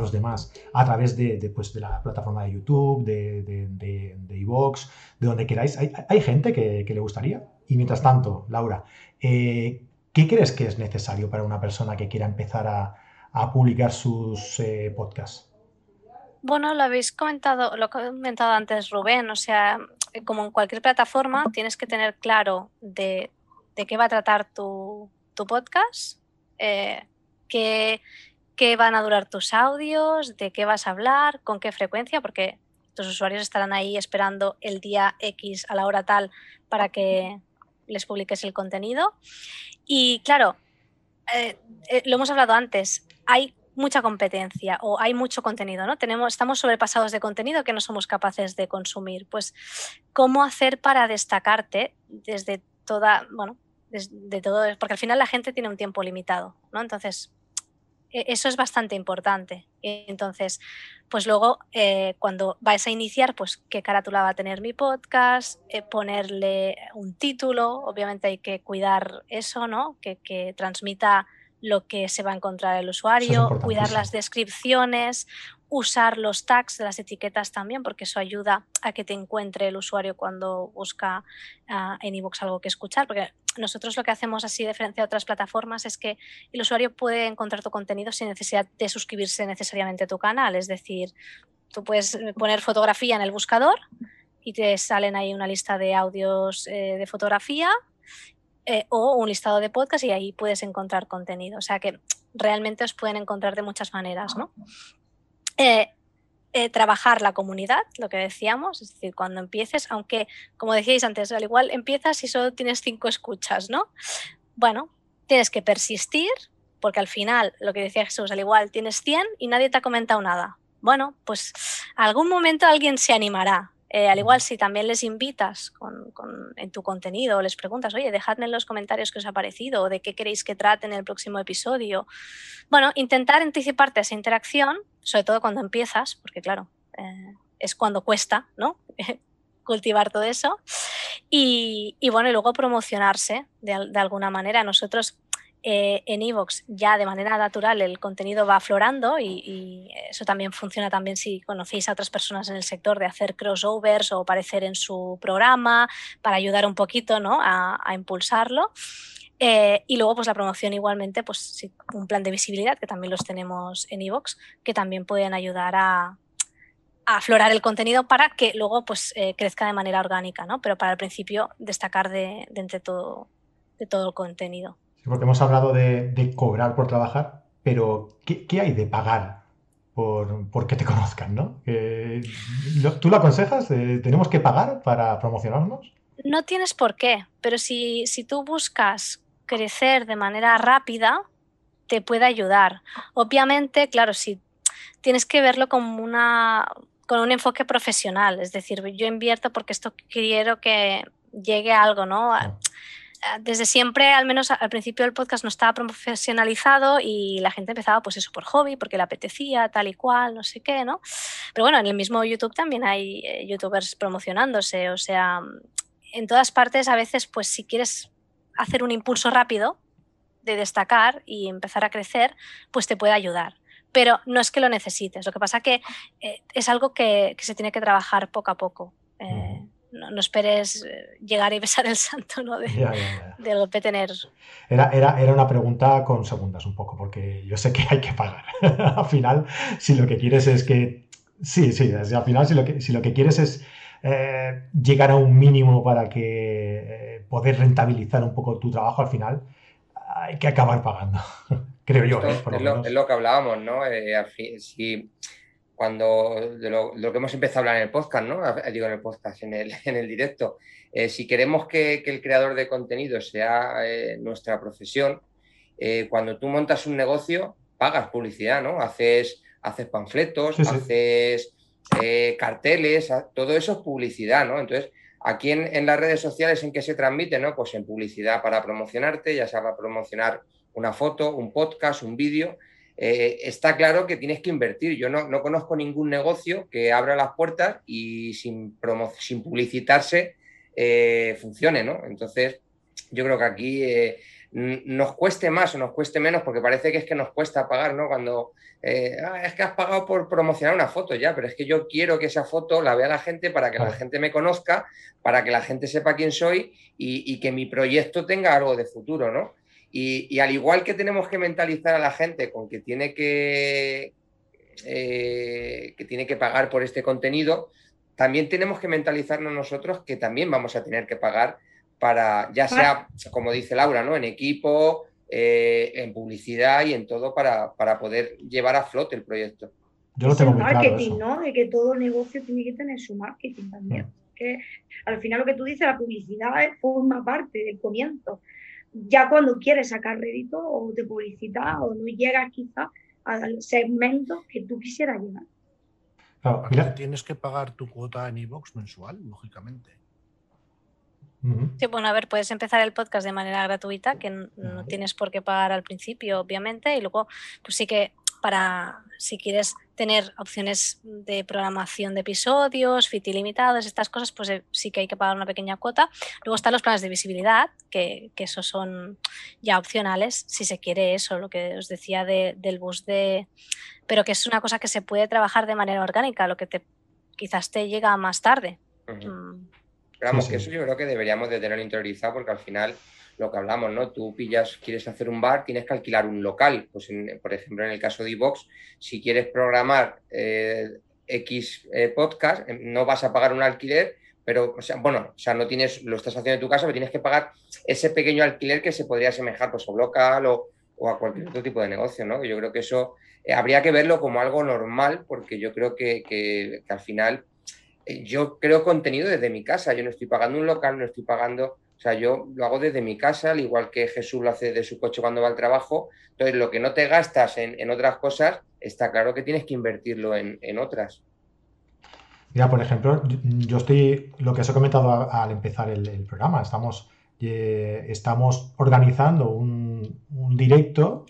los demás a través de, pues, de, la plataforma de YouTube, de, de, de, de donde queráis. Hay, gente que, le gustaría. Y mientras tanto, Laura, ¿qué crees que es necesario para una persona que quiera empezar a, a publicar sus podcasts? Bueno, lo habéis comentado, lo ha comentado antes Rubén, o sea, como en cualquier plataforma, tienes que tener claro de, qué va a tratar tu, podcast, eh, qué, van a durar tus audios, de qué vas a hablar, con qué frecuencia, porque tus usuarios estarán ahí esperando el día X a la hora tal para que les publiques el contenido. Y claro, eh, eh, lo hemos hablado antes, hay mucha competencia o hay mucho contenido, ¿no? Tenemos, estamos sobrepasados de contenido que no somos capaces de consumir. Pues, ¿cómo hacer para destacarte desde toda, bueno, desde todo, porque al final la gente tiene un tiempo limitado, ¿no? Entonces, e, eso es bastante importante. Entonces, pues luego, eh, cuando vais a iniciar, pues qué carátula va a tener mi podcast, eh, ponerle un título, obviamente hay que cuidar eso, ¿no? Que, que transmita lo que se va a encontrar el usuario, cuidar las descripciones, usar los tags de las etiquetas también, porque eso ayuda a que te encuentre el usuario cuando busca ah, en iVoox algo que escuchar, porque nosotros lo que hacemos así diferente a otras plataformas es que el usuario puede encontrar tu contenido sin necesidad de suscribirse necesariamente a tu canal, es decir, tú puedes poner fotografía en el buscador y te salen ahí una lista de audios eh, de fotografía eh, o un listado de podcast y ahí puedes encontrar contenido. O sea que realmente os pueden encontrar de muchas maneras, ¿no? Eh, eh, trabajar la comunidad, lo que decíamos, es decir, cuando empieces, aunque como decíais antes, al igual empiezas y solo tienes cinco escuchas, ¿no? Bueno, tienes que persistir, porque al final, lo que decía Jesús, al igual tienes 100 y nadie te ha comentado nada. Bueno, pues algún momento alguien se animará, eh, al igual, si también les invitas en tu contenido, les preguntas, oye, dejadme en los comentarios qué os ha parecido o de qué queréis que trate en el próximo episodio. Bueno, intentar anticiparte a esa interacción, sobre todo cuando empiezas, porque claro, eh, es cuando cuesta, ¿no? (laughs) cultivar todo eso. Y, bueno, y luego promocionarse de, alguna manera. Nosotros eh, en Evox ya de manera natural el contenido va aflorando y, eso también funciona también si conocéis a otras personas en el sector de hacer crossovers o aparecer en su programa para ayudar un poquito ¿no? a, impulsarlo. Eh, y luego, pues la promoción igualmente, pues un plan de visibilidad, que también los tenemos en Evox, que también pueden ayudar a, aflorar el contenido para que luego pues eh, crezca de manera orgánica, ¿no? Pero para el principio destacar de, entre todo, de todo el contenido. Porque hemos hablado de, cobrar por trabajar, pero ¿qué, hay de pagar por, que te (laughs) conozcan, no? ¿Tú lo aconsejas? Eh, ¿Tenemos que pagar para promocionarnos? No tienes por qué, pero si, si tú buscas crecer de manera rápida, te puede ayudar. Obviamente, claro, si tienes que verlo como una, con un enfoque profesional, es decir, yo invierto porque esto quiero que llegue a algo, ¿no? Desde siempre, al menos al principio del podcast no estaba profesionalizado y la gente empezaba pues eso por hobby, porque le apetecía, tal y cual, no sé qué, ¿no? Pero bueno, en el mismo YouTube también hay eh, youtubers promocionándose, o sea, en todas partes a veces pues si quieres hacer un impulso rápido de destacar y empezar a crecer, pues te puede ayudar pero no es que lo necesites. Lo que pasa que eh, es algo que, se tiene que trabajar poco a poco. Eh, no, esperes eh, llegar y besar el santo, ¿no? De, golpe tener. Era, era, era, una pregunta con segundas un poco, porque yo sé que hay que pagar. (laughs) al final, si lo que quieres es que. Sí, sí, al final, si lo que, si lo que quieres es llegar a un mínimo para que poder rentabilizar un poco tu trabajo, al final hay que acabar pagando. (laughs) creo yo. ¿eh? es, lo, que hablábamos, ¿no? Eh, si, cuando de lo, que hemos empezado a hablar en el podcast, ¿no? Digo en el podcast, en el, (laughs) en el directo. Eh, si queremos que, el creador de contenido sea nuestra profesión, cuando tú montas un negocio, pagas publicidad, ¿no? Haces, haces panfletos, haces carteles, todo eso es publicidad, ¿no? Entonces, aquí en, en, las redes sociales, ¿en qué se transmite? ¿no? Pues en publicidad para promocionarte, ya sea para promocionar una foto, un podcast, un vídeo, eh, está claro que tienes que invertir. Yo no, conozco ningún negocio que abra las puertas y sin, sin publicitarse eh, funcione, ¿no? Entonces, yo creo que aquí eh, nos cueste más o nos cueste menos, porque parece que es que nos cuesta pagar, ¿no? Cuando ah, es que has pagado por promocionar una foto ya, pero es que yo quiero que esa foto la vea la gente para que la gente me conozca, para que la gente sepa quién soy y, y que mi proyecto tenga algo de futuro, ¿no? Y, al igual que tenemos que mentalizar a la gente con que tiene que, eh, que tiene que pagar por este contenido, también tenemos que mentalizarnos nosotros que también vamos a tener que pagar para, ya sea, como dice Laura, ¿no? En equipo, eh, en publicidad y en todo para, poder llevar a flote el proyecto. Yo lo tengo marketing, ¿no? De que todo negocio tiene que tener su marketing también. Mm. Que al final lo que tú dices, la publicidad forma parte del comienzo ya cuando quieres sacar rédito o de publicidad o no llegas quizá al segmento que tú quisieras llegar. Tienes que pagar tu cuota en iVoox mensual, lógicamente. Sí, bueno, a ver, puedes empezar el podcast de manera gratuita, que no tienes por qué pagar al principio, obviamente, y luego, pues sí que para si quieres tener opciones de programación de episodios, fit ilimitados, estas cosas, pues eh, sí que hay que pagar una pequeña cuota. Luego están los planes de visibilidad, que, que esos son ya opcionales, si se quiere eso, lo que os decía del bus de... Pero que es una cosa que se puede trabajar de manera orgánica, lo que te quizás te llega más tarde. Mm. Vamos, que eso yo creo que deberíamos de tener interiorizado porque al final lo que hablamos, ¿no? Tú pillas, quieres hacer un bar, tienes que alquilar un local. Pues, por ejemplo, en el caso de iVox, si quieres programar eh, X eh, podcast, eh, no vas a pagar un alquiler, pero, o sea, bueno, o sea, no tienes, lo estás haciendo en tu casa, pero tienes que pagar ese pequeño alquiler que se podría asemejar pues, a local o, a cualquier otro tipo de negocio, ¿no? Yo creo que eso habría que verlo como algo normal, porque yo creo que, que al final yo creo contenido desde mi casa, yo no estoy pagando un local, no estoy pagando o sea, yo lo hago desde mi casa, al igual que Jesús lo hace de su coche cuando va al trabajo. Entonces, lo que no te gastas en, otras cosas, está claro que tienes que invertirlo en, otras. Mira, por ejemplo, yo estoy, lo que os he comentado al empezar el, programa, estamos, estamos organizando un, directo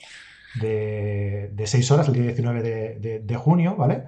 de, seis horas, el día 19 de, junio, ¿vale?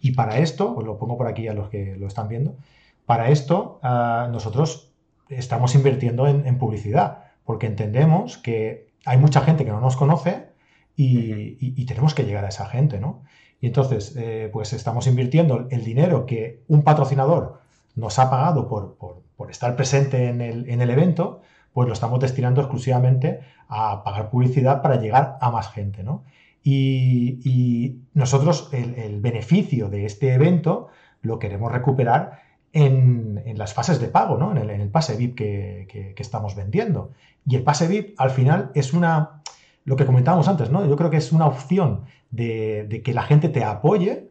Y para esto, os lo pongo por aquí a los que lo están viendo, para esto ah, nosotros estamos invirtiendo en, publicidad, porque entendemos que hay mucha gente que no nos conoce y, tenemos que llegar a esa gente, ¿no? Y entonces, eh, pues estamos invirtiendo el dinero que un patrocinador nos ha pagado por, estar presente en el, en el, evento, pues lo estamos destinando exclusivamente a pagar publicidad para llegar a más gente, ¿no? Y, nosotros el, beneficio de este evento lo queremos recuperar en, las fases de pago, ¿no? en, el, pase VIP que, estamos vendiendo. Y el pase VIP al final es una, lo que comentábamos antes, ¿no? yo creo que es una opción de, que la gente te apoye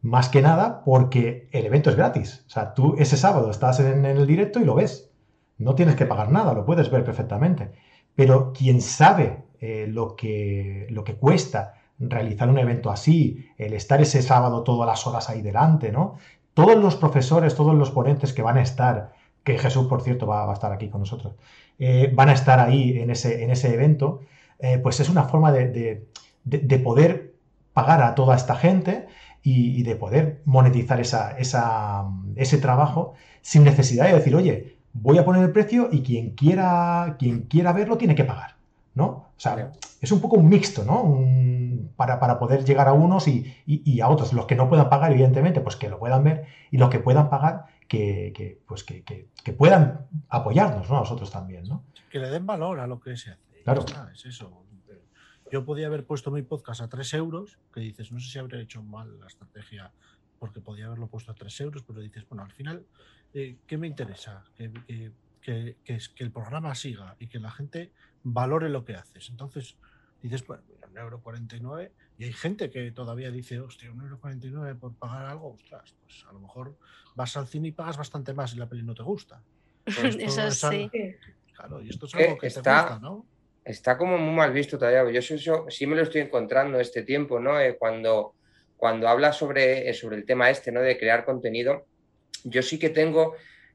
más que nada porque el evento es gratis. O sea, tú ese sábado estás en, el directo y lo ves. No tienes que pagar nada, lo puedes ver perfectamente. Pero quien sabe eh, lo, que, lo que cuesta realizar un evento así, el estar ese sábado todas las horas ahí delante, ¿no? Todos los profesores, todos los ponentes que van a estar, que Jesús, por cierto, va, a estar aquí con nosotros, eh, van a estar ahí en ese, en ese evento, eh, pues es una forma de, poder pagar a toda esta gente y, de poder monetizar esa, ese trabajo sin necesidad de decir, oye, voy a poner el precio y quien quiera, quien quiera verlo tiene que pagar, ¿no? O sea, es un poco un mixto, ¿no? para, para poder llegar a unos y, y, a otros. Los que no puedan pagar, evidentemente, pues que lo puedan ver y los que puedan pagar, que, que pues que, que, puedan apoyarnos ¿no? a nosotros también. ¿no? Que le den valor a lo que se hace. Claro. Es eso. Yo podía haber puesto mi podcast a 3 euros, que dices, no sé si habría hecho mal la estrategia porque podía haberlo puesto a 3 euros, pero dices, bueno, al final, eh, ¿qué me interesa? Que, que, que, que, el programa siga y que la gente valore lo que haces. Entonces, dices, bueno, 1,49€. Y hay gente que todavía dice, hostia, 1,49€ por pagar algo, ostras, pues a lo mejor vas al cine y pagas bastante más y la peli no te gusta. (laughs) Eso sí. Claro, y esto es algo que está, te gusta, ¿no? Está como muy mal visto todavía. Yo eso, eso, sí me lo estoy encontrando este tiempo, ¿no? Eh, cuando, cuando habla sobre, eh, sobre el tema este, ¿no? De crear contenido, yo sí que tengo...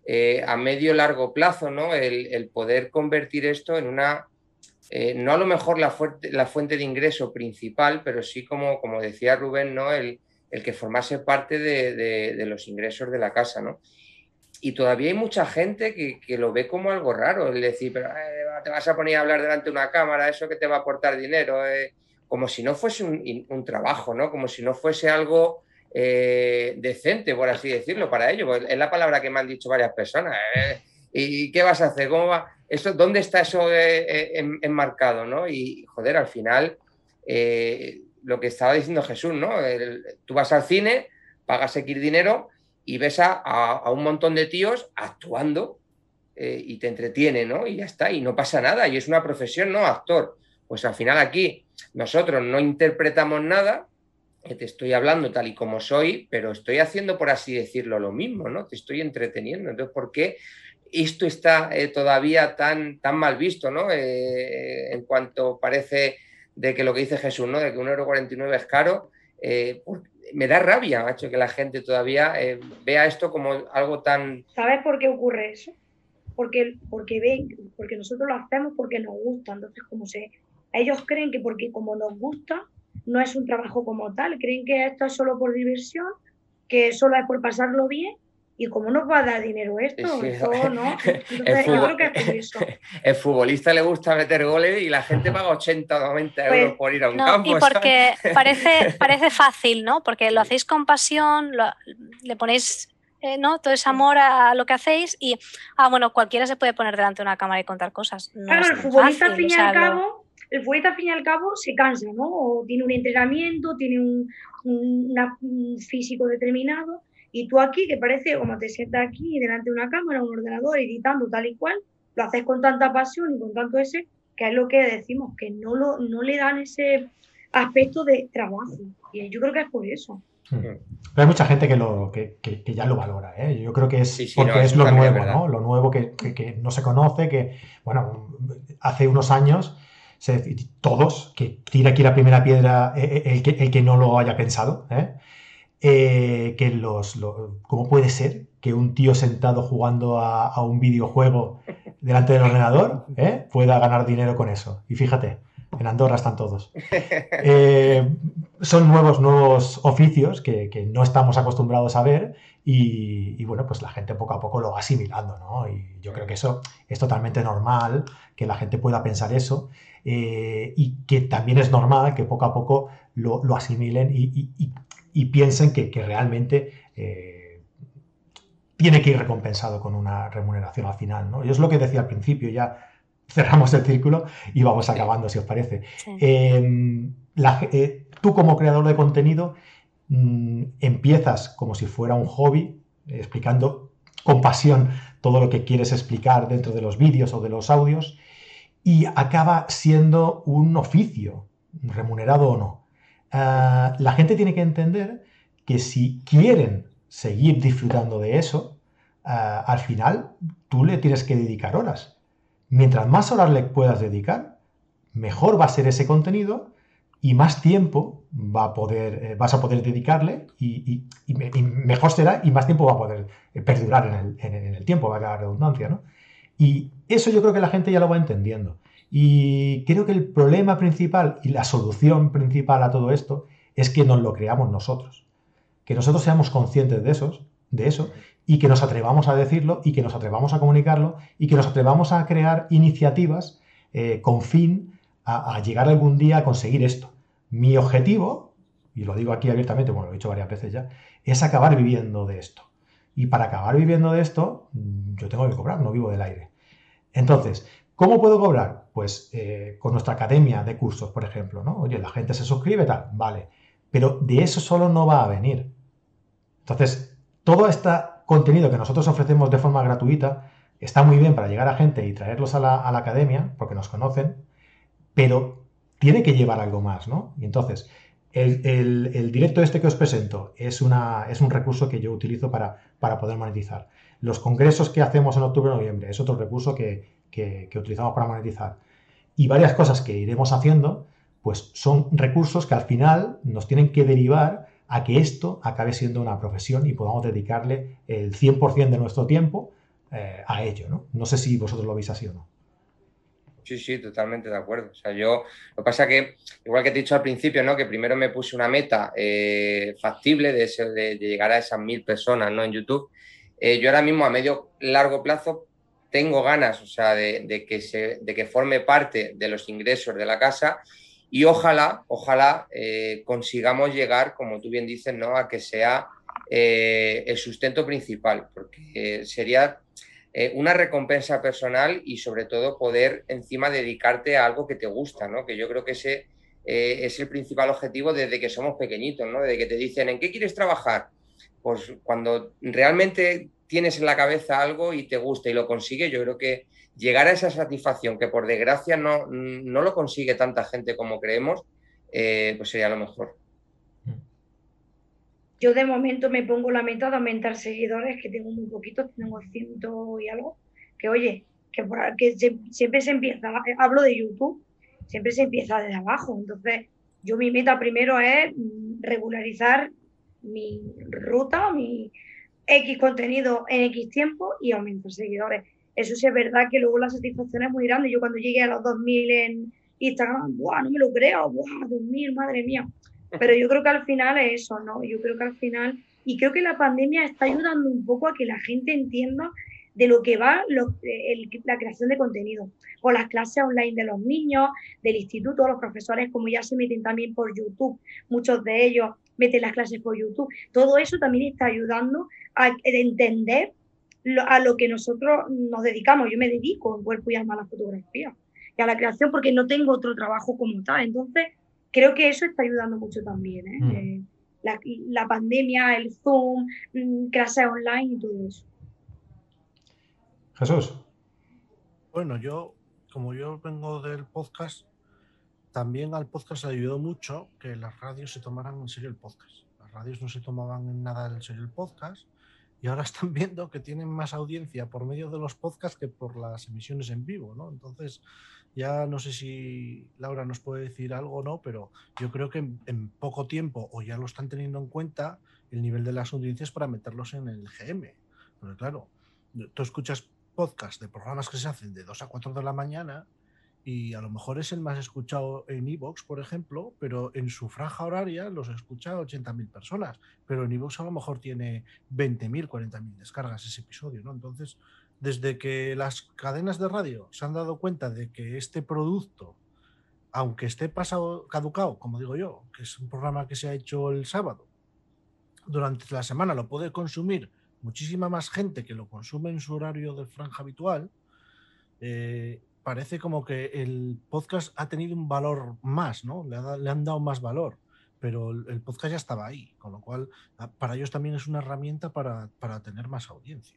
Eh, a medio largo plazo, ¿no? El, poder convertir esto en una eh, no a lo mejor la, fuente, la fuente de ingreso principal, pero sí como, como decía Rubén, ¿no? El, que formase parte de, los ingresos de la casa, ¿no? Y todavía hay mucha gente que, lo ve como algo raro, el decir, pero eh, te vas a poner a hablar delante de una cámara, eso que te va a aportar dinero, como si no fuese un, trabajo, ¿no? Como si no fuese algo eh, decente, por así decirlo, para ello. Es la palabra que me han dicho varias personas. ¿Eh? ¿Y qué vas a hacer? ¿Cómo va? Eso, ¿Dónde está eso eh, enmarcado? ¿no? Y, joder, al final, lo que estaba diciendo Jesús, ¿no? tú vas al cine, pagas X dinero y ves a, un montón de tíos actuando y te entretiene, ¿no? Y ya está, y no pasa nada, y es una profesión, ¿no? Actor. Pues al final aquí nosotros no interpretamos nada, te estoy hablando tal y como soy, pero estoy haciendo, por así decirlo, lo mismo, ¿no? Te estoy entreteniendo. Entonces, ¿por qué esto está eh, todavía tan, tan mal visto, ¿no? Eh, en cuanto parece de que lo que dice Jesús, ¿no? De que 1,49€ es caro. Eh, me da rabia, macho, que la gente todavía vea esto como algo tan... ¿Sabes por qué ocurre eso? Porque, porque ven, porque nosotros lo hacemos porque nos gusta. Entonces, como se... Ellos creen que porque como nos gusta, no es un trabajo como tal, creen que esto es solo por diversión, que solo es por pasarlo bien. ¿Y cómo nos va a dar dinero esto? no. el, futbolista le gusta meter goles y la gente paga 80 o 90 euros por ir a un campo. Y porque (laughs) parece, parece fácil, ¿no? Porque lo hacéis con pasión, le ponéis eh, ¿no? todo ese amor a lo que hacéis y, ah, bueno, cualquiera se puede poner delante de una cámara y contar cosas. claro, el futbolista al fin y al cabo el futbolista al fin y al cabo se cansa, ¿no? O tiene un entrenamiento, tiene un, físico determinado, y tú aquí, que parece como te sientas aquí delante de una cámara, un ordenador, editando tal y cual, lo haces con tanta pasión y con tanto ese, que es lo que decimos, que no, lo, no le dan ese aspecto de trabajo. Y yo creo que es por eso. Pero hay mucha gente que, lo, que, ya lo valora. ¿eh? Yo creo que es porque es lo nuevo, ¿no? Lo nuevo que, que, no se conoce, que, bueno, hace unos años todos, que tira aquí la primera piedra eh, eh, el que, el que no lo haya pensado, ¿eh? Que los, ¿cómo puede ser que un tío sentado jugando a, un videojuego delante del ordenador (laughs) pueda ganar dinero con eso? Y fíjate, En Andorra están todos. Eh, son nuevos, nuevos oficios que, no estamos acostumbrados a ver y, bueno, pues la gente poco a poco lo va asimilando, ¿no? Y yo creo que eso es totalmente normal, que la gente pueda pensar eso eh, y que también es normal que poco a poco lo, asimilen y, piensen que, realmente... Eh, tiene que ir recompensado con una remuneración al final, ¿no? Y es lo que decía al principio, ya cerramos el círculo y vamos acabando, si os parece. Em, eh, tú como creador de contenido mm, empiezas como si fuera un hobby, explicando con pasión todo lo que quieres explicar dentro de los vídeos o de los audios y acaba siendo un oficio, remunerado o no. Ah, la gente tiene que entender que si quieren seguir disfrutando de eso, ah, al final tú le tienes que dedicar horas mientras más horas le puedas dedicar, mejor va a ser ese contenido y más tiempo va a poder, eh, vas a poder dedicarle y, mejor será y más tiempo va a poder eh, perdurar en el, tiempo, va a la redundancia, ¿no? Y eso yo creo que la gente ya lo va entendiendo. Y creo que el problema principal y la solución principal a todo esto es que nos lo creamos nosotros. Que nosotros seamos conscientes de, de eso y que nos atrevamos a decirlo y que nos atrevamos a comunicarlo y que nos atrevamos a crear iniciativas eh, con fin a, llegar algún día a conseguir esto. Mi objetivo, y lo digo aquí abiertamente, bueno, lo he dicho varias veces ya, es acabar viviendo de esto. Y para acabar viviendo de esto, mm, yo tengo que cobrar, no vivo del aire. Entonces, ¿cómo puedo cobrar? Pues eh, con nuestra academia de cursos, por ejemplo, ¿no? Oye, la gente se suscribe, tal, vale. Pero de eso solo no va a venir. Entonces, toda esta contenido que nosotros ofrecemos de forma gratuita está muy bien para llegar a gente y traerlos a la, academia, porque nos conocen, pero tiene que llevar algo más, ¿no? Y entonces, el, directo este que os presento es, una, es un recurso que yo utilizo para, para poder monetizar. Los congresos que hacemos en octubre y noviembre es otro recurso que, que, utilizamos para monetizar. Y varias cosas que iremos haciendo, pues son recursos que al final nos tienen que derivar a que esto acabe siendo una profesión y podamos dedicarle el 100% de nuestro tiempo eh, a ello. ¿no? no sé si vosotros lo veis así o no. Sí, sí, totalmente de acuerdo. O sea, yo, lo que pasa que, igual que te he dicho al principio, ¿no? Que primero me puse una meta eh, factible de, de, llegar a esas mil personas, ¿no? En YouTube. Eh, yo ahora mismo a medio largo plazo tengo ganas, o sea, de, que se, de que forme parte de los ingresos de la casa y ojalá, ojalá eh, consigamos llegar, como tú bien dices, ¿no? a que sea eh, el sustento principal, porque sería eh, una recompensa personal y sobre todo poder encima dedicarte a algo que te gusta, ¿no? que yo creo que ese es el principal objetivo desde que somos pequeñitos, ¿no? desde que te dicen, ¿en qué quieres trabajar? Pues cuando realmente tienes en la cabeza algo y te gusta y lo consigues, yo creo que llegar a esa satisfacción, que por desgracia no, no lo consigue tanta gente como creemos, eh, pues sería lo mejor. Yo de momento me pongo la meta de aumentar seguidores, que tengo muy poquitos, tengo ciento y algo, que oye, que, por, que siempre se empieza, hablo de YouTube, siempre se empieza desde abajo, entonces yo mi meta primero es regularizar mi ruta, mi X contenido en X tiempo y aumentar seguidores eso sí es verdad que luego la satisfacción es muy grande. Yo cuando llegué a los 2000 en Instagram, ¡buah! No me lo creo, ¡buah! 2000, madre mía. Pero yo creo que al final es eso, ¿no? Yo creo que al final, y creo que la pandemia está ayudando un poco a que la gente entienda de lo que va la creación de contenido. O las clases online de los niños, del instituto, los profesores, como ya se meten también por YouTube, muchos de ellos meten las clases por YouTube. Todo eso también está ayudando a entender a lo que nosotros nos dedicamos. Yo me dedico en cuerpo y alma a la fotografía y a la creación porque no tengo otro trabajo como tal. Entonces, creo que eso está ayudando mucho también. ¿eh? Mm. Eh, la, pandemia, el Zoom, mm, clases online y todo eso. Jesús. Bueno, yo, como yo vengo del podcast, también al podcast le ayudó mucho que las radios se tomaran en serio el podcast. Las radios no se tomaban en nada en serio el podcast y ahora están (laughs) viendo que tienen más audiencia por medio de los podcasts que por las emisiones en vivo, ¿no? Entonces, ya no sé si Laura nos puede decir algo o no, pero yo creo que en, poco tiempo, o ya lo están teniendo en cuenta, el nivel de las audiencias para meterlos en el GM. Porque claro, tú escuchas podcasts de programas que se hacen de 2 a 4 de la mañana y a lo mejor es el más escuchado en Evox, por ejemplo, pero en su franja horaria los escucha 80.000 personas, pero en Evox a lo mejor tiene 20.000, 40.000 descargas ese episodio, ¿no? Entonces, desde que las cadenas de radio se han dado cuenta de que este producto, aunque esté pasado caducado, como digo yo, que es un programa que se ha hecho el sábado, durante la semana lo puede consumir muchísima más gente que lo consume en su horario de franja habitual, eh, parece como que el podcast ha tenido un valor más, ¿no? Le, han dado más valor, pero el, podcast ya estaba ahí, con lo cual para ellos también es una herramienta para, tener más audiencia.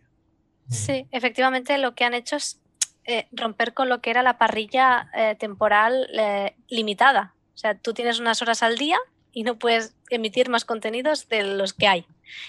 Sí, efectivamente lo que han hecho es eh, romper con lo que era la parrilla eh, temporal eh, limitada. O sea, tú tienes unas horas al día y no puedes emitir más contenidos de los que hay.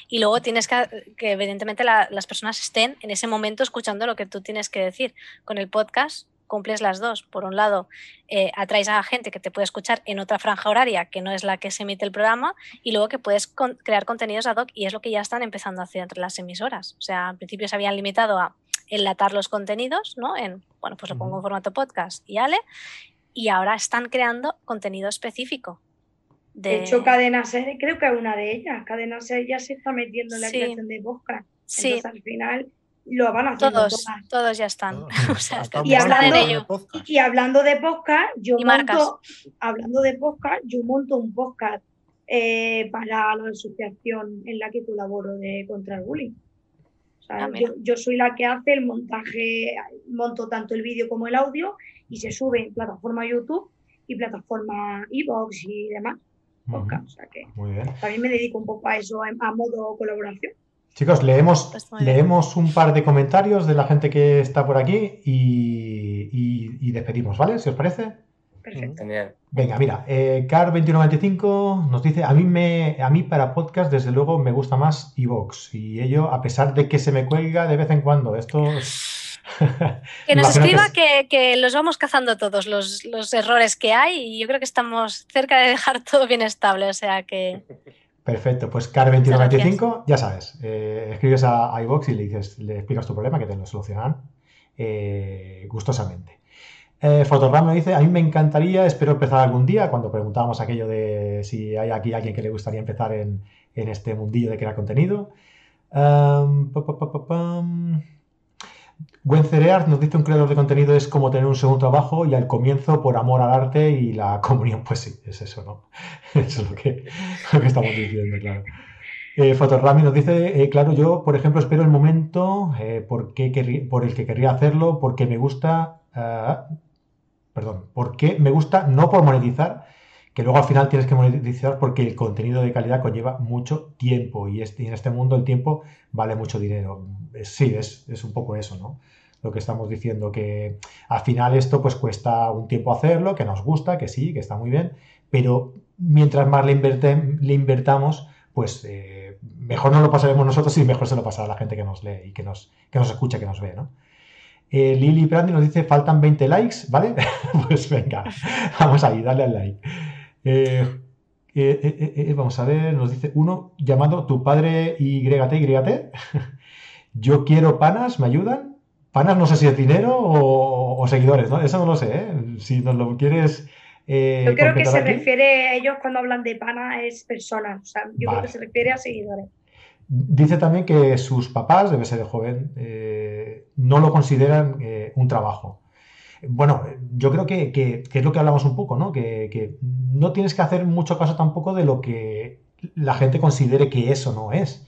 Y luego tienes que, que evidentemente, las personas estén en ese momento escuchando lo que tú tienes que decir. Con el podcast cumples las dos. Por un lado, eh, atraes a gente que te puede escuchar en otra franja horaria que no es la que se emite el programa y luego que puedes crear contenidos ad hoc y es lo que ya están empezando a hacer entre las emisoras. O sea, al principio se habían limitado a enlatar los contenidos, ¿no? En, bueno, pues lo pongo en formato podcast y ale, y ahora están creando contenido específico. De, hecho, Cadena Ser, creo que es una de ellas. Cadena Ser ya se está metiendo en la creación de podcast. Sí. Entonces, al final, lo van a hacer. Todos, todos ya están. (laughs) y, hablando, de y hablando de podcast, yo monto, hablando de podcast, yo monto un podcast eh, para la asociación en la que colaboro de contra el bullying. Ah, yo, soy la que hace el montaje, monto tanto el vídeo como el audio y se sube en plataforma YouTube y plataforma Evox y demás. Podcast, o sea que también me dedico un poco a eso, a modo colaboración. Chicos, leemos, pues leemos un par de comentarios de la gente que está por aquí y, despedimos, ¿vale? Si os parece. Perfecto. Venga, mira, eh, Car2195 nos dice, a mí, me, a mí para podcast desde luego me gusta más Evox y ello a pesar de que se me cuelga de vez en cuando. Esto... (laughs) que nos escriba que, los vamos cazando todos los, los errores que hay y yo creo que estamos cerca de dejar todo bien estable, o sea que... (laughs) Perfecto, pues CAR2195, ya sabes, eh, escribes a iBox y le dices, le explicas tu problema que te lo solucionarán eh, gustosamente. Eh, me dice, a mí me encantaría, espero empezar algún día, cuando preguntábamos aquello de si hay aquí alguien que le gustaría empezar en, este mundillo de crear contenido. Um, Buen Cerear nos dice un creador de contenido es como tener un segundo trabajo y al comienzo por amor al arte y la (laughs) comunión, pues sí, es eso, ¿no? (laughs) Eso es lo que, estamos diciendo, claro. Eh, Fotorami nos dice, eh, claro, yo, por ejemplo, espero el momento eh, por, por el que querría hacerlo, porque me gusta, ah, perdón, porque me gusta no por monetizar, que luego al final tienes que monetizar porque el contenido de calidad conlleva mucho tiempo y, este, en este mundo el tiempo vale mucho dinero. Sí, es, es, un poco eso, ¿no? Lo que estamos diciendo, que al final esto pues cuesta un tiempo hacerlo, que nos gusta, que sí, que está muy bien, pero mientras más le, le invertamos, pues eh, mejor no lo pasaremos nosotros y mejor se lo pasará la gente que nos lee y que nos, que nos escucha, que nos ve, ¿no? Eh, Lili Brandi nos dice, faltan 20 likes, ¿vale? (laughs) pues venga, vamos ahí, dale al like. Eh, eh, eh, vamos a ver, nos dice uno llamando tu padre y YT, (laughs) Yo quiero panas, ¿me ayudan? Panas no sé si es dinero o, seguidores, ¿no? Eso no lo sé, Si nos lo quieres... yo creo que se refiere a ellos cuando hablan de panas es personas, o sea, yo creo que se refiere a seguidores. Dice también que sus papás, debe ser de joven, no lo consideran un trabajo. Bueno, yo creo que, es lo que hablamos un poco, ¿no? Que, no tienes que hacer mucho caso tampoco de lo que la gente considere que eso no es.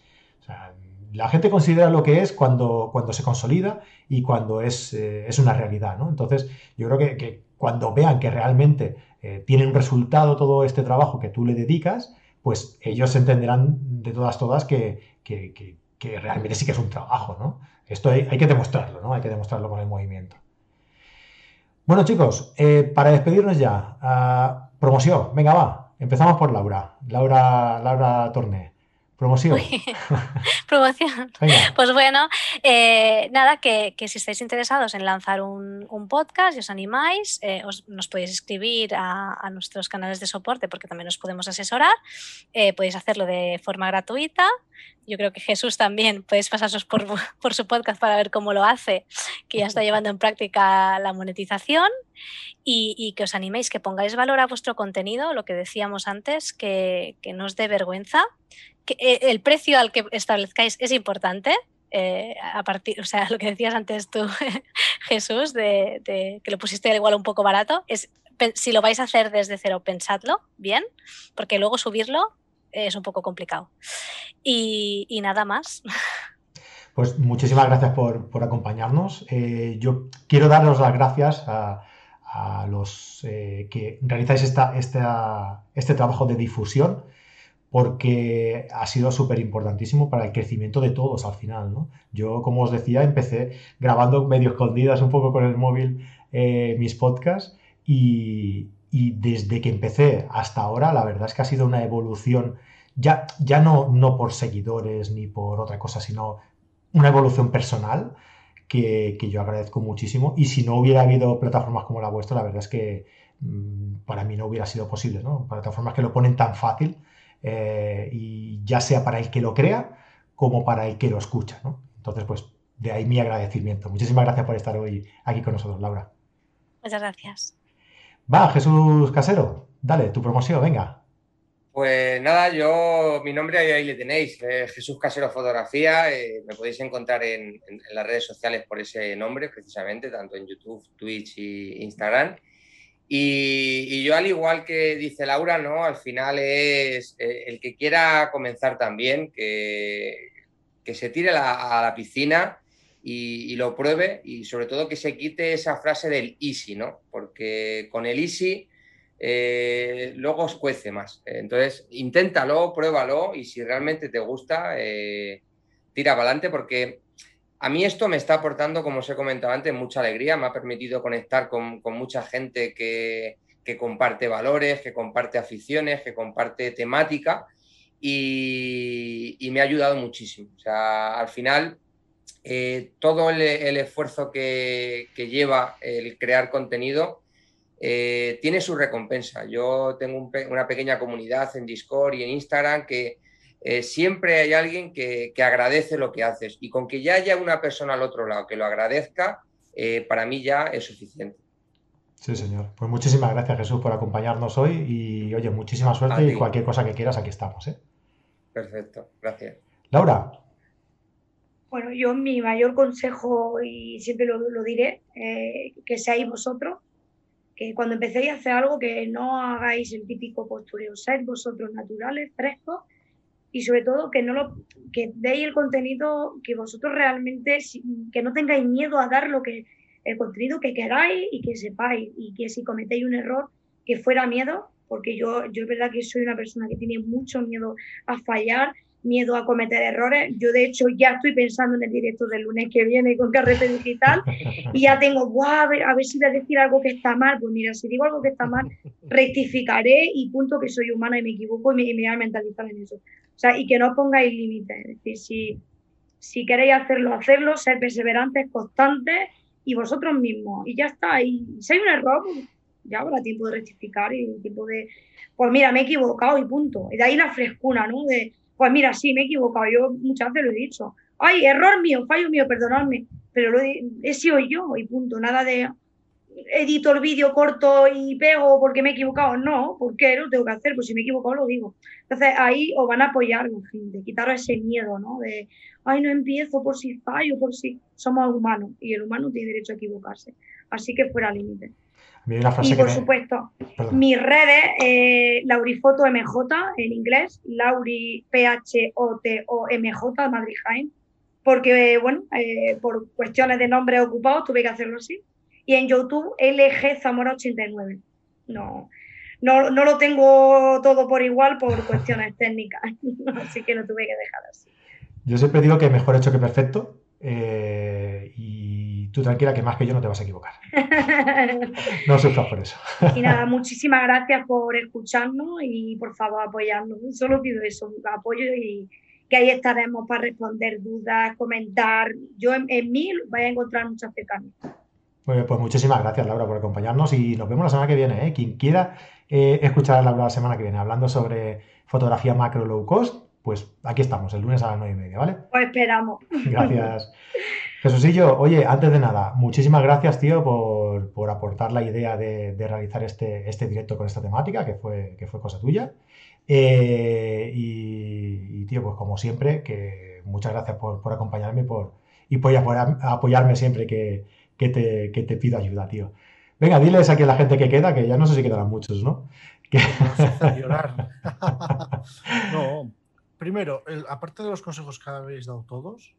La gente considera lo que es cuando, se consolida y cuando es, eh, una realidad, ¿no? Entonces, yo creo que, cuando vean que realmente eh, tiene un resultado todo este trabajo que tú le dedicas, pues ellos entenderán de todas, todas que, realmente sí que es un trabajo, ¿no? Esto hay, hay que demostrarlo, ¿no? Hay que demostrarlo con el movimiento. Bueno, chicos, eh, para despedirnos ya, promoción, venga, va. Empezamos por Laura, Laura, Laura Torné. Promoción. (laughs) Promoción. Pues bueno, eh, nada, que, si estáis interesados en lanzar un, podcast y os animáis, eh, nos podéis escribir a, nuestros canales de soporte porque también os podemos asesorar. Eh, podéis hacerlo de forma gratuita. Yo creo que Jesús también podéis pasaros por, por su podcast para ver cómo lo hace, que ya está (laughs) llevando en práctica la monetización. Y, que os animéis, que pongáis valor a vuestro contenido, lo que decíamos antes, que, que no os dé vergüenza, eh, el precio al que establezcáis es importante. Eh, a partir, o sea, lo que decías antes tú, (laughs) Jesús, de, que lo pusiste igual un poco barato, es si lo vais a hacer desde cero, pensadlo bien, porque luego subirlo es un poco complicado. Y, nada más. (laughs) Pues muchísimas gracias por, acompañarnos. Eh, yo quiero daros las gracias a, los que realizáis esta, este trabajo de difusión porque ha sido súper importantísimo para el crecimiento de todos al final. ¿no? Yo, como os decía, empecé grabando medio escondidas un poco con el móvil eh, mis podcasts y, desde que empecé hasta ahora, la verdad es que ha sido una evolución, ya, ya no, no por seguidores ni por otra cosa, sino una evolución personal que, yo agradezco muchísimo. Y si no hubiera habido plataformas como la vuestra, la verdad es que mm, para mí no hubiera sido posible. ¿no? Plataformas que lo ponen tan fácil eh, y ya sea para el que lo crea como para el que lo escucha. ¿no? Entonces, pues de ahí mi agradecimiento. Muchísimas gracias por estar hoy aquí con nosotros, Laura. Muchas gracias. Va, Jesús Casero, dale, tu promoción, venga. Pues nada, yo, mi nombre ahí le tenéis, eh, Jesús Casero Fotografía, eh, me podéis encontrar en, en, las redes sociales por ese nombre precisamente, tanto en YouTube, Twitch e Instagram. Y, yo, al igual que dice Laura, ¿no? Al final es eh, el que quiera comenzar también, que, que se tire a la piscina y, lo pruebe y sobre todo que se quite esa frase del easy, ¿no? Porque con el easy eh, luego os cuece más. Entonces, inténtalo, pruébalo y si realmente te gusta, eh, tira para adelante porque a mí esto me está aportando, como os he comentado antes, mucha alegría, me ha permitido conectar con, mucha gente que, comparte valores, que comparte aficiones, que comparte temática y, me ha ayudado muchísimo. O sea, al final, eh, todo el, esfuerzo que, lleva el crear contenido eh, tiene su recompensa. Yo tengo una pequeña comunidad en Discord y en Instagram que eh, siempre hay alguien que, agradece lo que haces y con que ya haya una persona al otro lado que lo agradezca, eh, para mí ya es suficiente. Sí, señor. Pues muchísimas gracias Jesús por acompañarnos hoy y oye, muchísima suerte y cualquier cosa que quieras, aquí estamos. ¿eh? Perfecto, gracias. Laura. Bueno, yo mi mayor consejo, y siempre lo, diré, que seáis vosotros, que cuando empecéis a hacer algo que no hagáis el típico postureo, seáis vosotros naturales, frescos y sobre todo que no lo que deis el contenido que vosotros realmente que no tengáis miedo a dar lo que el contenido que queráis y que sepáis y que si cometéis un error que fuera miedo porque yo yo es verdad que soy una persona que tiene mucho miedo a fallar miedo a cometer errores. Yo, de hecho, ya estoy pensando en el directo del lunes que viene con Carrete Digital y ya tengo, a, ver, a ver si voy a decir algo que está mal. Pues mira, si digo algo que está mal, rectificaré y punto que soy humana y me equivoco y me, voy a mentalizar en eso. O sea, y que no pongáis límites. Es decir, si, si queréis hacerlo, hacerlo, ser perseverantes, constantes y vosotros mismos. Y ya está. Y si hay un error, pues ya habrá tiempo de rectificar y tiempo de, pues mira, me he equivocado y punto. Y de ahí la frescura, ¿no? De, pues mira, sí, me he equivocado, yo muchas veces lo he dicho. Ay, error mío, fallo mío, perdonadme, pero lo he, sido yo y punto, nada de edito el vídeo corto y pego porque me he equivocado. No, porque lo tengo que hacer, pues si me he equivocado lo digo. Entonces ahí os van a apoyar, gente, quitaros ese miedo, ¿no? De, ay, no empiezo por si fallo, por si somos humanos y el humano tiene derecho a equivocarse. Así que fuera límite y por supuesto, mis redes, eh, Laurifoto MJ en inglés, Lauri P-H-O-T-O-M-J, Madrid Jaén, porque, bueno, eh, por cuestiones de nombre ocupado tuve que hacerlo así. Y en YouTube, LG Zamora 89. No, no, no lo tengo todo por igual por cuestiones (laughs) técnicas, (laughs) así que lo tuve que dejar así. Yo siempre digo que mejor hecho que perfecto. Eh, y tú tranquila que más que yo no te vas a equivocar. no sufras por eso. y nada, muchísimas gracias por escucharnos y por favor apoyarnos. Solo pido eso, apoyo y, que ahí estaremos para responder dudas, comentar. Yo en, mí voy a encontrar muchas cercanías. Pues, pues muchísimas gracias, Laura, por acompañarnos y nos vemos la semana que viene. ¿eh? Quien quiera eh, escuchar a Laura la semana que viene hablando sobre fotografía macro low cost, pues aquí estamos, el lunes a las nueve y media, ¿vale? Pues esperamos. Gracias. (laughs) Jesusillo, oye, antes de nada, muchísimas gracias, tío, por, aportar la idea de, realizar este, este, directo con esta temática, que fue, que fue cosa tuya. Eh, y, tío, pues como siempre, que muchas gracias por, acompañarme por, y por apoyarme siempre que, te, que te pido ayuda, tío. Venga, diles aquí a la gente que queda, que ya no sé si quedarán muchos, ¿no? No, llorar. (laughs) no, primero, aparte de los consejos que habéis dado todos,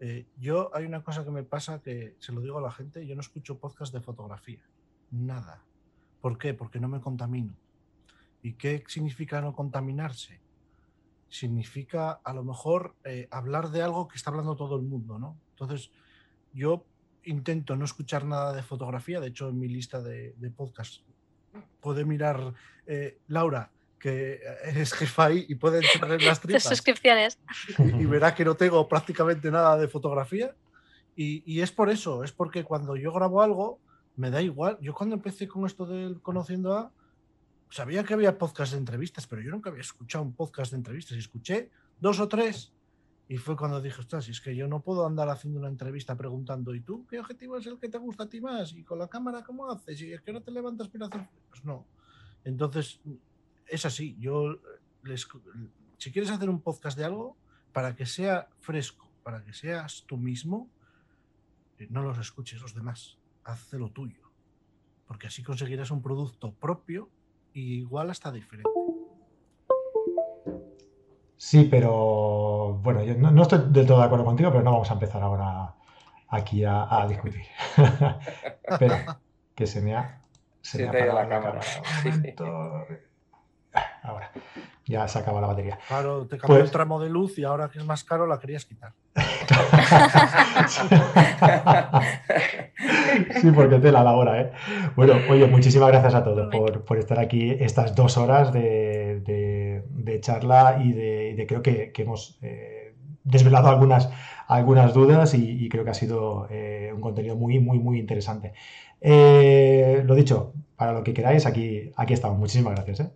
eh, yo hay una cosa que me pasa que se lo digo a la gente, yo no escucho podcast de fotografía, nada. ¿Por qué? Porque no me contamino. ¿Y qué significa no contaminarse? Significa a lo mejor eh, hablar de algo que está hablando todo el mundo, ¿no? Entonces, yo intento no escuchar nada de fotografía, de hecho en mi lista de, de podcast puede mirar eh, Laura que eres jefa ahí y puede entrar en las (laughs) tripas. suscripciones. Y, verá que no tengo prácticamente nada de fotografía. Y, es por eso, es porque cuando yo grabo algo, me da igual. Yo cuando empecé con esto del Conociendo a, sabía que había podcast de entrevistas, pero yo nunca había escuchado un podcast de entrevistas. Y escuché dos o tres. Y fue cuando dije, ostras, si es que yo no puedo andar haciendo una entrevista preguntando, ¿y tú qué objetivo es el que te gusta a ti más? ¿Y con la cámara cómo haces? ¿Y es que no te levantas para hacer? Pues no. Entonces, es así. Yo si quieres hacer un podcast de algo, para que sea fresco, para que seas tú mismo, eh, no los escuches los demás. Haz lo tuyo. Porque así conseguirás un producto propio y igual hasta diferente. Sí, pero bueno, yo no, estoy del todo de acuerdo contigo, pero no vamos a empezar ahora aquí a, discutir. (laughs) pero que se me ha. Se, me ha la cámara. Ahora, ya se acaba la batería. Claro, te cambió el pues tramo de luz y ahora que es más caro la querías quitar. (laughs) sí, porque te la hora, ¿eh? Bueno, oye, muchísimas gracias a todos por, estar aquí estas dos horas de, charla y de, creo que, hemos eh, desvelado algunas, algunas dudas y, creo que ha sido eh, un contenido muy, muy, muy interesante. Eh, lo dicho, para lo que queráis, aquí, aquí estamos. Muchísimas gracias. ¿eh?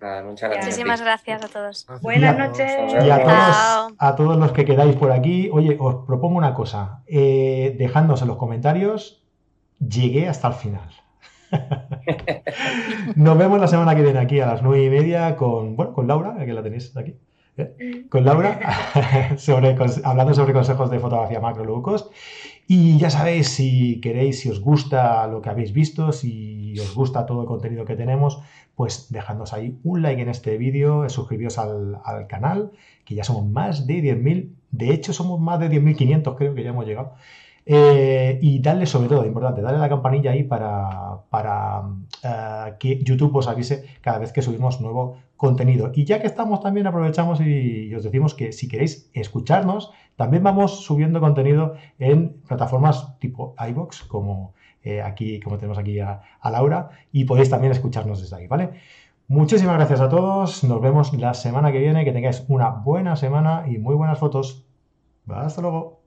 Muchísimas gracias a todos. Buenas noches. Y a todos, a todos, los que quedáis por aquí, oye, os propongo una cosa. Eh, dejadnos en los comentarios, llegué hasta el final. (laughs) Nos vemos la semana que viene aquí a las nueve y media con, bueno, con Laura, que la tenéis aquí. ¿eh? Con Laura, (laughs) (laughs) sobre, hablando sobre consejos de fotografía macro lucos. Y ya sabéis, si queréis, si os gusta lo que habéis visto, si os gusta todo el contenido que tenemos, pues dejadnos ahí un like en este vídeo, suscribiros al, canal, que ya somos más de 10.000, de hecho somos más de 10.500 creo que ya hemos llegado. Eh, y darle sobre todo, importante, darle a la campanilla ahí para, para eh, que YouTube os avise cada vez que subimos nuevo contenido. Y ya que estamos también aprovechamos y, os decimos que si queréis escucharnos, también vamos subiendo contenido en plataformas tipo iBox como eh, aquí, como tenemos aquí a, Laura, y podéis también escucharnos desde ahí, ¿vale? Muchísimas gracias a todos, nos vemos la semana que viene, que tengáis una buena semana y muy buenas fotos. Hasta luego.